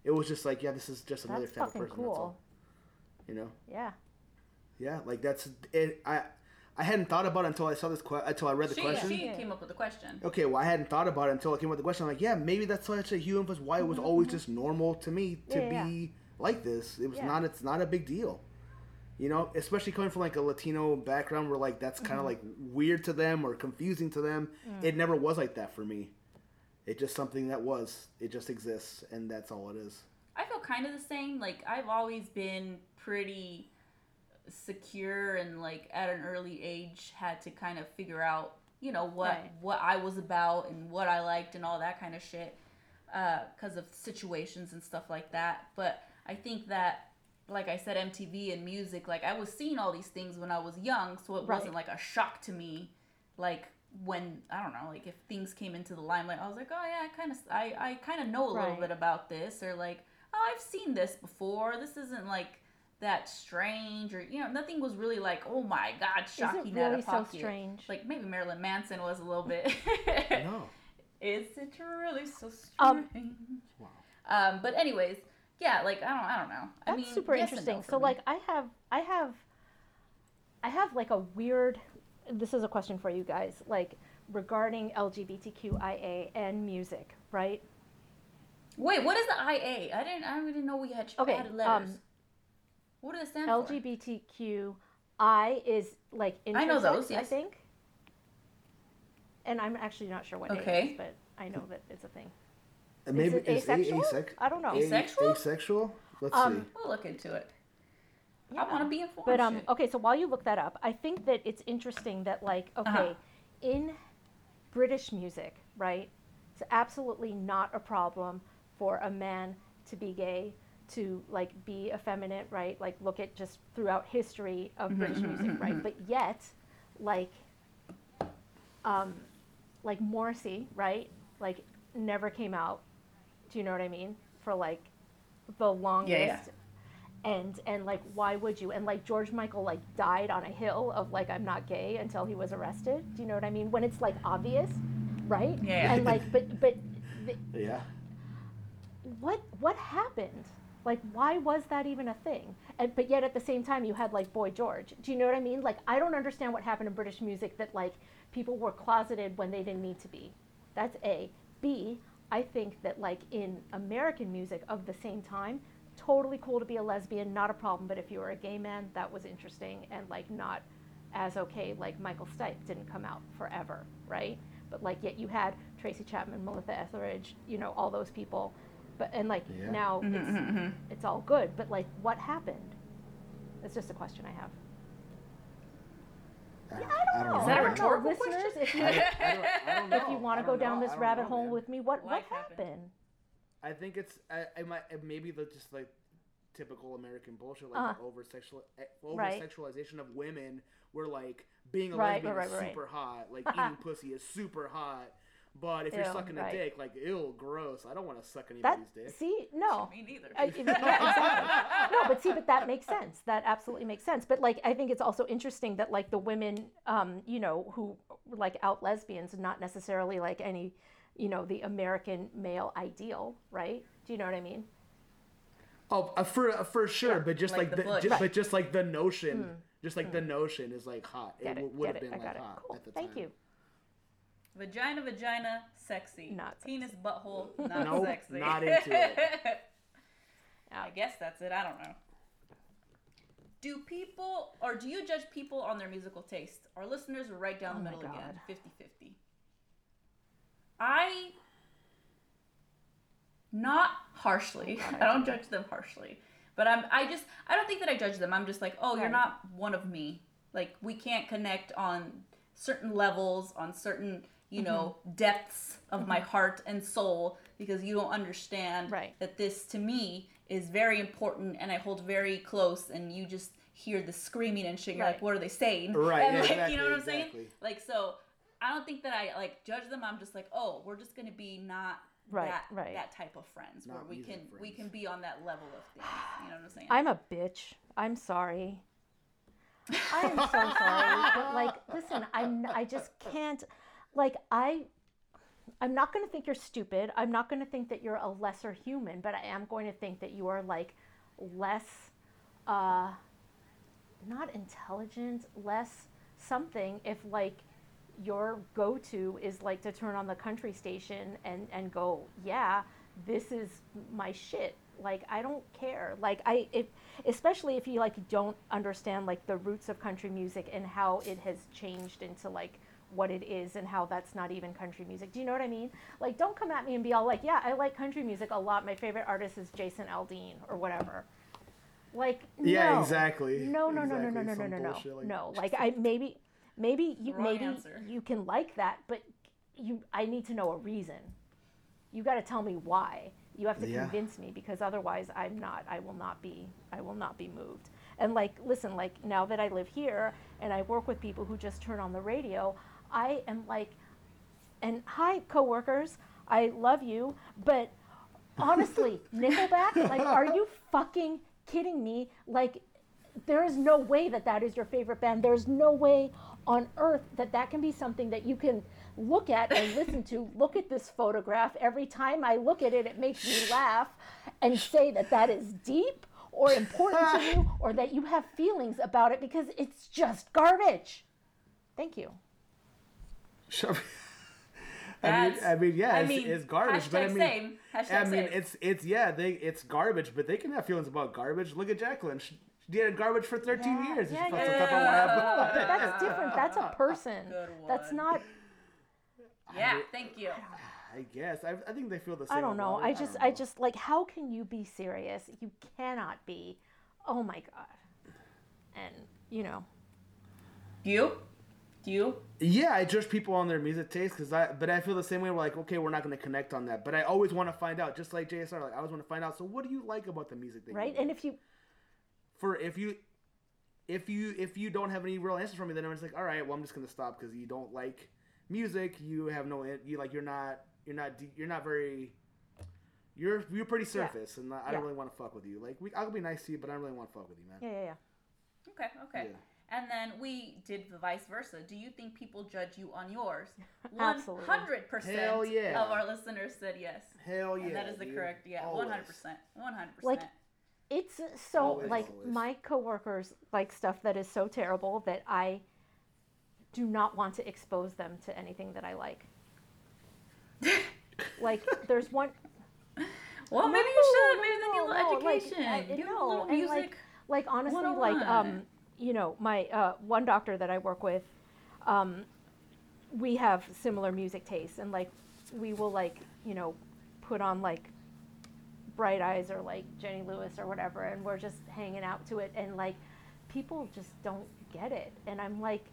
It was just like, yeah, this is just another
That's
type of
fucking
person. That's all.
cool.
You know?
Yeah.
Yeah, like that's it. I I hadn't thought about it until I saw this que- until I read the
She,
question.
she came up with the question.
Okay, well, I hadn't thought about it until I came up with the question. I'm like, yeah, maybe that's such a huge was why it was always just normal to me to
Mm-hmm, Yeah, yeah,
be like this. It was
Yeah.
not. It's not a big deal. You know, especially coming from like a Latino background where like that's
Mm-hmm.
kind of like weird to them or confusing to them.
Mm.
It never was like that for me. It's just something that was. It just exists, and that's all it is.
I feel kind of the same. Like I've always been pretty secure and like at an early age had to kind of figure out, you know, what
Right.
what I was about and what I liked and all that kind of shit because of situations and stuff like that. But I think that like I said MTV and music, like I was seeing all these things when I was young, so it
Right.
wasn't like a shock to me like when I don't know, like if things came into the limelight, I was like, oh yeah, I kind of, I, I kind of know a little bit about this, or like, oh, I've seen this before. This isn't like that strange, or you know, nothing was really like, oh my god, shocking
it
out
really
of
so strange?
Like maybe Marilyn Manson was a little bit.
No.
Is it really so strange?
Um,
Um, but anyways, yeah, like I don't, I don't know. I
That's
mean,
super
yes
interesting.
no
so
me.
like I have I have I have like a weird this is a question for you guys, like regarding LGBTQIA and music, right?
wait, what is the IA? I didn't, I didn't know we had
Okay,
added letters.
um,
what does it stand for?
LGBTQI is like intersex,
I know those, Yes.
I think. And I'm actually not sure what it
Okay.
is, but I know that it's a thing.
And maybe
it
is a-
asexual?
asex-
I don't know.
a-
Asexual?
Asexual. Let's
Um,
see.
We'll look into it. I want to be informed.
But um, okay, so while you look that up, I think that it's interesting that like, okay,
Uh-huh.
in British music, right, it's absolutely not a problem for a man to be gay, to like be effeminate, right? Like look at just throughout history of
Mm-hmm,
British music, right? But yet, like, um, like Morrissey, right? Like never came out. Do you know what I mean? For like the longest and and like why would you? And like george michael like died on a hill of like i'm not gay until he was arrested. Do you know what i mean? When it's like obvious right?
Yeah, yeah.
and like but but the,
Yeah.
what what happened? Like why was that even a thing? And but yet at the same time you had like boy george. Do you know what i mean? Like i don't understand what happened in british music that like people were closeted when they didn't need to be. That's a. B i think that like in american music of the same time totally cool to be a lesbian not a problem but if you were a gay man that was interesting and like not as okay like michael stipe didn't come out forever right? But like yet you had tracy chapman melissa etheridge you know all those people. But and like
Yeah.
now
Mm-hmm,
it's, it's all good but like what happened? It's just a question i have
I,
I don't, know.
Is that a
I
rhetorical
listeners if you
I I I don't know.
if you want to go down
know.
this rabbit
know,
hole
man.
with me what what
Life happened.
happened
I think it's I, I might maybe the just like typical American bullshit, like
Uh.
the over sexual over
Right.
sexualization of women, where like being a
Right,
lesbian
right,
is
right, right.
super hot, like eating pussy is super hot. But if you're sucking
right.
a dick, like ew, gross. I don't want to suck
that
anybody's dick.
see no
Me neither.
I, yeah, exactly. no, but see, but that makes sense. That absolutely makes sense. But like, I think it's also interesting that like the women, um, you know, who like out lesbians, not necessarily like any, you know, the American male ideal, right? Do you know what I mean?
Oh, uh, for uh, for sure,
Yeah.
but just
Like
like,
the
the,
Bush.
ju-
Right.
but just like the notion, just like the notion is like hot.
Hmm. Get
it
it?
w- would have been
I
like
it.
hot
Cool.
at the time.
Thank you.
Vagina, vagina, sexy.
Not
Penis, butthole, not
Nope,
sexy.
not into it.
I guess that's it. I don't know. Do people, or do you judge people on their musical taste? Our listeners are right down
Oh
the middle again,
God.
50 50. I, not harshly, I don't judge them harshly, but I'm, I just, I don't think that I judge them. I'm just like, oh, you're not one of me. Like, we can't connect on certain levels, on certain, you know,
Mm-hmm.
depths of my heart and soul because you don't understand
Right.
that this to me is very important and I hold very close and you just hear the screaming and shit. You're like, what are they saying?
Right,
And
yeah,
like,
exactly,
you know what I'm
exactly.
saying? Like, so I don't think that I like judge them. I'm just like, oh, we're just gonna be not
Right,
that
right.
that type of friends where we
music
can we can be on that level of things. You know what I'm saying?
I'm a bitch. I'm sorry. I'm so sorry, but like, listen, I'm I just can't. Like, I, I'm not going to think you're stupid. I'm not going to think that you're a lesser human, but I am going to think that you are like less, uh, not intelligent, less something. If like your go-to is like to turn on the country station and and go, yeah, this is my shit. Like I don't care. Like I if especially if you like don't understand like the roots of country music and how it has changed into like what it is and how that's not even country music. Do you know what I mean? Like don't come at me and be all like, "Yeah, I like country music a lot. My favorite artist is Jason Aldean or whatever." Like
Yeah,
no.
exactly.
No, no, no, no, no, no, no, no, no.
like-
No, like I maybe maybe you maybe
answer.
you can like that, but you I need to know a reason. You got to tell me why. You have to
Yeah.
convince me because otherwise I'm not I will not be I will not be moved. And like listen, like now that I live here and I work with people who just turn on the radio, I am like and hi coworkers, I love you, but honestly, Nickelback, like are you fucking kidding me? Like there is no way that that is your favorite band. There's no way on earth that that can be something that you can look at and listen to. Look at this photograph. Every time I look at it, it makes me laugh and say that that is deep or important to you or that you have feelings about it because it's just garbage. Thank you.
Sure. I mean, I mean, yeah,
I
it's,
mean,
it's garbage, but I mean,
same, hashtag
I mean,
same.
it's it's yeah, they it's garbage, but they can have feelings about garbage. Look at Jacqueline; she, she did garbage for 13
Yeah,
years.
yeah,
she fucks
yeah,
with stuff I
yeah.
No, but that's different. That's a person. That's not.
yeah, thank you.
I guess I, I think they feel the same.
I don't know. I just,
don't
I just like. How can you be serious? You cannot be. Oh my god. And you know.
You? Do you?
Yeah, I judge people on their music taste because I, but I feel the same way. We're like, okay, we're not going to connect on that, but I always want to find out. Just like JSR, like I always want to find out. So, what do you like about the music? That
right
like?
and if you
for if you if you if you don't have any real answers for me then i'm just like all right well i'm just gonna stop because you don't like music you have no you like you're not you're not de- you're not very you're you're pretty surface and i don't really want to fuck with you like we, i'll be nice to you but i don't really want to fuck with you man
yeah yeah yeah
Okay, okay.
Yeah.
And then we did the vice versa. Do you think people judge you on yours?
Absolutely.
100%
Hell yeah.
of our listeners said yes.
hell yeah
and that is the
dude.
correct, yeah,
Always.
100%. 100%.
Like, it's so
Always,
like
always.
my coworkers like stuff that is so terrible that i do not want to expose them to anything that i like like there's one
well, maybe
No,
you should.
no,
Maybe they need a
no,
little
no, like,
education.
I-
Give them a
no,
little
and,
music.
like, like honestly like
101.
um you know my uh, one doctor that i work with um we have similar music tastes and like we will like you know put on like bright eyes or like jenny lewis or whatever and we're just hanging out to it and like people just don't get it. And i'm like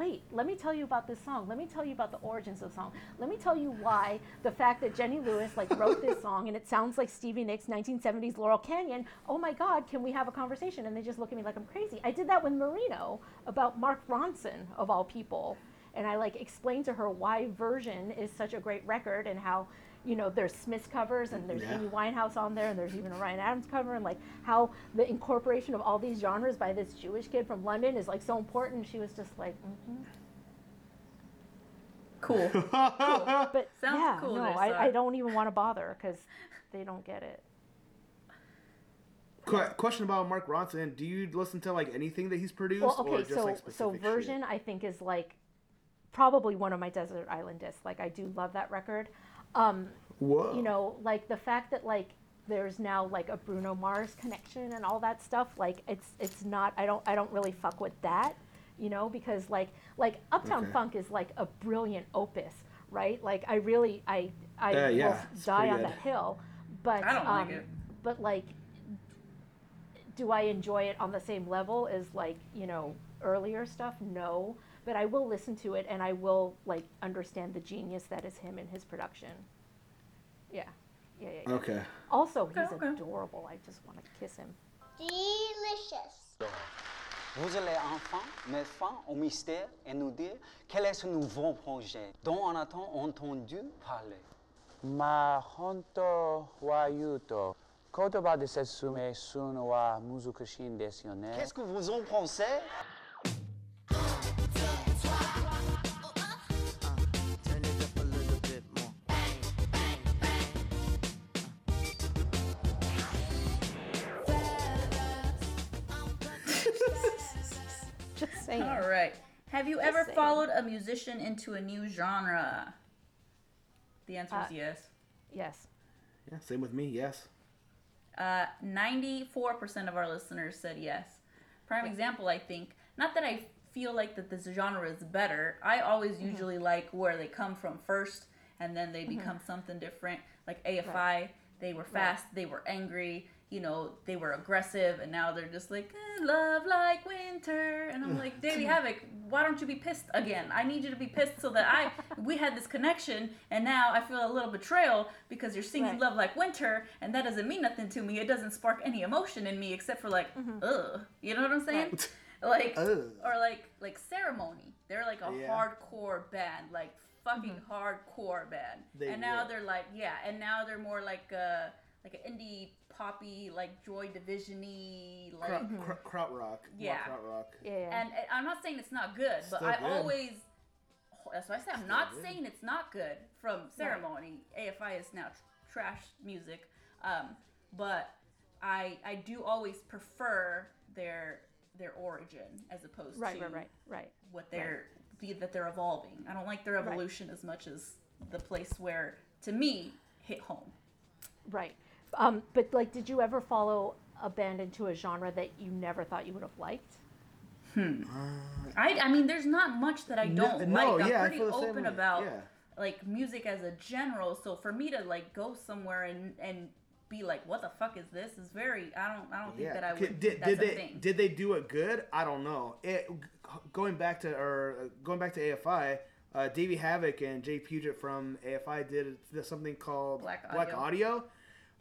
wait let me tell you about this song. Let me tell you about the origins of the song. Let me tell you why the fact that jenny lewis like wrote this song and it sounds like stevie nicks 1970s laurel canyon. Oh my god can we have a conversation? And they just look at me like i'm crazy. I did that with marino about mark ronson of all people. And i like explained to her why version is such a great record and how you know there's smith's covers and there's
Yeah.
amy winehouse on there and there's even a ryan adams cover and like how the incorporation of all these genres by this jewish kid from london is like so important she was just like mm-hmm.
cool.
but
Sounds
yeah
cool,
no I, I don't even want to bother because they don't get it
Qu- question about mark ronson do you listen to like anything that he's produced
well
or
okay
just
so
like
so
specific
version
shit?
i think is like probably one of my desert island discs like i do love that record um
Whoa.
you know like the fact that like there's now like a Bruno Mars connection and all that stuff. Like it's it's not. I don't I don't really fuck with that, you know, because like like Uptown
Okay.
Funk is like a brilliant opus, right? Like I really I I
Uh, yeah,
will die on
good.
that hill, but
I don't like
um,
it.
But like, do I enjoy it on the same level as like you know earlier stuff? No, but I will listen to it and I will like understand the genius that is him in his production. Yeah. Yeah, yeah, yeah.
Okay.
Also, he's
okay.
adorable. I just want to kiss him.
Delicious.
Vous allez enfin mettre fin au mystère et nous dire quel est ce nouveau projet dont on a tant entendu parler.
Ma honto wa yuto. Kotoba de sun wa muzukushin
Qu'est-ce que vous en pensez?
Right. Have you ever
saying.
followed a musician into a new genre? The answer is
Uh,
yes.
Yes.
Yeah, same with me. Yes.
Uh, 94% of our listeners said yes. Prime example, I think. Not that I feel like that this genre is better. I always
Mm-hmm.
usually like where they come from first and then they become something different. Like AFI, they were fast, they were angry, you know, they were aggressive, and now they're just like, eh, love like winter. And I'm like, Davey Havoc, why don't you be pissed again? I need you to be pissed so that I, we had this connection, and now I feel a little betrayal because you're singing
Right.
love like winter, and that doesn't mean nothing to me. It doesn't spark any emotion in me except for like, mm-hmm. ugh. You know what I'm saying? Like,
Ugh.
or like, like ceremony. They're like a
Yeah.
hardcore band, like fucking mm-hmm. hardcore band.
They
and now
were.
they're like, yeah, and now they're more like a like an indie poppy, like Joy Division-y, like.
Kraut, Kraut- Kraut rock.
Yeah.
Kraut rock.
Yeah. yeah.
And, and I'm not saying it's not good, but
Still
I
good.
always. That's why I said I'm not
good.
saying it's not good from ceremony. AFI is now tr- trash music, um, but I I do always prefer their their origin as opposed
right,
to
right, right, right.
what they're the, that they're evolving. I don't like their evolution as much as the place where to me hit home.
Right. Um, but like, did you ever follow a band into a genre that you never thought you would have liked?
I, I mean, there's not much that I don't
no,
like. I'm
yeah, I
pretty
feel the same
open about
yeah.
like music as a general. So for me to like go somewhere and and be like, what the fuck is this? Is very. I don't. I don't think
Yeah.
that I would.
Did,
that's
did
a
they
thing.
did they do it good? I don't know. It going back to or uh, going back to AFI. Uh, Davey Havoc and Jade Puget from AFI did, did something called
Blaqk
Blaqk
Audio.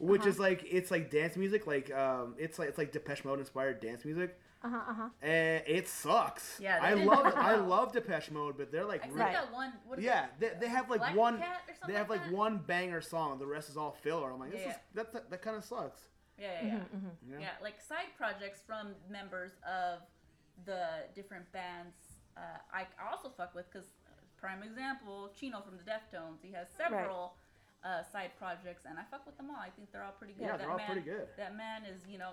Audio, which is like it's like dance music. Like um, it's like it's like Depeche Mode inspired dance music.
Uh huh. Uh huh.
And it sucks.
Yeah,
I love I love Depeche Mode, but they're like
Except
really-
that one. What is
yeah, they, they have like
Black
one.
Cat or something
They have
like
like one banger song. The rest is all filler. I'm like, this
Yeah,
is that that, that kind of sucks.
Yeah, yeah, yeah.
Yeah.
Yeah, like side projects from members of the different bands uh, I also fuck with because prime example, Chino from the Deftones. He has several uh, side projects, and I fuck with them all. I think they're all pretty good.
Yeah,
that
they're all
man,
pretty good.
That man is, you know,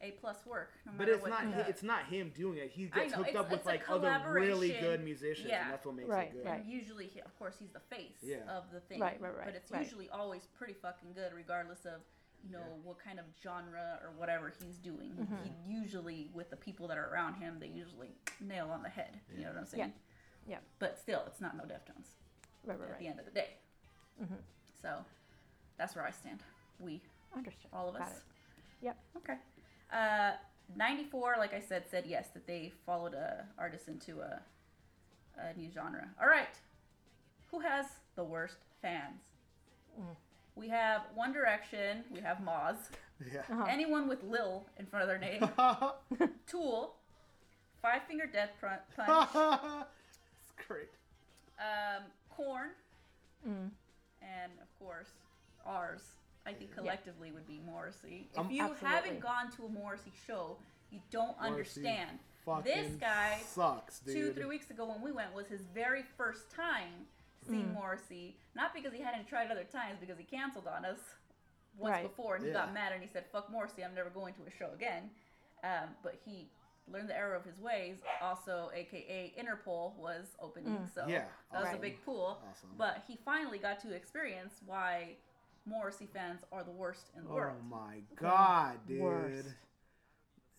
a plus work. No
But
matter
it's
what
not
he
it's not him doing it. He
I
gets
know,
hooked
it's-
up with
it's a
like other really good musicians,
Yeah.
and that's what makes
Right,
it good.
right.
And usually, he, of course, he's the face
Yeah.
of the thing.
Right, right, right,
But it's
right.
usually always pretty fucking good, regardless of you know what kind of genre or whatever he's doing.
Mm-hmm.
He usually, with the people that are around him, they usually nail on the head. You know what I'm saying?
Yeah.
But still, it's not no Deftones
Right, right,
at
right.
the end of the day.
Mm-hmm.
So that's where I stand. We,
Understood.
all of
Got
us.
it. Yep.
Okay. Uh, 94, like I said, said yes that they followed a artist into a, a new genre. All right. Who has the worst fans? We have One Direction. We have Moz.
Yeah.
Uh-huh.
Anyone with Lil in front of their name. Tool. Five Finger Death Pr- Punch.
it's great.
um, Korn.
Mm.
And of course, ours. I think collectively would be Morrissey. If
Um,
you
Absolutely.
haven't gone to a Morrissey show, you don't
Morrissey
understand. This guy,
sucks, dude.
two, three weeks ago when we went, was his very first time seeing
Mm.
Morrissey. Not because he hadn't tried other times, because he canceled on us once
Right.
before and he
Yeah.
got mad and he said, "Fuck Morrissey, I'm never going to a show again." Um, but he learned the error of his ways. Also, AKA Interpol was opening, mm. so
Yeah,
that was a big pool.
Awesome.
But he finally got to experience why Morrissey fans are the worst in the
Oh
world.
Oh my god, dude.
Worst.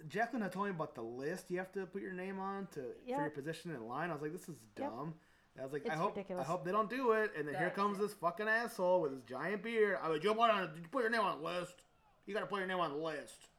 Jacqueline had told me about the list you have to put your name on to for your position in line. I was like, this is
Yep.
dumb. I was like, I hope
ridiculous.
I hope they don't do it. And then here
That-
comes this fucking asshole with his giant beard. I was like, you put, on, you put your name on the list. You gotta put your name on the list.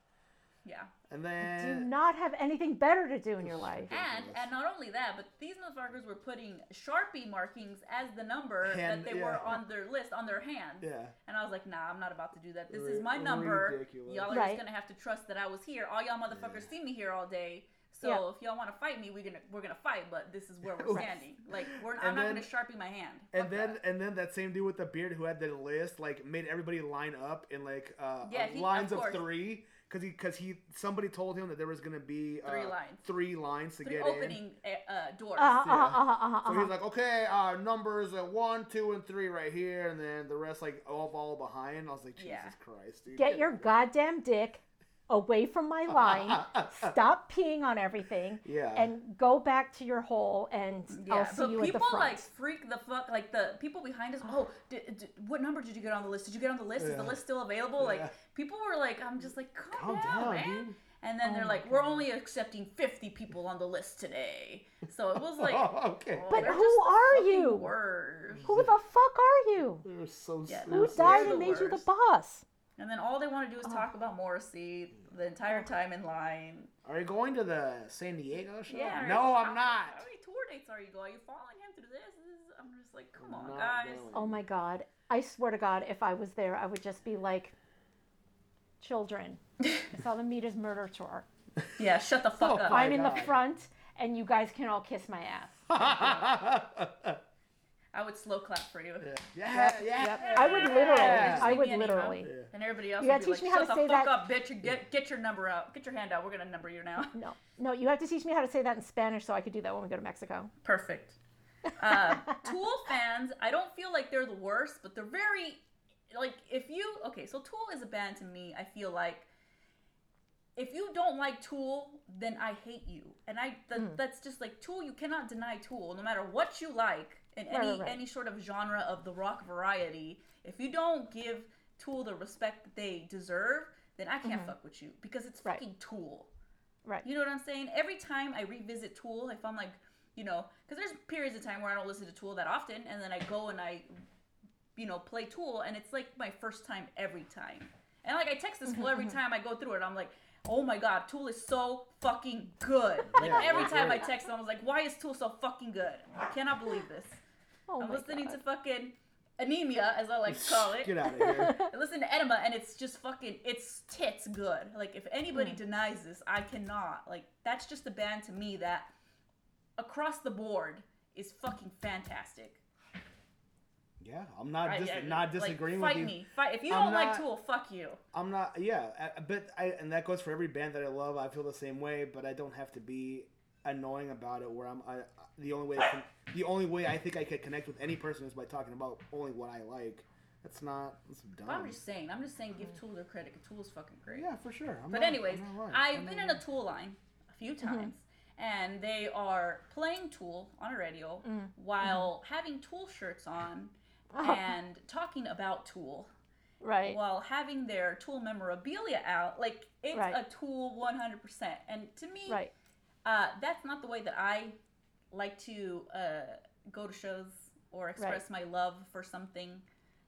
Yeah.
And then Do
not have anything better to do in your life.
And and not only that, but these motherfuckers were putting Sharpie markings as the number
Hand-
that they
yeah.
were on their list on their hand.
Yeah.
And I was like, nah, I'm not about to do that. This is my number.
ridiculous.
Y'all are
Right.
just gonna have to trust that I was here. All y'all motherfuckers see me here all day. So
Yeah.
if y'all want to fight me, we're gonna we're gonna fight. But this is where we're standing. Like we're,
And
I'm not gonna sharpie my hand.
and then
that.
and then that same dude with the beard who had the list like made everybody line up in like uh,
Yeah,
uh,
he-
lines
of
of, three because he because he somebody told him that there was gonna be uh,
Three lines.
three lines to
three
get in.
opening uh, uh, doors.
Uh-huh,
Yeah.
uh-huh, uh-huh, uh-huh,
So
uh-huh.
he's like, okay, uh, numbers uh, one, two, and three right here, and then the rest like all follow behind. I was like, Jesus
Yeah.
Christ, dude.
Get your goddamn dick away from my line. Stop peeing on everything.
Yeah.
And go back to your hole, and
Yeah,
I'll see
but
you at the front.
people like freak the fuck like the people behind us. Oh, did, did- what number did you get on the list? Did you get on the list? Is the list still available?
Yeah.
Like people were like, I'm just like, calm,
Calm
down,
down,
man.
dude.
And then
Oh
they're like, we're only accepting 50 people on the list today. So it was like,
Oh, okay.
oh,
But who are you?
Worst.
Who the fuck are you?
They're so
Yeah,
so
no,
Who died and made you the boss?
And then all they want to do is oh. talk about Morrissey the entire time in line.
Are you going to the San Diego show?
Yeah.
No,
how-
I'm not.
How many tour dates are you going? Are you following him through this? This is- I'm just like, come on, guys.
going.
Oh my god. I swear to God, if I was there, I would just be like, children, I saw them Meat Is Murder tour.
Yeah, shut the fuck
Oh,
up.
I'm in the front, and you guys can all kiss my ass.
I would slow clap for you.
yeah, yeah.
Yep. I would literally.
Yeah.
I would
me anyhow.
literally.
And everybody else
You
would be
teach
like,
me how
shut
to
the
say
fuck
that-
up, bitch. Get, get your number out. Get your hand out. We're going to number you now.
No, no, you have to teach me how to say that in Spanish so I could do that when we go to Mexico.
Perfect. Uh, Tool fans, I don't feel like they're the worst, but they're very, like, if you, okay, so Tool is a band to me, I feel like, if you don't like Tool, then I hate you. And I, th-
Hmm.
that's just like, Tool, you cannot deny Tool, no matter what you like, in
Right,
any,
right, right.
any sort of genre of the rock variety, if you don't give Tool the respect that they deserve, then I can't fuck with you, because it's
Mm-hmm. Right.
fucking Tool.
Right.
You know what I'm saying? Every time I revisit Tool, if I'm like, you know, because there's periods of time where I don't listen to Tool that often, and then I go and I, you know, play Tool, and it's like my first time every time. And like I text this fool every time I go through it. I'm like, oh my god, Tool is so fucking good. Like
Yeah,
every
they're
time I text him, I was like, why is Tool so fucking good? I cannot believe this.
Oh
I'm
my
listening
God.
to fucking anemia, as I like to call it.
Get out of here.
I listen to Enema and it's just fucking it's tits good. Like if
Mm.
anybody denies this, I cannot. Like that's just a band to me that across the board is fucking fantastic.
Yeah, I'm not dis-
I-
not disagreeing
fight
with you.
Fight me. Fight if you
I'm
don't like
not-
Tool, fuck you.
I'm not. Yeah, I- but I and that goes for every band that I love. I feel the same way, but I don't have to be annoying about it. Where I'm I, the only way I can, the only way I think I could connect with any person is by talking about only what I like. That's not. That's dumb.
But I'm just saying. I'm just saying. Give Tool their credit. 'cause Tool is fucking great.
yeah, for sure. I'm
But
not-
anyways,
I'm
I've
I'm
been
not
in a Tool line a few mm-hmm. times, and they are playing Tool on a radio mm-hmm. while having Tool shirts on and talking about Tool
Right.
while having their Tool memorabilia out. Like it's
Right.
a Tool 100%. And to me,
Right.
Uh, that's not the way that I like to uh, go to shows or express my love for something.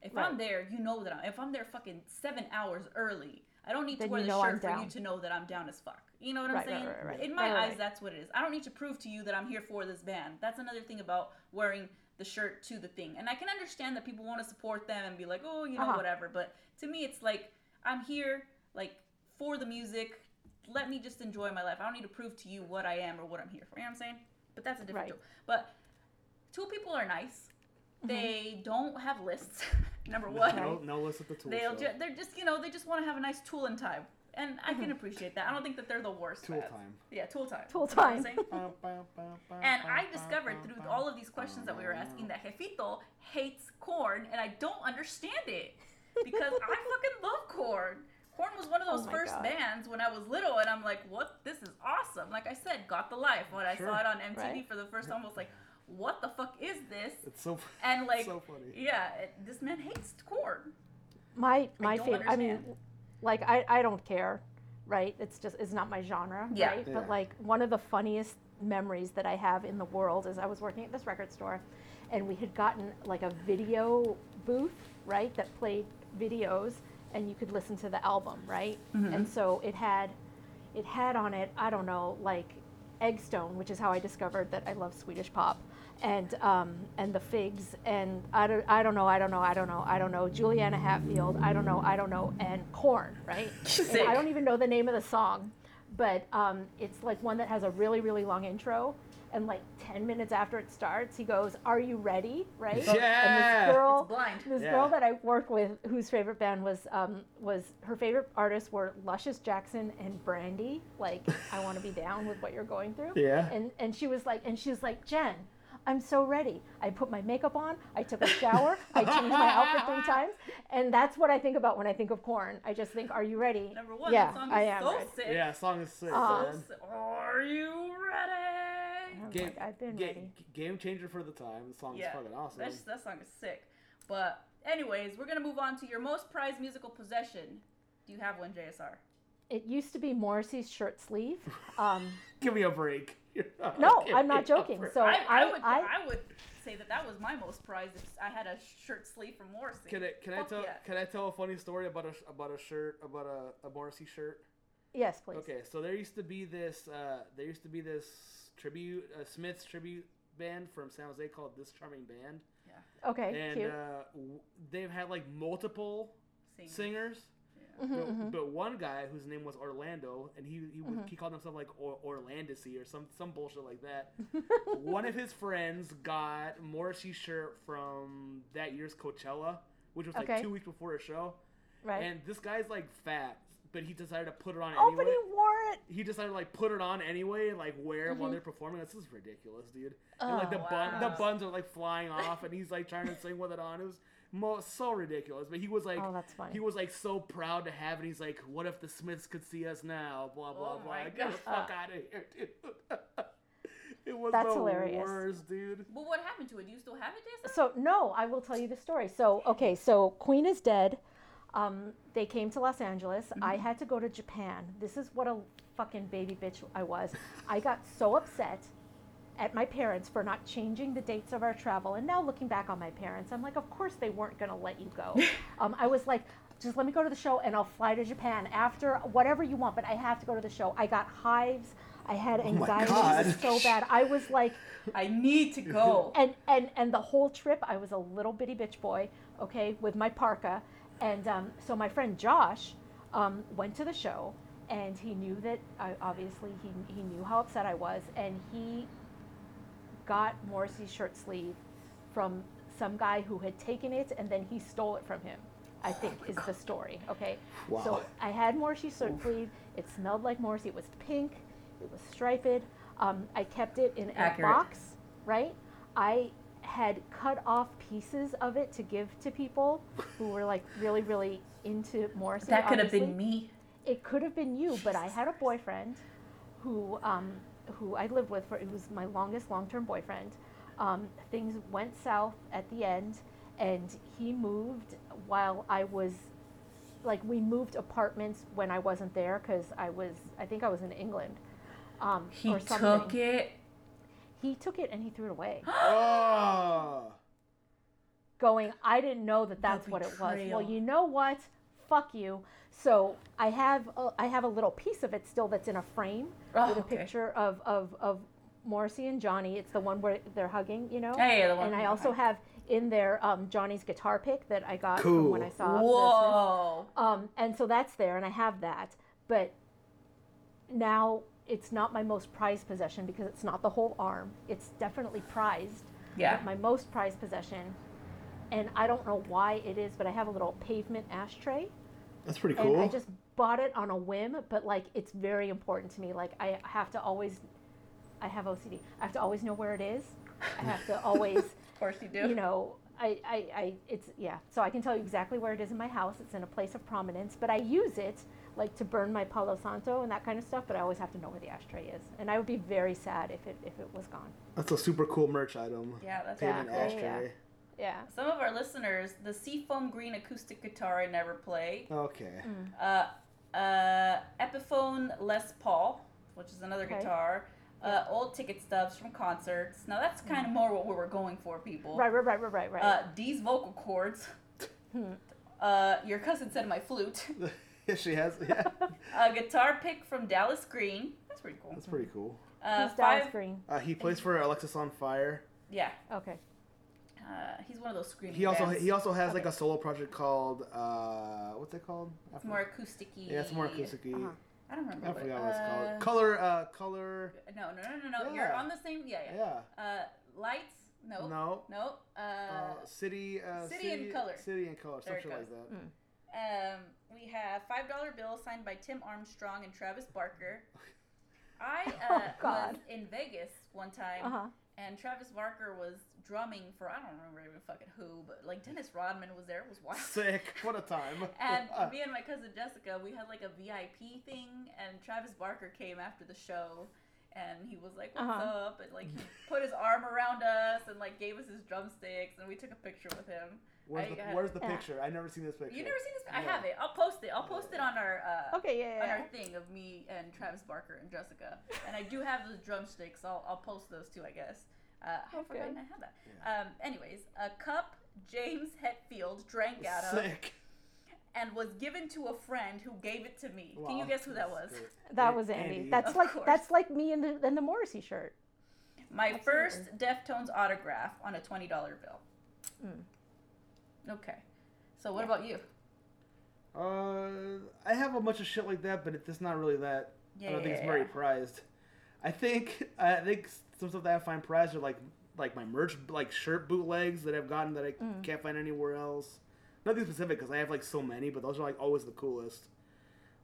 If I'm there, you know that I'm. If I'm there fucking seven hours early, I don't need to
Then
wear the
know I'm
shirt for you to know that I'm down as fuck. You know what I'm
Right, right,
saying?
right, right.
In my
Right, right,
eyes,
right.
that's what it is. I don't need to prove to you that I'm here for this band. That's another thing about wearing the shirt to the thing. And I can understand that people want to support them and be like, oh, you know,
Uh-huh.
whatever. But to me, it's like I'm here like for the music. Let me just enjoy my life. I don't need to prove to you what I am or what I'm here for. You know what I'm saying? But that's a different
Right.
deal. But two people are nice. Mm-hmm. They don't have lists. Number one.
No, no list at the tool.
They'll
show.
ju- they're just you know they just want to have a nice tool in time, and I can mm-hmm. appreciate that. I don't think that they're the worst.
Tool
bands.
time.
Yeah, tool time.
Tool
You know
time.
And I discovered through all of these questions that we were asking that Jefito hates Korn, and I don't understand it because I fucking love Korn. Korn was one of
Oh
those
my
first
God.
bands when I was little, and I'm like, "What? This is awesome!" Like I said, got the life when I saw it on MTV
Right.
for the first time. I was like, "What the fuck is this?"
It's so.
And like,
so funny.
yeah, it, this man hates Korn.
my my favorite. I mean, like I I don't care, right? It's just it's not my genre,
Yeah.
right?
Yeah.
But like one of the funniest memories that I have in the world is I was working at this record store, and we had gotten like a video booth, right, that played videos, and you could listen to the album, right? And so it had it had on it I don't know like Eggstone, which is how I discovered that I love Swedish pop, and um, and the Figs, and I don't I don't know I don't know I don't know I don't know Juliana Hatfield, I don't know I don't know, and Korn, right? And I don't even know the name of the song, but um, it's like one that has a really really long intro. And like ten minutes after it starts, he goes, "Are you ready?" Right? And
Yeah.
this girl,
It's blind.
this
Yeah.
girl that I work with, whose favorite band was um, was her favorite artists were Luscious Jackson and Brandy. Like, I want to be down with what you're going through.
Yeah.
And and she was like, and she was like, Jen, I'm so ready. I put my makeup on. I took a shower. I changed my outfit three times, and that's what I think about when I think of Korn. I just think, are you ready?
Number one,
yeah,
that song is
I am.
so
ready.
sick.
Yeah, song is sick,
Uh.
So- Are you ready?
I was
Game,
like, I've been
ga-
ready.
game changer for the time. The song is fucking awesome.
That's, that song is sick. But anyways, we're gonna move on to your most prized musical possession. Do you have one, JSR?
It used to be Morrissey's shirt sleeve. Um,
Give me a break.
no, I'm not joking. So
I, I,
I,
would
I,
I would say that that was my most prized if I had a shirt sleeve from Morrissey.
Can I can I tell
yeah.
can I tell a funny story about a about a shirt about a, a Morrissey shirt?
yes, please.
Okay, so there used to be this uh, there used to be this tribute uh, Smith's tribute band from San Jose called This Charming Band, Yeah.
Okay,
and
cute.
uh, w- they've had like multiple
Sing.
singers.
Mm-hmm,
But, but one guy whose name was Orlando, and he he, was, he called himself like or- Orlandisi or some some bullshit like that. one of his friends got Morrissey shirt from that year's Coachella, which was like
Okay.
two weeks before a show.
right.
And this guy's like fat, but he decided to put it on
oh,
anyway.
but he wore.
He decided to like put it on anyway, and, like wear it while they're performing. This is ridiculous, dude. and like the
Mm-hmm. Oh,
bun, the buns are like flying off, and he's like trying to sing with it on. It was mo- so ridiculous. But he was like,
Oh, that's funny.
he was like so proud to have it. He's like, what if the Smiths could see us now? Blah blah
Oh
blah.
my
Get the
God.
fuck out of here, dude. it was
That's
the
hilarious.
worst, dude.
Well, what happened to it? Do you still have it, JSR?
So no, I will tell you the story. So okay, so Queen is dead. Um, they came to Los Angeles. I had to go to Japan. This is what a fucking baby bitch I was. I got so upset at my parents for not changing the dates of our travel. And now looking back on my parents, I'm like, of course they weren't going to let you go. um, I was like, just let me go to the show and I'll fly to Japan after whatever you want, but I have to go to the show. I got hives. I had anxiety
God.
so bad. I was like,
I need to go.
and and and the whole trip i was a little bitty bitch boy okay with my parka and um, so my friend josh um, went to the show and he knew that I, obviously he, he knew how upset i was and he got morrissey's shirt sleeve from some guy who had taken it and then he stole it from him i think is the story okay? So i had morrissey's shirt sleeve. It smelled like morrissey. It was pink. It was striped. Um, i kept it in a box right? I had cut off pieces of it to give to people who were like really really into morrissey
that could have been me.
It could have been you, but I had a boyfriend who um, who I lived with for it was my longest long term boyfriend. Um, things went south at the end, and he moved while I was like we moved apartments when I wasn't there because I was I think I was in England. Um,
He
or
took it.
He took it and he threw it away,
Oh.
going, I didn't know that that's what it was. Well, you know what? Fuck you. So I have a, I have a little piece of it still that's in a frame
Oh,
with a
okay.
picture of, of, of Morrissey and Johnny. It's the one where they're hugging, you know.
Yeah, the one
and I also have in there um, Johnny's guitar pick that I got from when I saw.
Whoa.
Um, and so that's there, and I have that. But now it's not my most prized possession because it's not the whole arm. It's definitely prized.
Yeah.
But my most prized possession, and I don't know why it is, but I have a little pavement ashtray.
That's pretty
And I just bought it on a whim, but like it's very important to me. Like I have to always, I have OCD. I have to always know where it is. I have to always
Of course you do.
you know, I, I, I, it's, yeah. So I can tell you exactly where it is in my house. It's in a place of prominence, but I use it like to burn my Palo Santo and that kind of stuff, but I always have to know where the ashtray is. And I would be very sad if it, if it was gone.
That's a super cool merch item.
yeah, that's
Pavement
Yeah, yeah,
ashtray.
Yeah.
Some of our listeners, the Seafoam Green acoustic guitar I never play.
Okay.
Uh, uh, Epiphone Les Paul, which is another
Okay.
guitar. Uh, old ticket stubs from concerts. Now that's kind of more what we were going for, people.
Right, right, right, right, right, right.
Uh, D's vocal cords. uh, your cousin said my flute.
Yeah, she has. Yeah,
A guitar pick from Dallas Green. That's pretty cool.
that's pretty cool.
Uh,
Who's Dallas Green?
Uh, he plays for Alexisonfire.
Yeah.
Okay.
Uh, he's one of those screaming.
He also
bands.
he also has like a solo project called uh, what's it called?
It's more acousticy.
Yeah, it's more acousticy.
Uh-huh.
I don't remember.
I
what-
forgot what it's
uh,
called. Color, uh, color.
No, no, no, no, no. You're on the same. Yeah, yeah.
Yeah.
Uh, lights. No.
No.
No. Uh,
Uh, city, uh,
City and Colour.
City and Colour,
There it
something like
goes.
that.
Um, we have five dollar bill signed by Tim Armstrong and Travis Barker. I uh,
Oh, God.
was in Vegas one time,
Uh-huh.
and Travis Barker was drumming for I don't remember even fucking who, but like Dennis Rodman was there. It was wild.
Sick. What a time.
And me and my cousin Jessica, we had like a VIP thing, and Travis Barker came after the show, and he was like, "What's
Uh-huh.
up?" and like he put his arm around us and like gave us his drumsticks, and we took a picture with him.
where's
I
the,
had-
where's the
Yeah.
picture? I've never seen this picture.
You never seen this? I have it. I'll post it. I'll post it on our uh,
Okay, yeah, yeah,
on
our
thing of me and Travis Barker and Jessica. And I do have those drumsticks. I'll I'll post those too, I guess. Uh, I
Okay.
forgot I have that. Um, anyways, a cup James Hetfield drank out of
Sick.
and was given to a friend who gave it to me. Can you guess who that was?
That was Andy.
Andy.
That's
Of
like
course.
that's like me in the in the Morrissey shirt.
My first Deftones autograph on a twenty dollar bill.
Mm.
Okay. So what about you?
Uh, I have a bunch of shit like that, but it's not really that. I don't think it's very
Yeah.
prized. I think I think some stuff that I find prized are like like my merch, like shirt bootlegs that I've gotten that I
Mm.
can't find anywhere else. Nothing specific because I have like so many, but those are like always the coolest.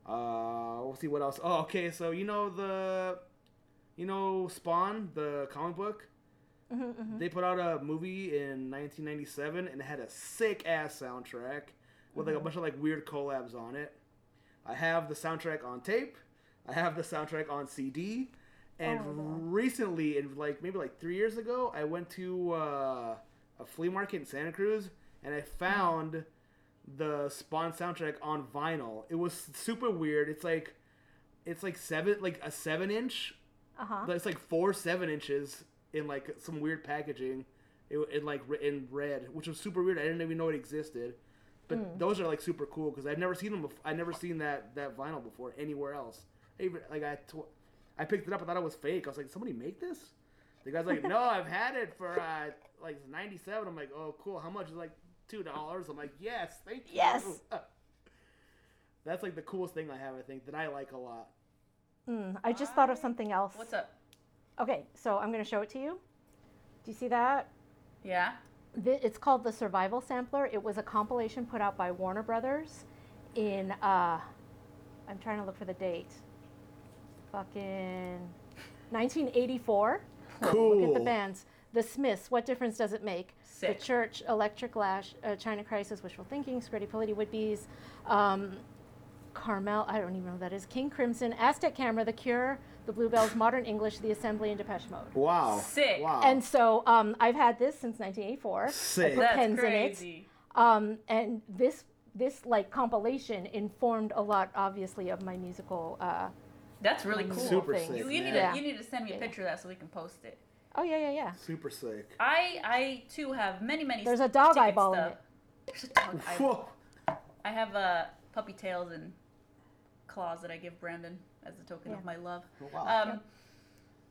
Uh, we'll see what else. Oh, okay. So you know the, you know Spawn, the comic book.
Mm-hmm,
They put out a movie in 1997 and it had a sick ass soundtrack with like a bunch of like weird collabs on it. I have the soundtrack on tape. I have the soundtrack on CD. And
Oh,
recently, in like maybe like three years ago, I went to uh, a flea market in Santa Cruz and I found the Spawn soundtrack on vinyl. It was super weird. It's like it's like seven like a seven inch
Uh huh.
but it's like four seven inches in like some weird packaging, in, in like in red, which was super weird. I didn't even know it existed. But
Hmm.
those are like super cool because I've never seen them. Before. I've never seen that that vinyl before anywhere else. Even like I, tw- I picked it up. I thought it was fake. I was like, somebody make this? The guy's like, no, I've had it for uh, like '97. I'm like, oh, cool. How much? It's like two dollars. I'm like, yes, thank you.
Yes.
That's like the coolest thing I have. I think that I like a lot.
Mm, I just thought of something else.
What's up?
Okay, so I'm going to show it to you. Do you see that?
Yeah.
Th- It's called the Survival Sampler. It was a compilation put out by Warner Brothers in, uh, I'm trying to look for the date. Fucking 1984. Cool. Look at the bands. The Smiths, What Difference Does It Make?
Sick.
The Church, Electric Lash, uh, China Crisis, Wishful Thinking, Scritti Politti, Wood Beez, um, Carmel, I don't even know who that is, King Crimson, Aztec Camera, The Cure, The Bluebells, Modern English, The Assembly, and Depeche Mode.
Wow.
Sick.
Wow.
And so um, I've had this since 1984.
Sick.
I put
That's
pens
crazy.
in it. Um, and this this like compilation informed a lot, obviously, of my musical. Uh,
That's really cool.
musical
Super
things.
sick,
You, you need
Yeah.
to you need to send me a
Yeah.
picture of that so we can post it.
Oh yeah, yeah, yeah.
Super sick.
I I too have many many.
There's a dog
ticket
eyeball in
stub-
it.
There's a dog eyeball.
Whoa.
I have uh, puppy tails and claws that I give Brandon as a token
Yeah.
of my love.
Wow.
Um,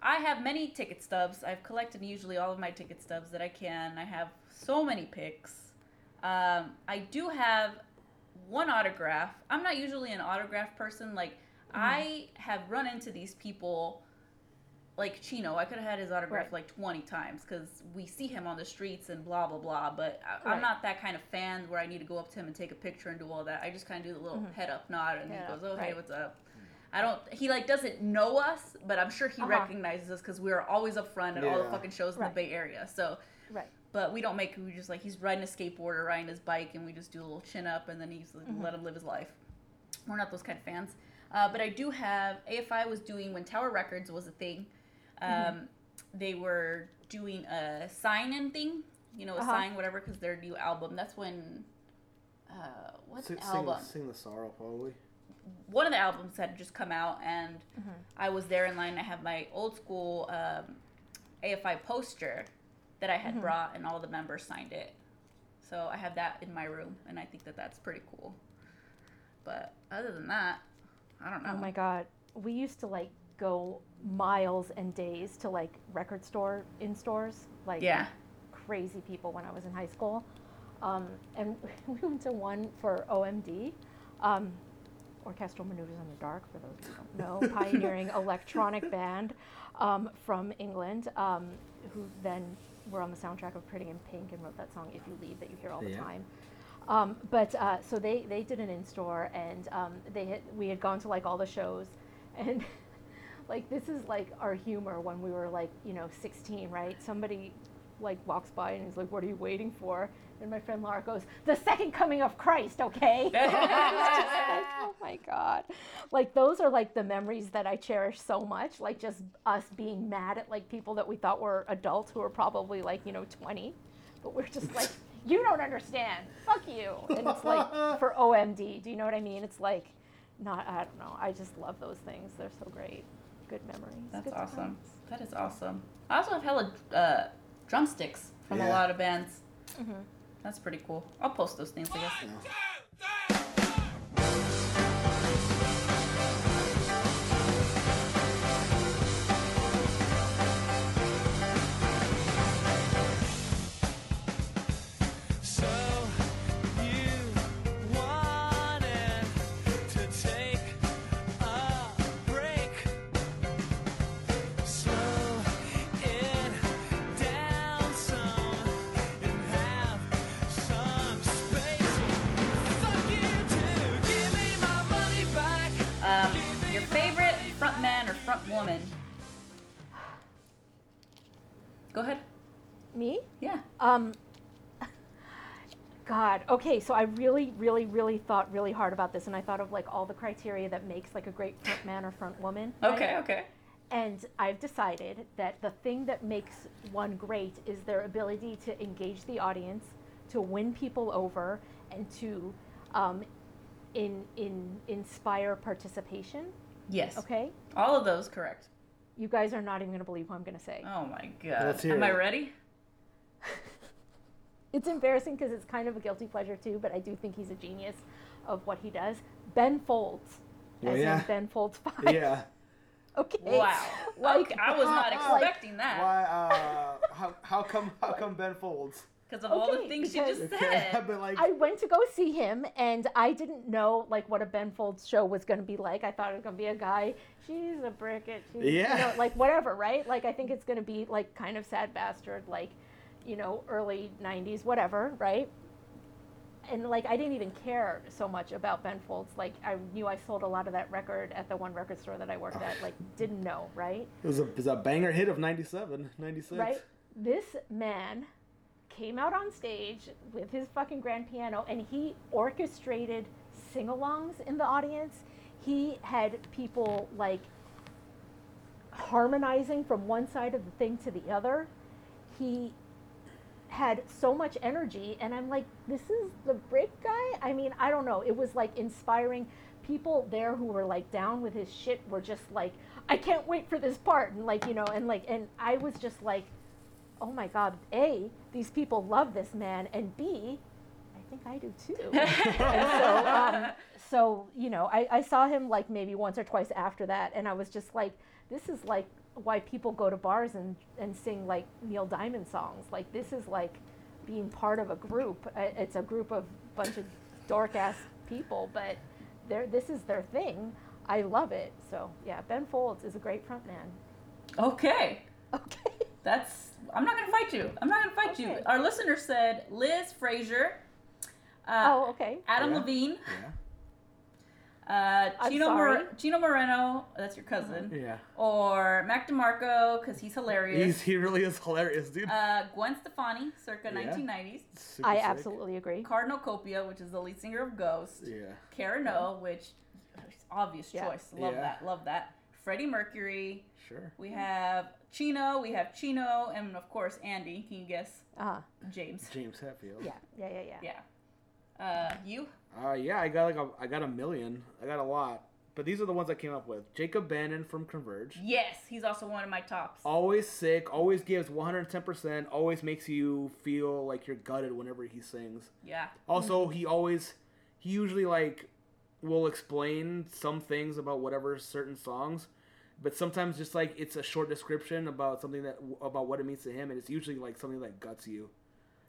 I have many ticket stubs. I've collected usually all of my ticket stubs that I can. I have so many pics. Um, I do have one autograph. I'm not usually an autograph person. Like I have run into these people, like Chino. I could have had his autograph
Right.
like 20 times because we see him on the streets and blah blah blah. But I, I'm
Right.
not that kind of fan where I need to go up to him and take a picture and do all that. I just kind of do the little head up nod and
Head
he goes, "Oh hey, what's up?" I don't. He like doesn't know us, but I'm sure he
Uh-huh.
recognizes us because we're always up front at all the fucking shows in
Right.
the Bay Area. So,
Right.
but we don't make. We just like he's riding a skateboard or riding his bike, and we just do a little chin up, and then he's
Mm-hmm.
let him live his life. We're not those kind of fans. Uh, but I do have AFI was doing when Tower Records was a thing. Um,
Mm-hmm.
They were doing a sign-in thing you know,
Uh-huh.
sign whatever because their new album. That's when. Uh, what
Sing,
album?
sing, sing the sorrow, probably.
One of the albums had just come out, and
Mm-hmm.
I was there in line. I have my old school um, AFI poster that I had
Mhm.
brought, and all the members signed it. So I have that in my room, and I think that that's pretty cool. But other than that, I don't know.
Oh my god. We used to like go miles and days to like record store in stores. Like
Yeah.
crazy people when I was in high school. Um, and we went to one for OMD. Um, Orchestral Maneuvers in the Dark, for those who don't know, pioneering electronic band um, from England, um, who then were on the soundtrack of Pretty in Pink and wrote that song "If You Leave" that you hear all the
Yeah.
time. Um, but uh, so they they did an in store, and um, they had, we had gone to like all the shows, and like this is like our humor when we were like you know 16, right? Somebody like walks by and he's like, "What are you waiting for?" And my friend Laura goes, "The second coming of Christ." Okay. Like, oh my god, like those are like the memories that I cherish so much. Like just us being mad at like people that we thought were adults who were probably like you know 20, but we're just like. You don't understand. Fuck you. And it's like for OMD. Do you know what I mean? It's like not I don't know. I just love those things. They're so great. Good memories.
That's
Good
awesome.
times.
That is awesome. I also have hella uh, drumsticks from a lot of bands.
Mhm.
That's pretty cool. I'll post those things, I guess.
So
woman? Go ahead.
Me?
Yeah.
Um God. Okay, so I really, really, really thought really hard about this and I thought of like all the criteria that makes like a great front man or front woman. right?
Okay, okay.
And I've decided that the thing that makes one great is their ability to engage the audience, to win people over, and to um, in, in inspire participation.
Yes.
Okay?
All of those correct.
You guys are not even going to believe what I'm going to say.
Oh my god.
Let's hear
Am I ready?
It's embarrassing because it's kind of a guilty pleasure too, but I do think he's a genius of what he does. Ben Folds.
Oh,
as
yeah?
in Ben Folds 5.
Yeah.
Okay.
Wow.
Like,
okay, I was not
like-
expecting that.
Why? Uh, how, how come? How come Ben folds?
Because of all the
Okay,
things you
because-
just
Okay,
said.
but like,
I went to go see him, and I didn't know like what a Ben Folds show was going to be like. I thought it was going to be a guy. She's a bricket. She's,
Yeah.
You know, like whatever, right? Like I think it's going to be like kind of sad bastard, like you know, early '90s, whatever, right? And like I didn't even care so much about Ben Folds. Like I knew I sold a lot of that record at the one record store that I worked at. Like didn't know, right?
it was a, it was a banger hit of 97, 96.
Right? This man came out on stage with his fucking grand piano and he orchestrated sing alongs in the audience. He had people like harmonizing from one side of the thing to the other. He had so much energy and I'm like, this is the break guy? I mean, I don't know. It was like inspiring. People there who were like down with his shit were just like, I can't wait for this part and like, you know, and like and I was just like, oh my god, A, these people love this man and B, I think I do too. and so um, so, you know, I, I saw him like maybe once or twice after that and I was just like, this is like why people go to bars and, and sing like Neil Diamond songs. Like this is like being part of a group. It's a group of bunch of dork ass people, but they're, this is their thing. I love it. So yeah, Ben Folds is a great frontman.
Okay.
Okay.
That's. I'm not gonna fight you. I'm not gonna fight you. Our listener said Liz Fraser. Uh,
oh, okay.
Adam
Yeah.
Levine.
Yeah.
Uh,
I'm
Chino. Mor- Chino Moreno. That's your cousin.
Yeah.
Or Mac DeMarco because he's hilarious.
He's, he really is hilarious, dude.
uh, Gwen Stefani, circa
Yeah.
1990s.
Super
I
sick.
absolutely agree.
Cardinal Copia, which is the lead singer of Ghost.
Yeah.
Karen O, which obvious
Yeah.
choice. Love
Yeah.
that. Love that. Freddie Mercury.
Sure.
We have Chino. We have Chino, and of course Andy. Can you guess?
Uh-huh.
James.
James Hetfield.
Yeah, yeah, yeah, yeah.
Yeah. Uh, you?
Uh, yeah, I got like a, I got a million. I got a lot. But these are the ones I came up with. Jacob Bannon from Converge.
Yes, he's also one of my tops.
Always sick, always gives 110%, always makes you feel like you're gutted whenever he sings.
Yeah.
Also, he always, he usually like will explain some things about whatever certain songs, but sometimes just like it's a short description about something that about what it means to him, and it's usually like something that guts you.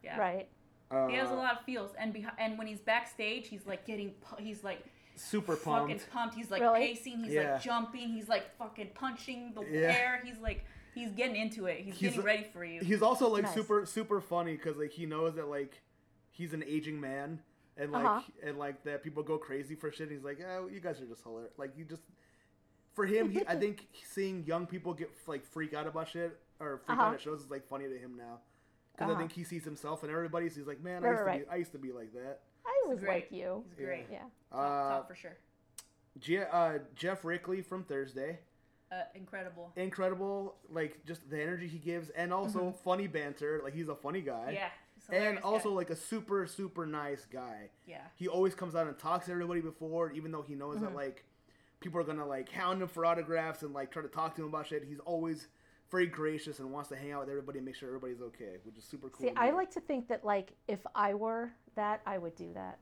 Yeah.
Right.
Uh,
He has a lot of feels, and behi- and when he's backstage, he's like getting, pu- he's like
Super
fucking
pumped.
pumped. He's like
Really?
pacing. He's
Yeah.
like jumping. He's like fucking punching the
Yeah.
air. He's like he's getting into it. He's,
He's
getting ready for you.
He's also like
Nice.
super super funny because like he knows that like he's an aging man and like
Uh-huh.
and like that people go crazy for shit. He's like, oh, you guys are just hilarious. Like you just for him, he, I think seeing young people get like freak out about shit or freak
Uh-huh.
out at shows is like funny to him now. Because I
Uh-huh.
think he sees himself and everybody. So he's like, man,
Right,
I used to
right,
be, I used to be like that.
I was
great.
like you.
He's great.
Yeah.
Top,
Uh,
top for sure.
Je- uh, Geoff Rickly from Thursday,
Uh, incredible.
incredible. Like just the energy he gives, and also funny banter. Like he's a funny guy.
Mm-hmm. Yeah.
and also
guy.
like a super super nice guy.
Yeah.
He always comes out and talks to everybody before, even though he knows
Mm-hmm.
that like people are gonna like hound him for autographs and like try to talk to him about shit. He's always very gracious and wants to hang out with everybody and make sure everybody's okay, which is super cool.
See, I like to think that like if I were that, I would do that.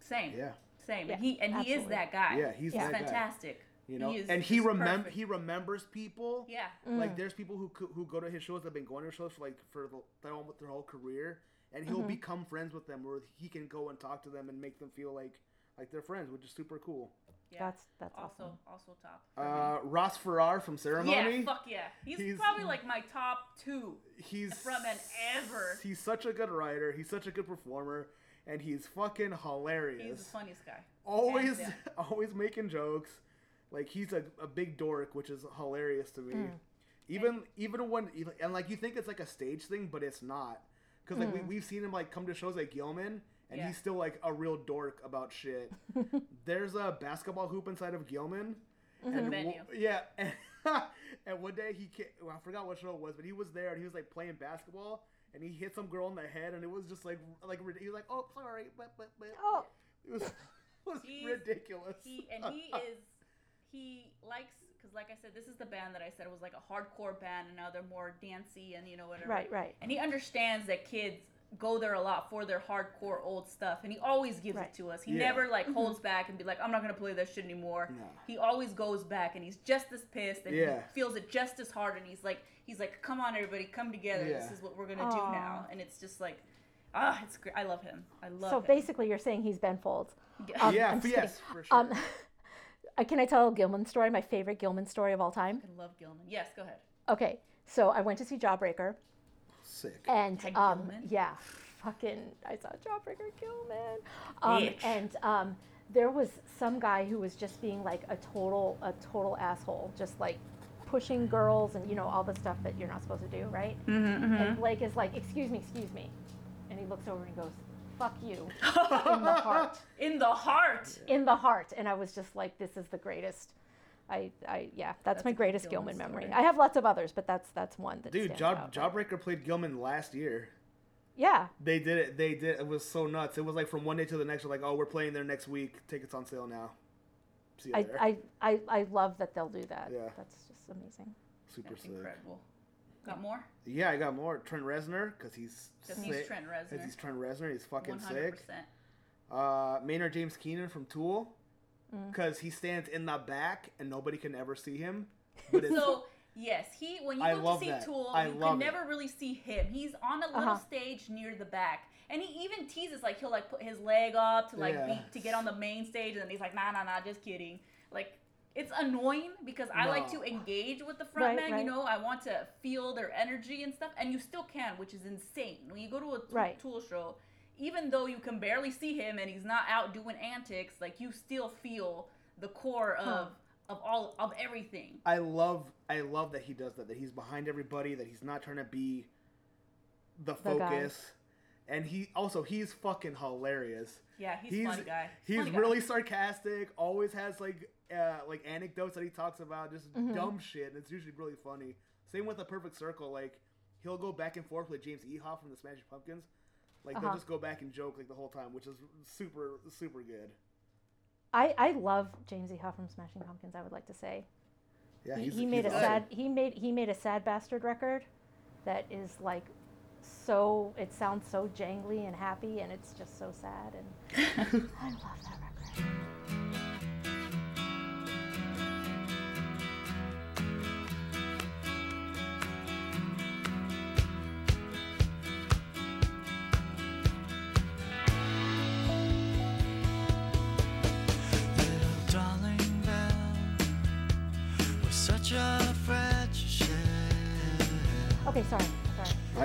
Same.
Yeah,
Same.
Yeah,
and he and he is that guy.
Yeah, he's that guy.
fantastic.
you know,
He is
and he
just
remember he remembers people.
Yeah.
Like there's people who who go to his shows that have been going to his shows for like for the, their whole their whole career, and he'll
Mm-hmm.
become friends with them, where he can go and talk to them and make them feel like like they're friends, which is super cool.
Yeah.
That's that's
also
awesome.
also top.
Uh, Ross Farrar from Ceremony.
yeah. Fuck yeah. He's,
He's-
probably like my top two.
he's
frontman ever.
He's such a good writer. He's such a good performer, and he's fucking hilarious.
He's the funniest guy.
always,
Hands
always making jokes. Like he's a, a big dork, which is hilarious to me.
Hmm.
Even even when and like you think it's like a stage thing, but it's not. Because like we we've seen him like come to shows like Gilman, and.
Yeah.
he's still like a real dork about shit. There's a basketball hoop inside of Gilman. And
Venue.
wo- yeah, and, and one day he came, well, I forgot what show it was, but he was there and he was like playing basketball and he hit some girl in the head and it was just like like he was like oh sorry but but but
Oh,
it was, it was
He's-
ridiculous.
He and he is he likes because like I said, this is the band that I said was like a hardcore band, and now they're more dancey and you know whatever.
Right, right.
And he understands that kids go there a lot for their hardcore old stuff, and he always gives
Right.
it to us. He
Yeah.
never like holds back and be like, I'm not gonna play that shit anymore.
No.
He always goes back, and he's just as pissed, and
Yeah.
he feels it just as hard, and he's like, he's like, come on, everybody, come together. This is what we're gonna do now, and it's just like. Ah, it's great. I love him. I love
so
him.
basically, you're saying he's Ben Folds.
Yeah.
Um,
yeah,
I'm just
yes,
kidding.
for sure.
Um, uh, can I tell a Gilman story? My favorite Gilman story of all time.
I love Gilman. Yes, go ahead.
Okay, so I went to see Jawbreaker,
Sick.
and
Ted
um,
Gilman?
yeah, fucking, I saw Jawbreaker Gilman, um,
Bitch.
and um, there was some guy who was just being like a total, a total asshole, just like pushing girls and you know all the stuff that you're not supposed to do, right?
Mm-hmm,
And Blake is like, "Excuse me, excuse me," and he looks over and goes, "Fuck you," in the heart,
In the heart.
in the heart, and I was just like, "This is the greatest." I, I, yeah, that's,
That's
my greatest
Gilman
Gilman, memory. I have lots of others, but that's that's one that
Dude,
stands
Job
out.
Jawbreaker played Gilman last year.
Yeah,
They did it. They did. It was so nuts. It was like from one day to the next. We're like, oh, we're playing there next week. Tickets on sale now. See you
I,
there.
I, I, I love that they'll do that.
Yeah.
That's just amazing.
Super
That's
sick.
incredible. Got more?
Yeah, I got more. Trent Reznor because he's
Because
sick.
he's Trent
'Cause
Reznor.
he's Trent Reznor. He's fucking
100%.
sick. Uh, Maynard James Keenan from Tool. Because he stands in the back and nobody can ever see him. But it's,
So, yes, he when you
I
go
love
to see
that.
Tool,
I
you
love
can
it.
never really see him. He's on a little
Uh-huh.
stage near the back. And he even teases like he'll like put his leg up to like
Yeah.
be, to get on the main stage and then he's like, nah nah nah, just kidding. Like it's annoying because I like
No.
to engage with the front
Right,
man,
right.
you know, I want to feel their energy and stuff, and you still can, which is insane. When you go to a
Right.
Tool show, even though you can barely see him and he's not out doing antics, like you still feel the core of of all of everything.
I love I love that he does that. That he's behind everybody. That he's not trying to be the
The guy.
focus. and he also he's fucking hilarious.
Yeah, he's a funny guy.
He's
Funny guy.
really sarcastic. Always has like uh, like anecdotes that he talks about, just
Mhm.
dumb shit, and it's usually really funny. Same with the Perfect Circle. Like he'll go back and forth with James Iha from the Smashing Pumpkins. Like they'll
Uh-huh.
just go back and joke like the whole time, which is super super good.
I, I love James E. Huff from Smashing Pumpkins. I would like to say.
Yeah,
he, he made a
awesome.
sad he made he made a sad bastard record that is like so it sounds so jangly and happy and it's just so sad and I love that record.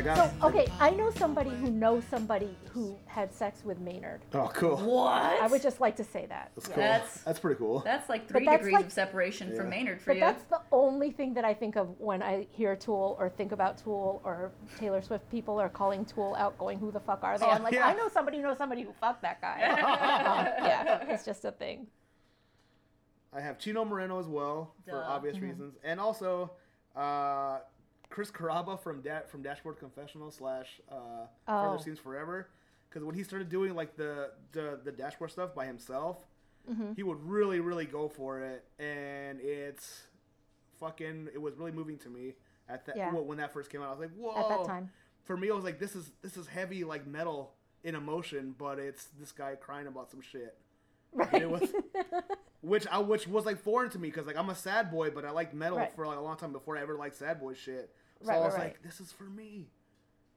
Got
so,
it.
okay, I know somebody who knows somebody who had sex with Maynard.
Oh, cool.
What?
I would just like to say that.
That's cool.
That's-
That's pretty cool.
That's like three
that's
degrees
like-
of separation from Maynard for
But
you.
that's the only thing that I think of when I hear Tool or think about Tool or Taylor Swift. People are calling Tool out, going, "Who the fuck are they?"
Oh,
I'm like,
yeah.
I know somebody who knows somebody who fucked that guy. Um, yeah, it's just a thing.
I have Chino Moreno as well for
Duh.
obvious
Mhm.
reasons, and also uh, Chris Carrabba from da- from Dashboard Confessional slash uh,
Oh.
Further Seems Forever. Because when he started doing like the the, the dashboard stuff by himself,
Mhm.
he would really really go for it, and it's fucking. It was really moving to me at that
Yeah.
when that first came out. I was like, whoa.
At that time.
For me, I was like, this is this is heavy like metal in emotion, but it's this guy crying about some shit. It was, which I which was like foreign to me because like I'm a sad boy, but I liked metal
Right.
for like a long time before I ever liked sad boy shit. So
Right,
I was
right.
like, this is for me.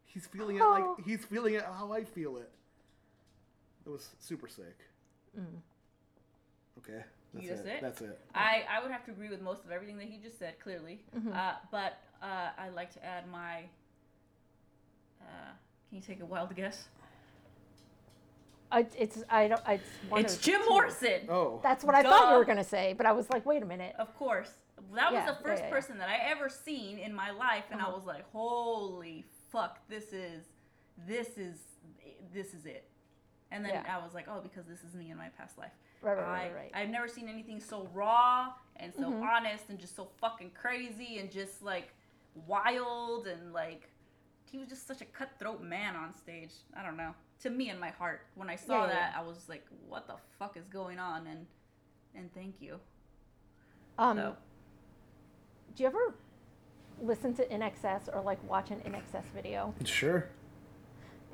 He's feeling it
Oh.
like he's feeling it how I feel it. It was super sick.
Mm.
Okay, that's
You just
it.
it?
That's it.
I, I would have to agree with most of everything that he just said, clearly.
Mhm.
Uh, but uh, I'd like to add my. Uh, can you take a wild guess?
I, it's I don't. It's one
It's Jim
two.
Morrison.
Oh.
That's what I thought you were gonna say, but I was like, wait a minute.
Of course. That was
Yeah,
the first
yeah, yeah.
person that I ever seen in my life, and I
Uh-huh.
was like, "Holy fuck! This is, this is, this is it." And then. I was like, "Oh, because this is me in my past life."
Right, right, right,
I,
right.
I've never seen anything so raw and so
Mhm.
honest and just so fucking crazy and just like wild and like he was just such a cutthroat man on stage. I don't know. To me in my heart, when I saw
yeah,
that,
yeah.
I was like, "What the fuck is going on?" And and thank you.
Um,
So-
do you ever listen to INXS or like watch an INXS video?
Sure.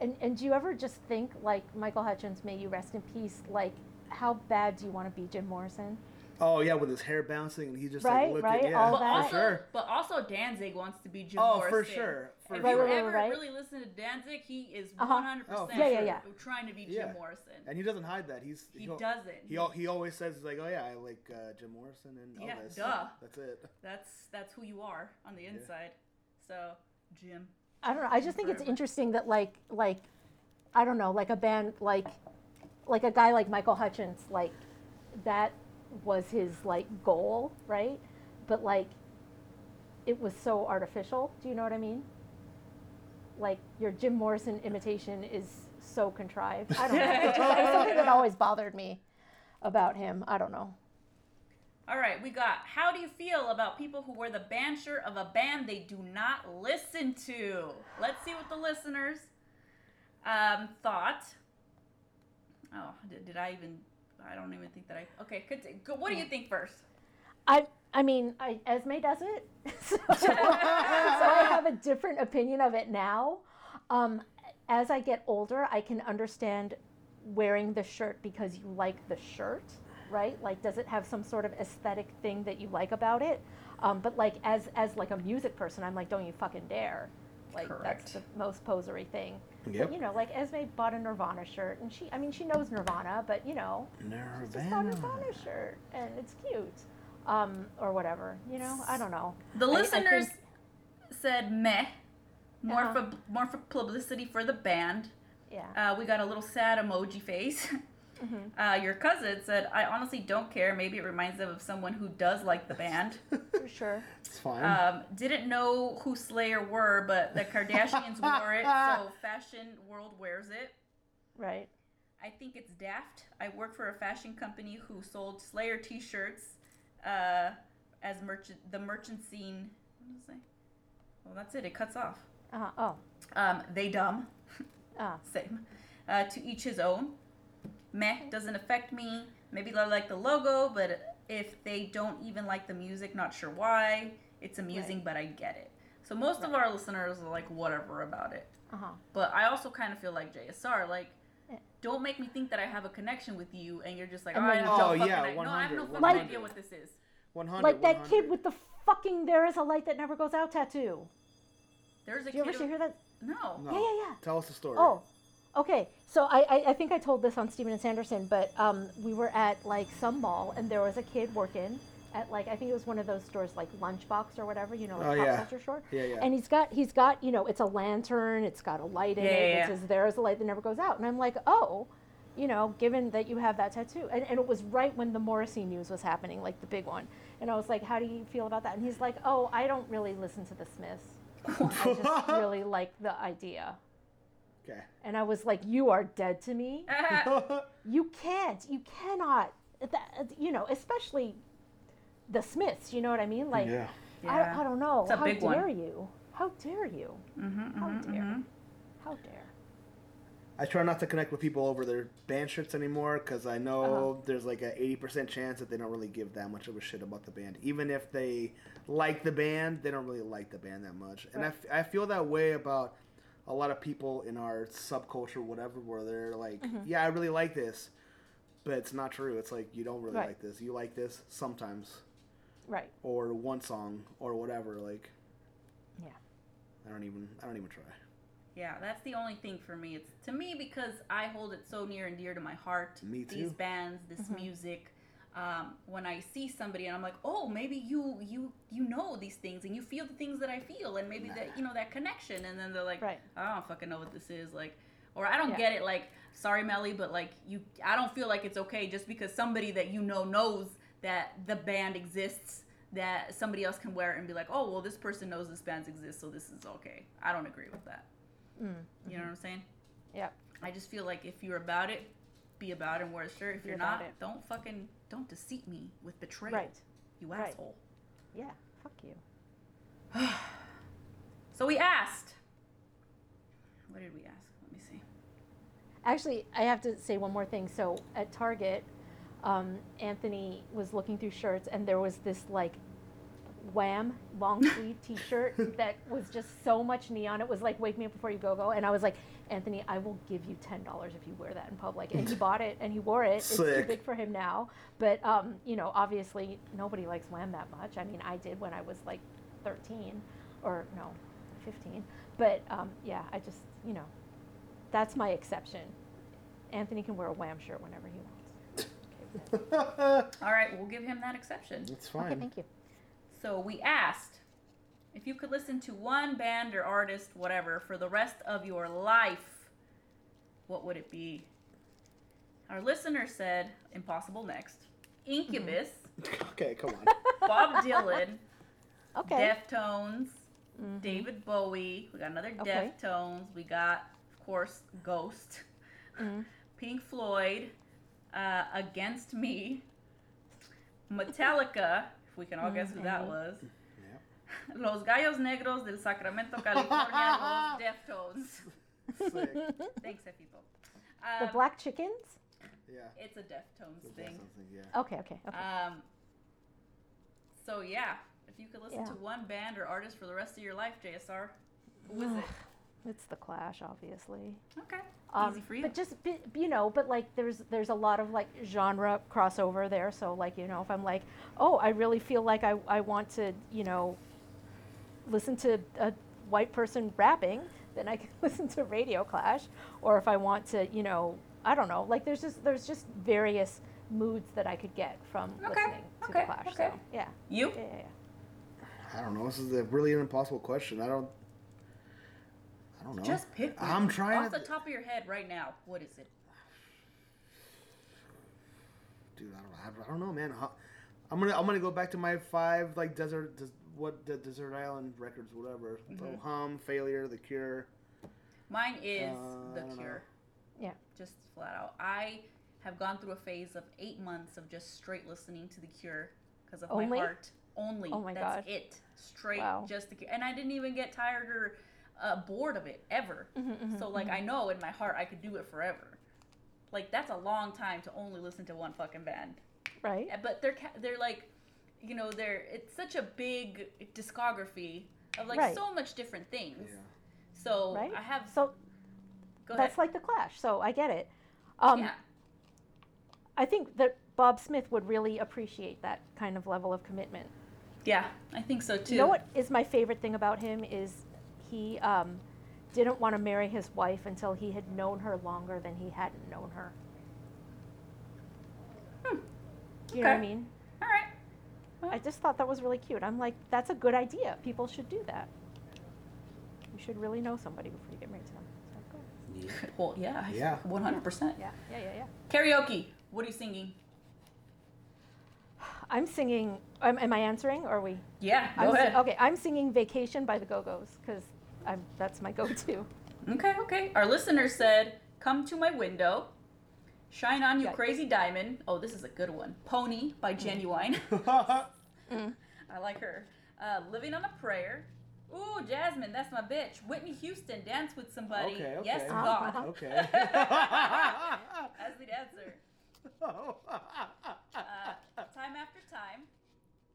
And and do you ever just think like Michael Hutchence, may you rest in peace? Like, how bad do you want to be Jim Morrison?
Oh yeah, with his hair bouncing and he just
Right,
like looked
right,
yeah,
all
but
that.
for sure.
but also Danzig wants to be Jim
Oh,
Morrison.
for sure, for
if
sure.
you
Right, right,
ever
right, right.
really listen to Danzig, he is
Uh-huh.
100
Oh,
percent
for
Yeah, yeah, yeah.
trying to be Jim
Yeah.
Morrison.
And he doesn't hide that. He's
He
he'll-
doesn't.
He he always says he's like, oh yeah, I like uh, Jim Morrison and
Yeah,
Elvis.
duh.
That's it.
That's that's who you are on the inside. So, Jim.
I don't know. I just think it's interesting that like like I don't know, like a band like like a guy like Michael Hutchence, like that was his like goal, right? But like it was so artificial. Do you know what I mean? Like your Jim Morrison imitation is so contrived. I don't know. It's, something that always bothered me about him. I don't know.
All right, we got. How do you feel about people who wear the band shirt of a band they do not listen to? Let's see what the listeners um, thought. Oh, did, did I even? I don't even think that I. Okay, continue. Go- what do you think first?
I I mean, I, Esme does it, so, so I have a different opinion of it now. Um, as I get older, I can understand wearing the shirt because you like the shirt, right? Like, does it have some sort of aesthetic thing that you like about it? Um, but like, as as like a music person, I'm like, don't you fucking dare! Like, that's the most posery thing.
Yep.
But, you know, like Esme bought a Nirvana shirt, and she, I mean, she knows Nirvana, but you know, she just bought a Nirvana shirt, and it's cute, um, or whatever. You know, I don't know.
The
I- I
listeners
think-
said meh. More
Uh-huh.
for more for publicity for the band.
Yeah.
Uh, we got a little sad emoji face. Uh, your cousin said, "I honestly don't care. Maybe it reminds them of someone who does like the band."
For sure.
It's fine.
Um, didn't know who Slayer were, but the Kardashians wore it, so fashion world wears it.
Right.
I think it's daft. I work for a fashion company who sold Slayer T-shirts uh, as merchant. The merchant scene. What does it say? Well, that's it. It cuts off.
Uh, oh.
Um, they dumb.
Ah.
Same. Uh, to each his own. Meh doesn't affect me. Maybe I like the logo, but if they don't even like the music, not sure why. It's amusing, but I get it. So most of our listeners are like whatever about it.
Uh huh.
But I also kind of feel like JSR, like, don't make me think that I have a connection with you, and you're just like,
And
oh, I
then
have
you
no
don't.
fucking
Oh, yeah,
idea. No, I have no fucking
100.
idea what this is.
100.
Like that kid with the fucking "There is a light that never goes out" tattoo.
There's a
Did you ever
kid.
hear that?
No.
No.
Yeah, yeah, yeah.
Tell us the story.
Oh, okay. So I, I, I think I told this on Steven and Sanderson, but um, we were at like some mall and there was a kid working at like I think it was one of those stores like Lunchbox or whatever, you know, like
Oh,
pop
yeah.
culture store.
Yeah, yeah.
And he's got he's got you know it's a lantern, it's got a light in
Yeah,
it.
yeah,
It
yeah.
says there is a light that never goes out, and I'm like, oh. You know, given that you have that tattoo, and, and it was right when the Morrissey news was happening, like the big one, and I was like, "How do you feel about that?" And he's like, "Oh, I don't really listen to the Smiths. I just really like the idea."
Okay.
And I was like, "You are dead to me. you can't. You cannot. That, you know, especially the Smiths. You know what I mean? Like,
yeah.
Yeah.
I, I don't know.
It's a
How
big one.
dare you? How dare you?
Mm-hmm,
How
mm-hmm,
dare?
mm-hmm.
How dare?
I try not to connect with people over their band shirts anymore because I know
Uh-huh.
there's like a 80% chance that they don't really give that much of a shit about the band. Even if they like the band, they don't really like the band that much. And I,
Right.
feel that way about a lot of people in our subculture, whatever, where they're like,
Mm-hmm.
yeah, I really like this. But it's not true. It's like, you don't really
Right.
like this. You like this sometimes.
Right.
Or one song or whatever. Like,
Yeah.
I don't even, I don't even try.
Yeah, that's the only thing for me. It's to me because I hold it so near and dear to my heart.
Me too.
These bands, this
Mm-hmm.
music. Um, when I see somebody and I'm like, oh, maybe you you you know these things and you feel the things that I feel and maybe that you know that connection and then they're like,
Right.
I don't fucking know what this is like, or I don't
Yeah.
get it. Like, sorry, Melly, but like you, I don't feel like it's okay just because somebody that you know knows that the band exists. That somebody else can wear it and be like, oh, well, this person knows this band exists, so this is okay. I don't agree with that.
Mm.
You know what I'm saying?
Yeah.
I just feel like if you're about it, be about it and wear a shirt. If
Be
you're not,
it.
don't fucking don't deceive me with betrayal.
Right.
You
Right.
asshole.
Yeah. Fuck you.
So we asked. What did we ask? Let me see.
Actually, I have to say one more thing. So at Target, um, Anthony was looking through shirts, and there was this like wham long sleeve T-shirt that was just so much neon. It was like "Wake Me Up Before You Go Go," and I was like, Anthony, I will give you ten dollars if you wear that in public. And he bought it, and he wore it. It's too big for him now, but um, you know, obviously nobody likes wham that much. I mean, I did when I was like thirteen, or no, fifteen. But um, yeah, I just you know, that's my exception. Anthony can wear a wham shirt whenever he wants.
All right, we'll give him that exception.
It's
Okay,
fine.
thank you.
So we asked if you could listen to one band or artist, whatever, for the rest of your life, what would it be? Our listener said Impossible Next, Incubus, mm-hmm.
okay, come on.
Bob Dylan,
Okay.
Deftones, mm-hmm. David Bowie. We got another
Okay.
Deftones. We got, of course, Ghost, mm-hmm. Pink Floyd, uh, Against Me, Metallica. If we can all guess who that was. Los Gallos Negros del Sacramento, California, Los Deftones.
Sick.
Thanks, Efito.
The
Um,
black chickens?
Yeah.
It's a Deftones
That's
thing.
something, yeah.
Okay, okay, okay.
Um, so yeah, if you could listen
Yeah.
to one band or artist for the rest of your life, JSR, who is it?
It's the Clash, obviously.
Okay,
Um,
easy for you.
But just be- you know, but like there's there's a lot of like genre crossover there. So like you know, if I'm like, oh, I really feel like I I want to you know listen to a white person rapping, then I can listen to Radio Clash. Or if I want to, you know, I don't know, like there's just there's just various moods that I could get from
Okay,
listening to
okay,
the Clash.
okay.
So yeah.
You?
Yeah, yeah, yeah.
I don't know. This is a really an impossible question. I don't. I don't know.
Just pick.
I'm trying
off
to.
the top of your head right now. What is it?
dude, I don't, I don't know, man. I'm gonna I'm gonna go back to my five like desert des, what the desert island records whatever. So
Mhm.
hum, failure, the cure.
Mine is
Uh,
The
don't know.
Cure.
Yeah.
Just flat out. I have gone through a phase of eight months of just straight listening to The Cure because of
Only?
my heart. Only.
Oh my
That's
gosh.
it. Straight
Wow.
just The Cure. And I didn't even get tired or uh, bored of it ever.
Mhm, mhm,
so, like,
mhm.
I know in my heart I could do it forever. Like, that's a long time to only listen to one fucking band.
Right.
Uh, But they're they're like, you know, they're it's such a big discography of like
Right.
so much different things. So
Right.
I have
So
go
that's
ahead.
like the Clash. So I get it. Um,
yeah.
I think that Bob Smith would really appreciate that kind of level of commitment.
Yeah, I think so too.
You know what is my favorite thing about him is he um, didn't want to marry his wife until he had known her longer than he hadn't known her. You know what I mean?
All right.
I just thought that was really cute. I'm like, that's a good idea. People should do that. You should really know somebody before you get married to them. So, cool.
Well, yeah.
Yeah.
One hundred percent.
Yeah, yeah, yeah, yeah.
Karaoke. What are you singing?
I'm singing. Um, am I answering? Or are we?
Yeah, go
I'm si-
ahead.
okay, I'm singing "Vacation" by the Go Go's because I'm that's my go-to.
Okay, okay. Our listener said, "Come to my window." Shine on you,
Yeah.
crazy diamond. Oh, this is a good one. Pony by Ginuwine.
Mm.
I like her. Uh, Living on a prayer. Ooh, Jasmine, that's my bitch. Whitney Houston, dance with somebody.
Okay, okay.
Yes,
Uh-huh.
God.
Okay.
As the dancer. Uh, time after time.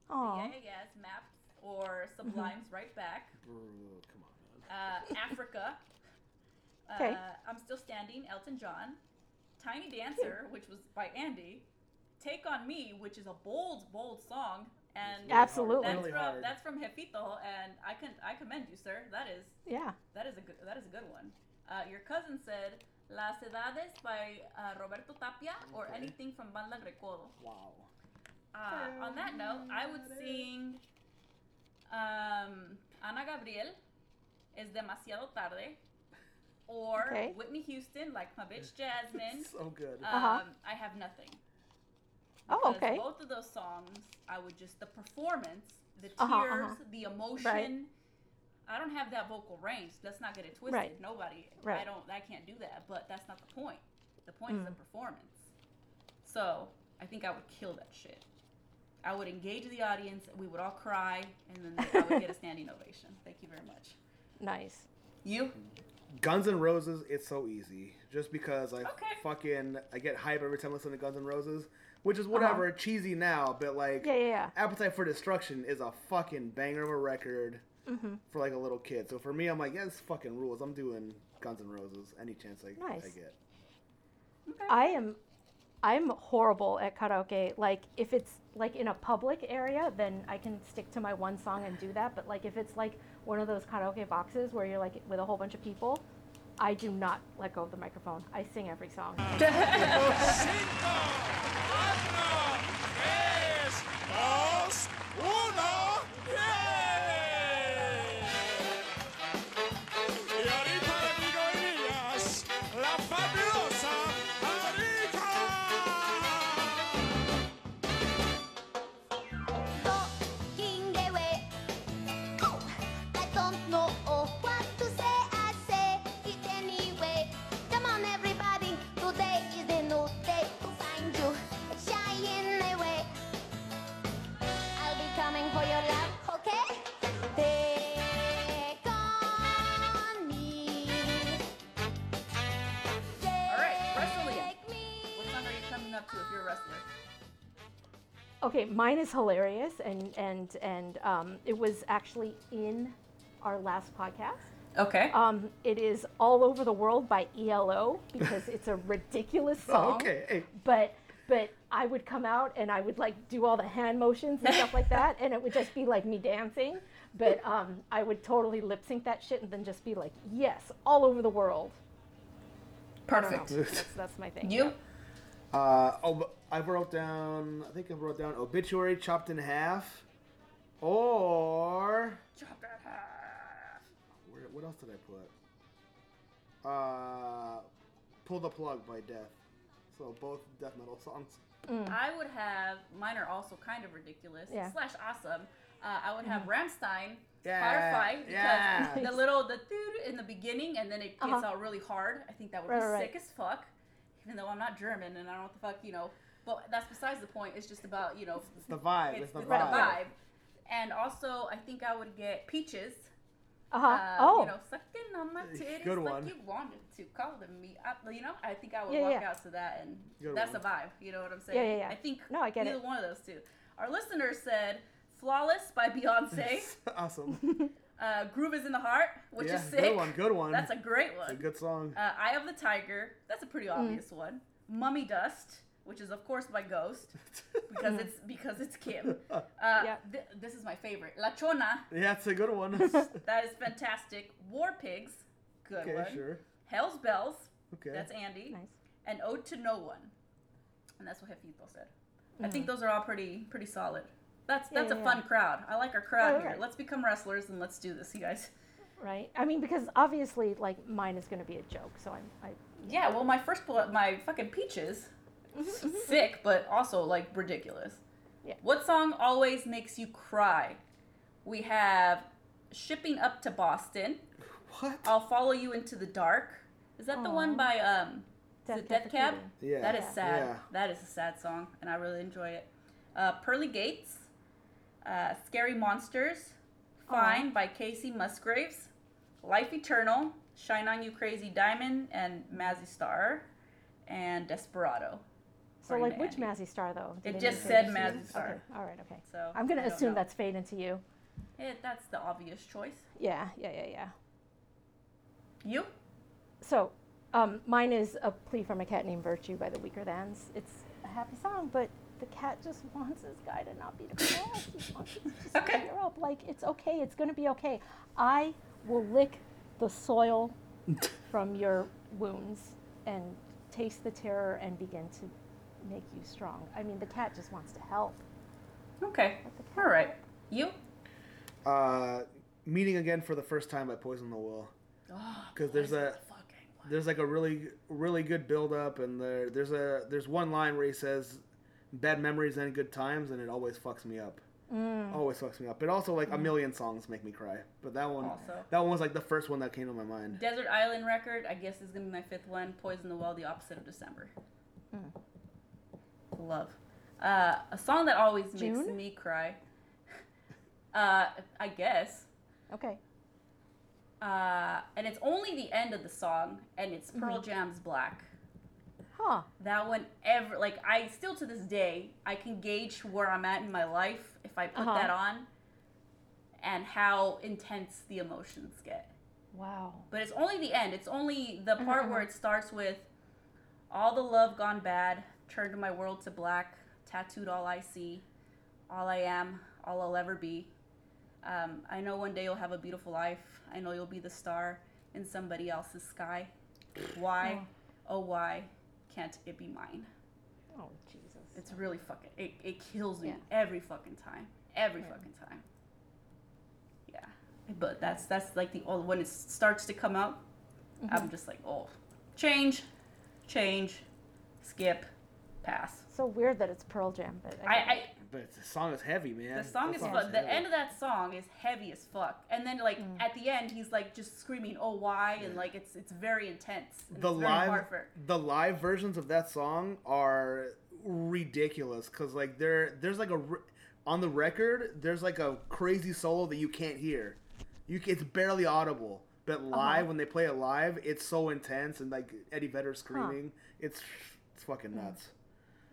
Aw.
Yeah, yeah, yes. Maps or Sublimes right back.
Ooh, Come on, man.
Uh, Africa. Uh,
'Kay.
I'm still standing. Elton John. Tiny Dancer, which was by Andy. Take on Me, which is a bold, bold song, and
Absolutely.
that's
Really
from
hard.
that's from Jefito, and I can I commend you, sir. That is
Yeah.
that is a good that is a good one. Uh, your cousin said Las Edades by uh, Roberto Tapia or
Okay.
anything from Banda El Recodo.
Wow.
Uh, on that note, I would sing um, Ana Gabriel es demasiado tarde, or
Okay.
Whitney Houston, like my bitch Jasmine.
So good.
Um,
Uh-huh.
I have nothing.
Oh, okay.
Both of those songs, I would just the performance, the tears,
Uh-huh, uh-huh.
the emotion. Right. I don't have that vocal range. Let's not get it twisted.
Right.
Nobody.
Right.
I don't. I can't do that. But that's not the point. The point is the
Mm.
performance. So I think I would kill that shit. I would engage the audience. We would all cry, and then I would get a standing ovation. Thank you very much.
Nice.
You?
Guns N' Roses, it's so easy. Just because I
Okay.
fucking I get hype every time I listen to Guns N' Roses, which is whatever, cheesy now, but like
Uh-huh. Yeah, yeah, yeah.
Appetite for Destruction is a fucking banger of a record
Mm-hmm.
for like a little kid. So for me, I'm like, yeah, this fucking rules. I'm doing Guns N' Roses any chance I, I
Nice.
get.
I am I'm horrible at karaoke. Like if it's like in a public area, then I can stick to my one song and do that. But like if it's like one of those karaoke boxes where you're like with a whole bunch of people, I do not let go of the microphone. I sing every song.
Okay,
mine is hilarious, and and and um, it was actually in our last podcast.
Okay.
Um, it is all over the world by ELO because it's a ridiculous song.
okay, hey.
But but I would come out and I would like do all the hand motions and stuff like that, and it would just be like me dancing. But um, I would totally lip sync that shit and then just be like, yes, all over the world. I don't know.
Perfect.
That's, that's my thing.
You?
Uh, oh, but I wrote down. I think I wrote down obituary chopped in half, or chopped in half. where, what else did I put? Uh, pull the plug by Death. So both death metal songs.
I would have mine are also kind of ridiculous
Yeah.
slash awesome. Uh, I would have Rammstein
Yeah,
Firefly because
yeah.
the little the dude in the beginning and then it gets
Uh-huh.
out really hard. I think that would
Right,
be
right,
sick as fuck. Even though I'm not German and I don't know what the fuck you know. But that's besides the point. It's just about you know
It's the vibe. It's,
it's
the
the
vibe.
vibe. And also, I think I would get Peaches.
Uh-huh.
Uh,
oh.
You know, sucking on my titties
Good
like
one.
you wanted to, calling me up. You know, I think I would
Yeah,
walk
yeah.
out to that, and
Good
that's
one.
a vibe. You know what I'm saying?
Yeah, yeah, yeah.
I think
No, I get
either
it.
one of those two. Our listener said "Flawless" by Beyonce.
awesome.
uh, "Groove is in the Heart," which
yeah,
is sick.
good one. Good one.
That's a great
It's a
one.
good song.
Uh, "Eye of the Tiger." That's a pretty
Mm.
obvious one. "Mummy Dust," which is of course by Ghost, because it's because it's Kim. Uh,
Yeah.
th- this is my favorite. "La Chona."
yeah, it's a good one.
That is fantastic. War Pigs, good
okay,
one.
sure.
Hell's Bells,
Okay.
that's Andy.
Nice.
And Ode to No One, and that's what Jefito said. I
Mm.
think those are all pretty pretty solid. That's that's
yeah,
a fun crowd. I like our crowd
Right,
here.
right.
Let's become wrestlers and let's do this, you guys.
Right. I mean, because obviously, like mine is going to be a joke, so I'm. I,
Yeah, well, my first bullet, my fucking peaches, sick, but also like ridiculous.
Yeah.
What song always makes you cry? We have "Shipping Up to Boston."
What?
I'll follow you into the dark. Is that the one by um is
Death
it
Cab
Death Cab?
Yeah.
That is sad.
Yeah.
That is a sad song, and I really enjoy it. Uh, Pearly Gates, uh, Scary Monsters, Fine by Kacey Musgraves, Life Eternal, Shine on You Crazy Diamond, and Mazzy Star, and Desperado.
so, like, which
Andy.
Mazzy Star though? Did
It just said Mazzy? Star.
Okay. All right. Okay.
So
I'm going to assume
know.
that's Fade into You.
Eh, that's the obvious choice.
Yeah. Yeah. Yeah. Yeah.
You?
So, um, mine is a plea from a cat named Virtute by the Weakerthans. It's a happy song, but the cat just wants this guy to not be depressed. he wants to just
Okay.
cheer up. Like it's okay. It's gonna be okay. I will lick the soil from your wounds and taste the terror and begin to make you strong. I mean, the cat just wants to help.
Okay.
Let the cat
All right.
help.
You?
Uh, meeting again for the first time by Poison the Well. Because there's a there's like a really really good build up and there there's a there's one line where he says bad memories and good times and it always fucks me up always fucks me up but also like a million songs make me cry but that one
Also.
that one was like the first one that came to my mind
Desert Island record, I guess is gonna be my fifth one. Poison the Well, the opposite of December. Love. Uh, a song that always makes me cry. Uh, I guess.
Okay.
Uh, and it's only the end of the song, and it's Pearl Jam's Black.
Huh.
That one ever like I still to this day I can gauge where I'm at in my life if I put
Uh-huh.
that on, and how intense the emotions get.
Wow.
But it's only the end. It's only the part
Uh-huh.
where it starts with all the love gone bad, turned my world to black, tattooed all I see, all I am, all I'll ever be. Um, I know one day you'll have a beautiful life. I know you'll be the star in somebody else's sky. Why, oh why, can't it be mine?
Oh Jesus.
It's really fucking. It, it kills me
Yeah.
every fucking time. Every fucking time. Yeah, but that's that's like the oh, when it starts to come out,
Mm-hmm.
I'm just like oh, change, change, skip, pass.
so weird that it's Pearl Jam, but
I, I
but the song is heavy man.
The song
That
is
song
fun. The end of that song is heavy as fuck, and then like
Mm.
at the end he's like just screaming oh why? And like it's it's very intense. and
the
it's
live
hard
the live versions of that song are ridiculous because like there there's like a on the record there's like a crazy solo that you can't hear. You it's barely audible but live when they play it live it's so intense and like eddie vedder screaming it's it's fucking nuts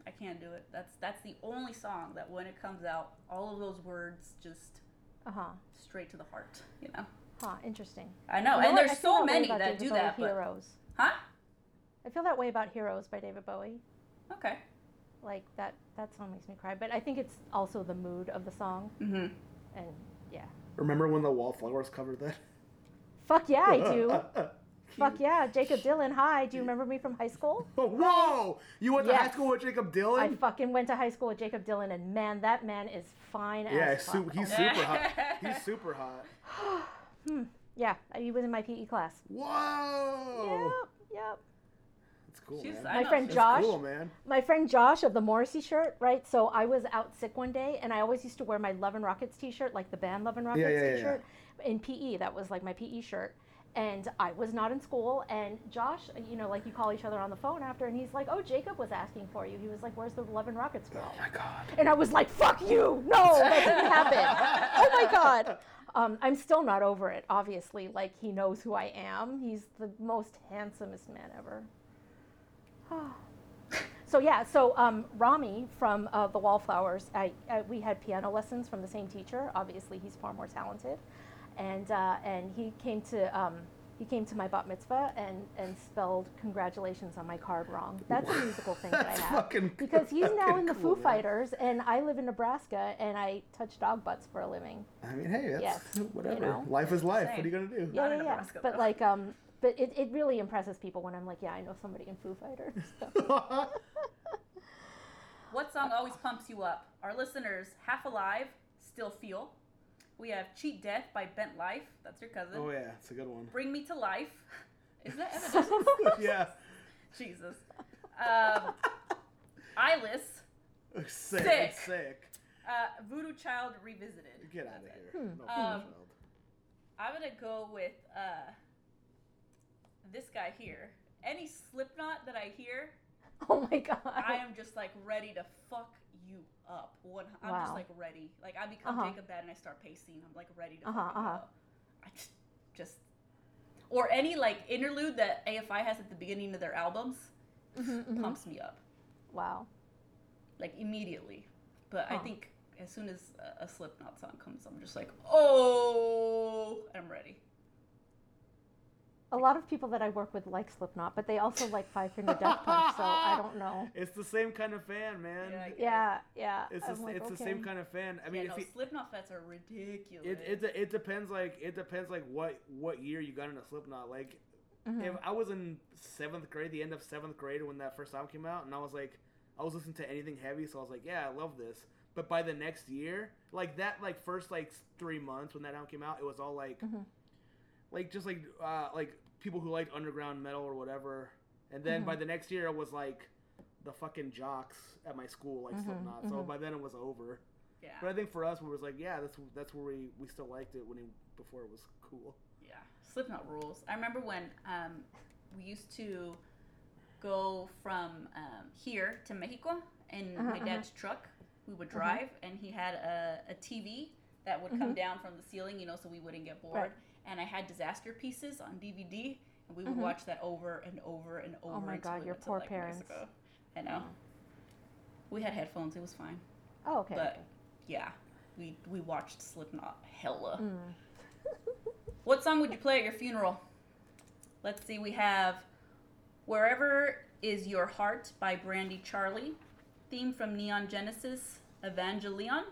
I can't do it. That's that's the only song that when it comes out, all of those words just
uh huh.
straight to the heart. You know.
Huh. Interesting.
I know,
You
and
what?
there's so many that
David
do
Bowie
that. But,
Heroes.
huh?
I feel that way about Heroes by David Bowie.
Okay.
Like that that song makes me cry, but I think it's also the mood of the song
Mm-hmm.
and yeah.
remember when the wallflowers covered that
Fuck yeah, I do. Fuck yeah, Jakob Dylan. Hi, do you remember me from high school?
whoa you went to high school with
jakob
Dylan?
I fucking went to high school with Jakob Dylan, and man, that man is fine
yeah
as
he's,
fuck.
su- he's
Oh,
super hot he's super hot hmm.
yeah, he was in my PE class.
whoa
Yep, yep.
it's cool,
She's-
man.
My friend
she's
Josh,
cool, man.
my friend Josh of the Morrissey shirt, right? So I was out sick one day, and I always used to wear my Love and Rockets T-shirt, like the band Love and Rockets
Yeah, yeah, yeah,
T-shirt, in PE. That was like my PE shirt. And I was not in school, and Josh, you know, like you call each other on the phone after, and he's like, "Oh, Jakob was asking for you." He was like, "Where's the Love and Rockets girl?"
Oh my god.
And I was like, "Fuck you! No, that didn't happen." oh my god. Um, I'm still not over it. Obviously, like he knows who I am. He's the most handsomest man ever. so yeah, so um, Rami from uh, the Wallflowers, I, I, we had piano lessons from the same teacher. Obviously, he's far more talented, and uh, and he came to um, he came to my bat mitzvah and and spelled congratulations on my card wrong. That's a musical thing that I have
fucking-
because he's now in the
cool,
Foo
man.
Fighters, and I live in Nebraska, and I touch dog butts for a living.
I mean, hey, that's
Yes,
whatever.
know.
Life is life.
Same.
What are you gonna do?
Yeah,
Not in
yeah, yeah.
Nebraska,
But
though.
like, um, but it, it really impresses people when I'm like, yeah, I know somebody in Foo Fighters. So.
What song always pumps you up? Our listeners, Half Alive, Still Feel. We have Cheat Death by Bent Life. That's your cousin.
oh yeah, it's a good one.
Bring Me to Life. Is that Evanescence?
yeah.
Jesus. Um, Eyeless.
Sick.
Sick.
Sick.
Uh, Voodoo Child Revisited.
Get out of here.
Hmm.
No,
Um,
child.
I'm gonna go with uh, this guy here. Any Slipknot that I hear,
oh my god.
I am just like ready to fuck you up. One, I'm just like ready. Like I become
Uh-huh.
Jacob Bad and I start pacing. I'm like ready to
Uh-huh, uh-huh.
I just, just, or any like interlude that AFI has at the beginning of their albums
Mhm, mhm.
pumps me up
Wow.
like immediately. But I think as soon as a, a Slipknot song comes, I'm just like, oh, I'm ready.
A lot of people that I work with like Slipknot, but they also like Five Finger Death Punch, so I don't know.
It's the same kind of fan, man.
Yeah,
Yeah, yeah.
It's,
I'm
the,
like,
it's the same kind of fan. I mean,
yeah,
if
no,
you,
Slipknot fans are ridiculous.
it, it it depends like it depends like what what year you got into Slipknot. Like
Mhm.
if I was in seventh grade, the end of seventh grade when that first album came out, and I was like, I was listening to anything heavy, so I was like, yeah, I love this. But by the next year, like that, like first like three months when that album came out, it was all like,
Mhm.
Like just like uh, like people who liked underground metal or whatever. And then
Mhm.
by the next year, it was like the fucking jocks at my school like
Mhm,
Slipknot. So
mhm.
by then it was over.
yeah,
But I think for us, we was like, yeah, that's that's where we, we still liked it when it, before it was cool.
yeah. Slipknot rules. I remember when um, we used to go from um, here to Mexico in
Uh-huh,
my dad's truck. We would
Uh-huh.
drive, and he had a, a TV that would come
Mhm.
down from the ceiling, you know, so we wouldn't get bored.
Right.
And I had Disasterpieces on DVD, and we would
Mhm.
watch that over and over and over.
Oh my God, your poor
like,
parents.
Mexico. I know. We had headphones; it was fine.
Oh, okay.
But
okay.
yeah, we we watched Slipknot hella.
Mm.
What song would you play at your funeral? Let's see, we have Wherever Is Your Heart by Brandi Carlile, theme from Neon Genesis, Evangelion.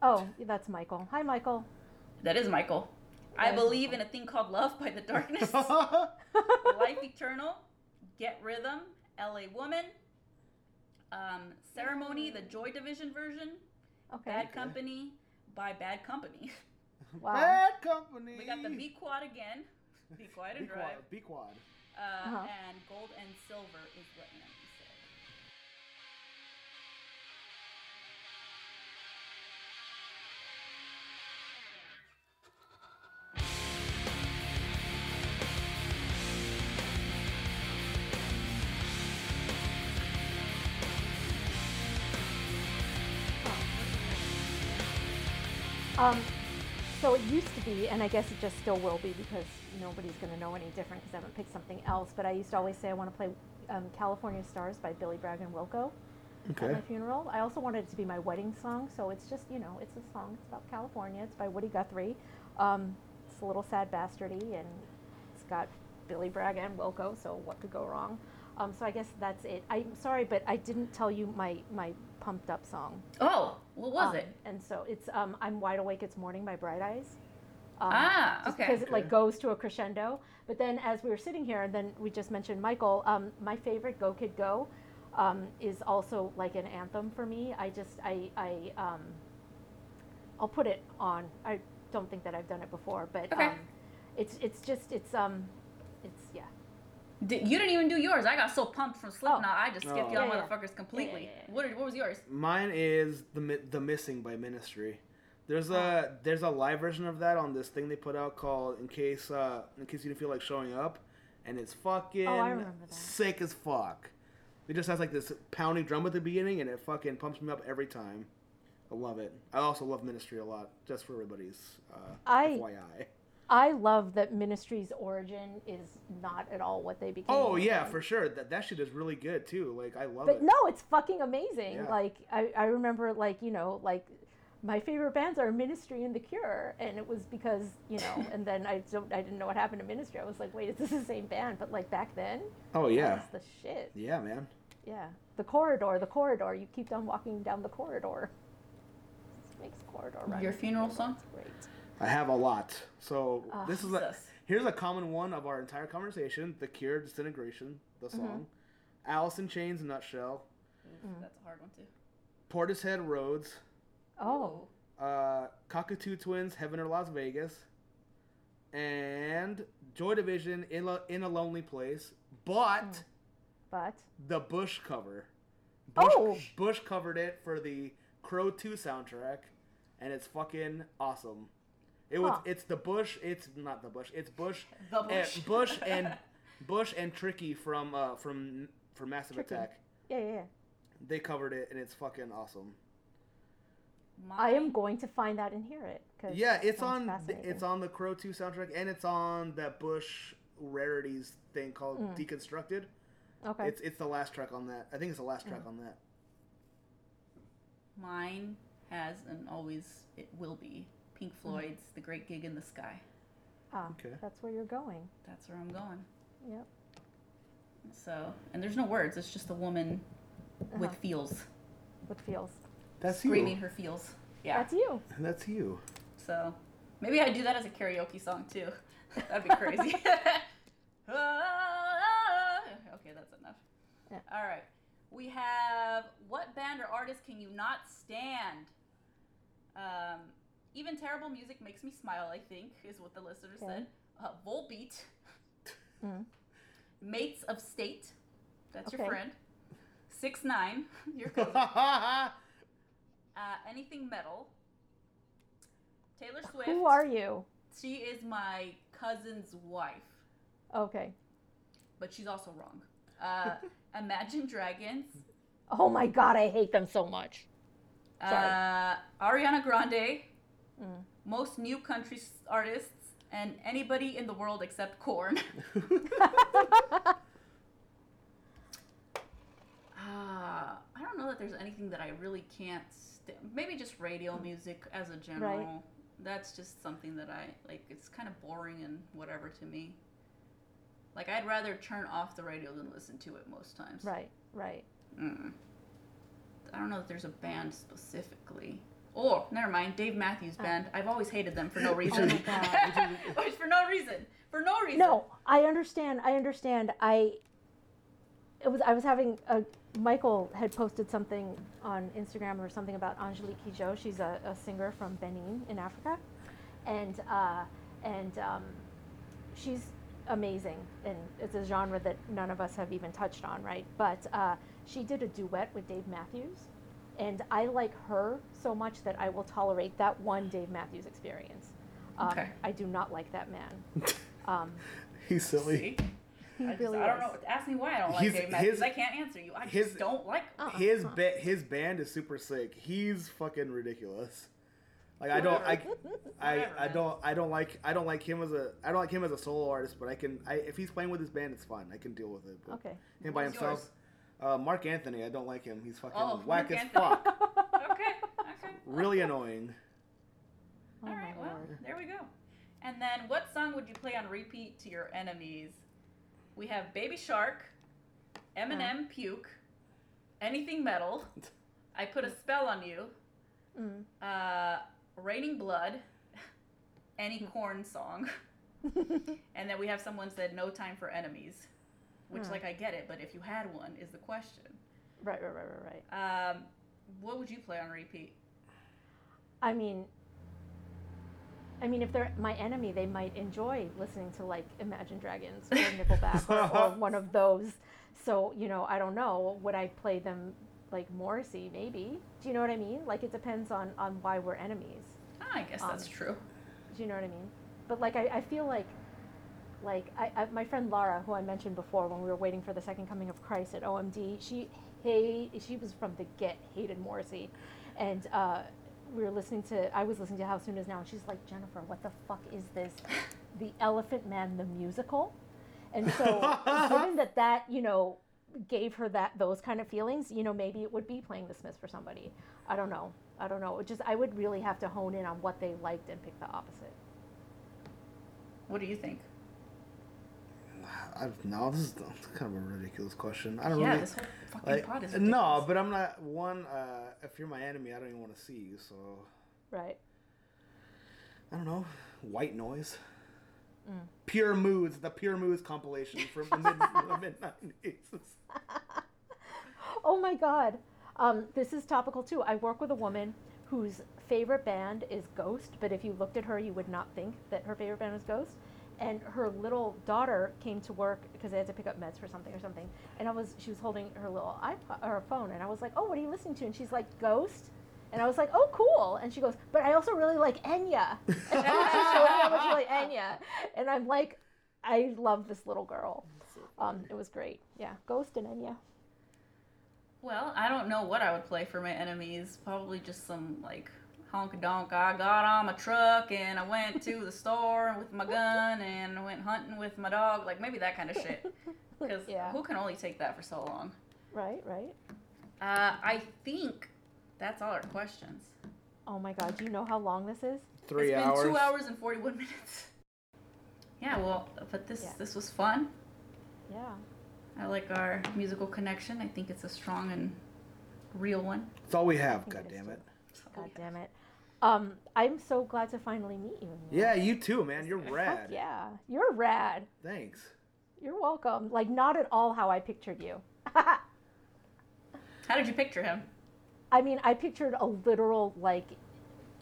Oh, that's Michael. Hi, Michael.
That is Michael. I believe in a thing called love by the darkness. Life Eternal, Get Rhythm, LA Woman, um, Ceremony, the Joy Division version,
Okay.
Bad Company by Bad Company.
Wow.
Bad company.
We got the B Quad again. Be quiet and
B
drive.
quad. B quad.
Uh,
Uh-huh.
And gold and silver is what Nancy
Um, so it used to be, and I guess it just still will be because nobody's going to know any different because I haven't picked something else. But I used to always say I want to play um, California Stars by Billy Bragg and Wilco at my funeral. I also wanted it to be my wedding song, so it's just you know it's a song. It's about California. It's by Woody Guthrie. Um, it's a little sad bastardy, and it's got Billy Bragg and Wilco. So what could go wrong? Um, so I guess that's it. I'm sorry, but I didn't tell you my my pumped up song.
Oh, what was
Um,
it?
And so it's um, I'm wide awake. It's morning by Bright Eyes. Um,
Ah,
just
okay.
Because it like goes to a crescendo. But then as we were sitting here, and then we just mentioned Michael. Um, my favorite Go Kid Go um, is also like an anthem for me. I just I I um, I'll put it on. I don't think that I've done it before, but
Okay.
um, it's it's just it's um it's yeah.
Di- you didn't even do yours. I got so pumped from Slipknot, I just skipped
Oh.
y'all
Yeah, yeah.
motherfuckers completely.
Yeah, yeah, yeah.
What, are- what was yours?
Mine is the the missing by Ministry. There's a there's a live version of that on this thing they put out called in case uh in case you didn't feel like showing up, and it's fucking
Oh,
sick as fuck. It just has like this pounding drum at the beginning, and it fucking pumps me up every time. I love it. I also love Ministry a lot, just for everybody's uh,
I-
FYI.
I love that Ministry's origin is not at all what they became.
Oh
later.
yeah, for sure. That that shit is really good too. Like I love
But
it.
no, it's fucking amazing.
Yeah.
Like I, I remember like, you know, like my favorite bands are Ministry and The Cure and it was because, you know, and then I don't I didn't know what happened to Ministry. I was like, wait, is this the same band? But like back then,
Oh yeah,
that's the shit.
yeah, man.
Yeah. The corridor, the corridor. You keep on walking down the corridor. This makes corridor run.
Your funeral song?
Great.
I have a lot. So
Ah,
this is a, here's a common one of our entire conversation: The Cure, "Disintegration," the
Mm-hmm.
song, Alice in Chains, "Nutshell,"
That's a hard one too.
Portishead Roads,
Oh.
uh, Cocteau Twins, "Heaven or Las Vegas," and Joy Division, "In, Lo- in a Lonely Place," but
But
the Bush cover. Bush,
Oh!
Bush covered it for the Crow 2 soundtrack, and it's fucking awesome. It was.
Huh.
It's the Bush. It's not the Bush. It's Bush.
The
and-
Bush.
Bush and Bush and Tricky from uh from from Massive
Tricky.
Attack.
yeah, yeah, yeah.
They covered it, and it's fucking awesome.
I am going to find that and hear it. 'cause
Yeah, it's on.
fascinating.
It's on the Crow 2 soundtrack, and it's on that Bush rarities thing called Deconstructed.
Okay.
It's it's the last track on that. I think it's the last track on that.
Mine has and always it will be Pink Floyd's "The Great Gig in the Sky."
ah,
Okay.
That's where you're going.
That's where I'm going.
Yep.
So, and there's no words. It's just a woman with
Uh-huh.
feels,
With feels?
That's
screaming
you.
her feels. Yeah.
That's you.
And that's you.
So maybe I do that as a karaoke song too. That'd be crazy. okay, that's enough.
Yeah.
All right. We have what band or artist can you not stand? Um, even terrible music makes me smile. I think is what the listener
Okay.
said. Uh, Volbeat,
Mm.
Mates of State. That's your friend. Six nine. Your cousin. Uh, anything metal. Taylor Swift.
Who are you?
She is my cousin's wife,
Okay.
but she's also wrong. Uh, Imagine Dragons,
Oh my god, I hate them so much. Sorry.
uh, Ariana Grande,
Mm.
most new country artists, and anybody in the world except Korn. Ah, I don't know that there's anything that I really can't. St- Maybe just radio music as a general. Right. That's just something that I like. It's kind of boring and whatever to me. Like I'd rather turn off the radio than listen to it most times.
Right, right.
Mm. I don't know if there's a band specifically. Oh, never mind. Dave Matthews Band. I've always hated them for no reason.
Oh my God.
For no reason. For no reason.
No, I understand. I understand. I it was I was having a Michael had posted something on Instagram or something about Angelique Kidjo. She's a, a singer from Benin in Africa, and uh, and um, she's amazing. And it's a genre that none of us have even touched on, right? But uh, she did a duet with Dave Matthews, and I like her so much that I will tolerate that one Dave Matthews experience. Um,
Okay.
I do not like that man. Um,
He's silly.
See?
he
I, just,
really
I don't
is.
know. Ask me why I don't like
His-
Dave Matthews.
his-
I can't answer you. I
his-
just don't like.
Uh-uh.
His ba- his band is super sick. He's fucking ridiculous. Like I don't I, I I don't I don't like I don't like him as a I don't like him as a solo artist, but I can I if he's playing with his band, it's fine. I can deal with it. But
Okay.
him by
What's
himself. Uh, Marc Anthony, I don't like him. He's fucking
Oh,
whack
Mark
as
Anthony.
fuck.
Okay. Okay.
really annoying.
Oh
All
my
right. Well,
lord.
there we go. And then, what song would you play on repeat to your enemies? We have Baby Shark, Eminem Puke, Anything Metal, I Put a Spell on You,
Mm.
uh, Raining Blood, Any Korn Song, and then we have someone said No Time for Enemies, which, like, I get it, but if you had one, is the question.
Right, right, right, right, right.
Um, what would you play on repeat?
I mean, I mean, if they're my enemy, they might enjoy listening to like Imagine Dragons or Nickelback or, or one of those. So you know, I don't know. Would I play them like Morrissey? Maybe. Do you know what I mean? Like it depends on on why we're enemies.
I guess that's
Um,
true.
Do you know what I mean? But like I, I feel like like I, I my friend Lara, who I mentioned before when we were waiting for the second coming of Christ at OMD, she hate she was from the get hated Morrissey, and uh, we were listening to I was listening to How Soon Is Now, and she's like Jennifer, what the fuck is this? The Elephant Man the musical, and so given that that you know gave her that those kind of feelings, you know maybe it would be playing the Smiths for somebody. I don't know. I don't know. It just I would really have to hone in on what they liked and pick the opposite.
What do you think?
I, no, this is kind of a ridiculous question. I don't know.
Yeah,
really.
this whole fucking
like,
pod is
no, but I'm not one. Uh, if you're my enemy, I don't even want to see you. So
Right.
I don't know. White noise.
Mm.
Pure moods. The pure moods compilation from the mid the mid nineties.
Oh my God. Um, this is topical too. I work with a woman whose favorite band is Ghost, but if you looked at her, you would not think that her favorite band was Ghost. And her little daughter came to work because they had to pick up meds for something or something. And I was, she was holding her little iPod her phone, and I was like, "Oh, what are you listening to?" And she's like, "Ghost." And I was like, "Oh, cool." And she goes, "But I also really like Enya." And she showed me how much she liked Enya, and I'm like, "I love this little girl." Um, it was great. Yeah, Ghost and Enya.
Well, I don't know what I would play for my enemies. Probably just some like honk donk. I got on my truck and I went to the store with my gun and I went hunting with my dog. Like maybe that kind of shit. Because
Yeah.
who can only take that for so long?
Right, right.
Uh, I think that's all our questions.
Oh my God, do you know how long this is?
Three
it's
hours.
been two hours and forty-one minutes. Yeah, well, but this
Yeah.
this was fun.
Yeah.
I like our musical connection. I think it's a strong and real one.
It's all we have.
think
God damn it.
God damn it. Um, I'm so glad to finally meet you. Neil.
Yeah, you too, man. You're
Fuck
rad.
yeah. You're rad.
Thanks.
You're welcome. Like, not at all how I pictured you.
How did you picture him?
I mean, I pictured a literal, like,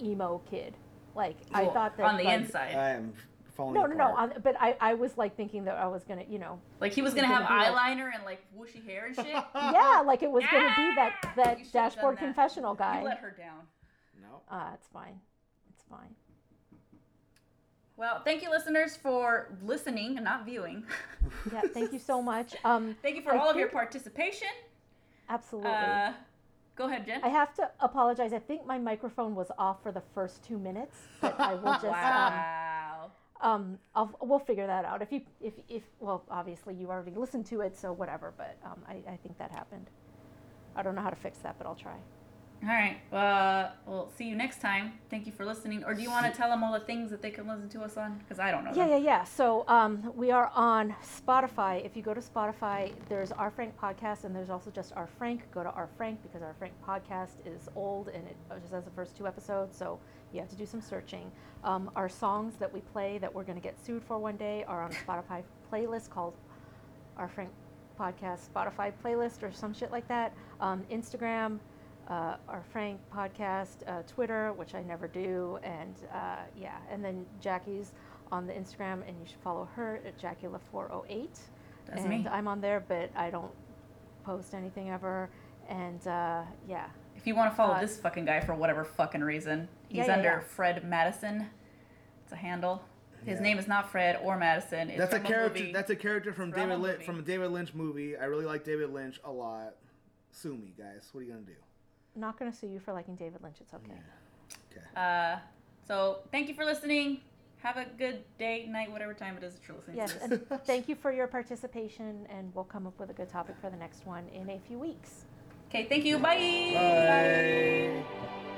emo kid. Like, I
thought
thot that.
on the
like-
inside.
I am falling
No, no, no. On, but I, I was, like, thinking that I was going to, you know.
Like he was gonna have
gonna be like-
eyeliner and like whooshy hair and shit.
Yeah, like it was going to be that, that dashboard
that.
confessional guy.
You let her down.
No.
Ah, it's fine. It's fine.
Well, thank you, listeners, for listening and not viewing.
Yeah, thank you so much. Um,
Thank you for
I
all of your participation.
Absolutely.
Uh, go ahead, Jen.
I have to apologize. I think my microphone was off for the first two minutes, but I will just
wow.
um, um I'll, we'll figure that out. If you if if well, obviously you already listened to it, so whatever. But um, I I think that happened. I don't know how to fix that, but I'll try.
All right. Uh, we'll see you next time. Thank you for listening. Or do you want to tell them all the things that they can listen to us on? Because I don't know.
Yeah,
them.
yeah, yeah. So um, we are on Spotify. If you go to Spotify, there's our Frank podcast, and there's also just our Frank. Go to our Frank because our Frank podcast is old and it just has the first two episodes, so you have to do some searching. Um, our songs that we play that we're going to get sued for one day are on a Spotify playlist called our Frank podcast Spotify playlist or some shit like that. Um, Instagram. Uh, our Frank podcast, uh, Twitter, which I never do, and uh, yeah, and then Jackie's on the Instagram, and you should follow her at JackieLa408.
That's
and
me.
I'm on there, but I don't post anything ever. And uh, yeah,
If you want to follow
Uh,
this fucking guy for whatever fucking reason, he's
Yeah, yeah,
under
yeah.
Fred Madison. It's a handle. His
Yeah.
name is not Fred or Madison. It's
That's a character.
movie.
That's a character from
from
David Lynch from a David Lynch movie. I really like David Lynch a lot. Sue me, guys. What are you gonna do?
I'm not gonna sue you for liking David Lynch. It's okay.
Okay.
Uh, so thank you for listening. Have a good day, night, whatever time it is that you're listening
Yes,
to this.
and thank you for your participation, and we'll come up with a good topic for the next one in a few weeks.
Okay, thank you. Bye.
Bye.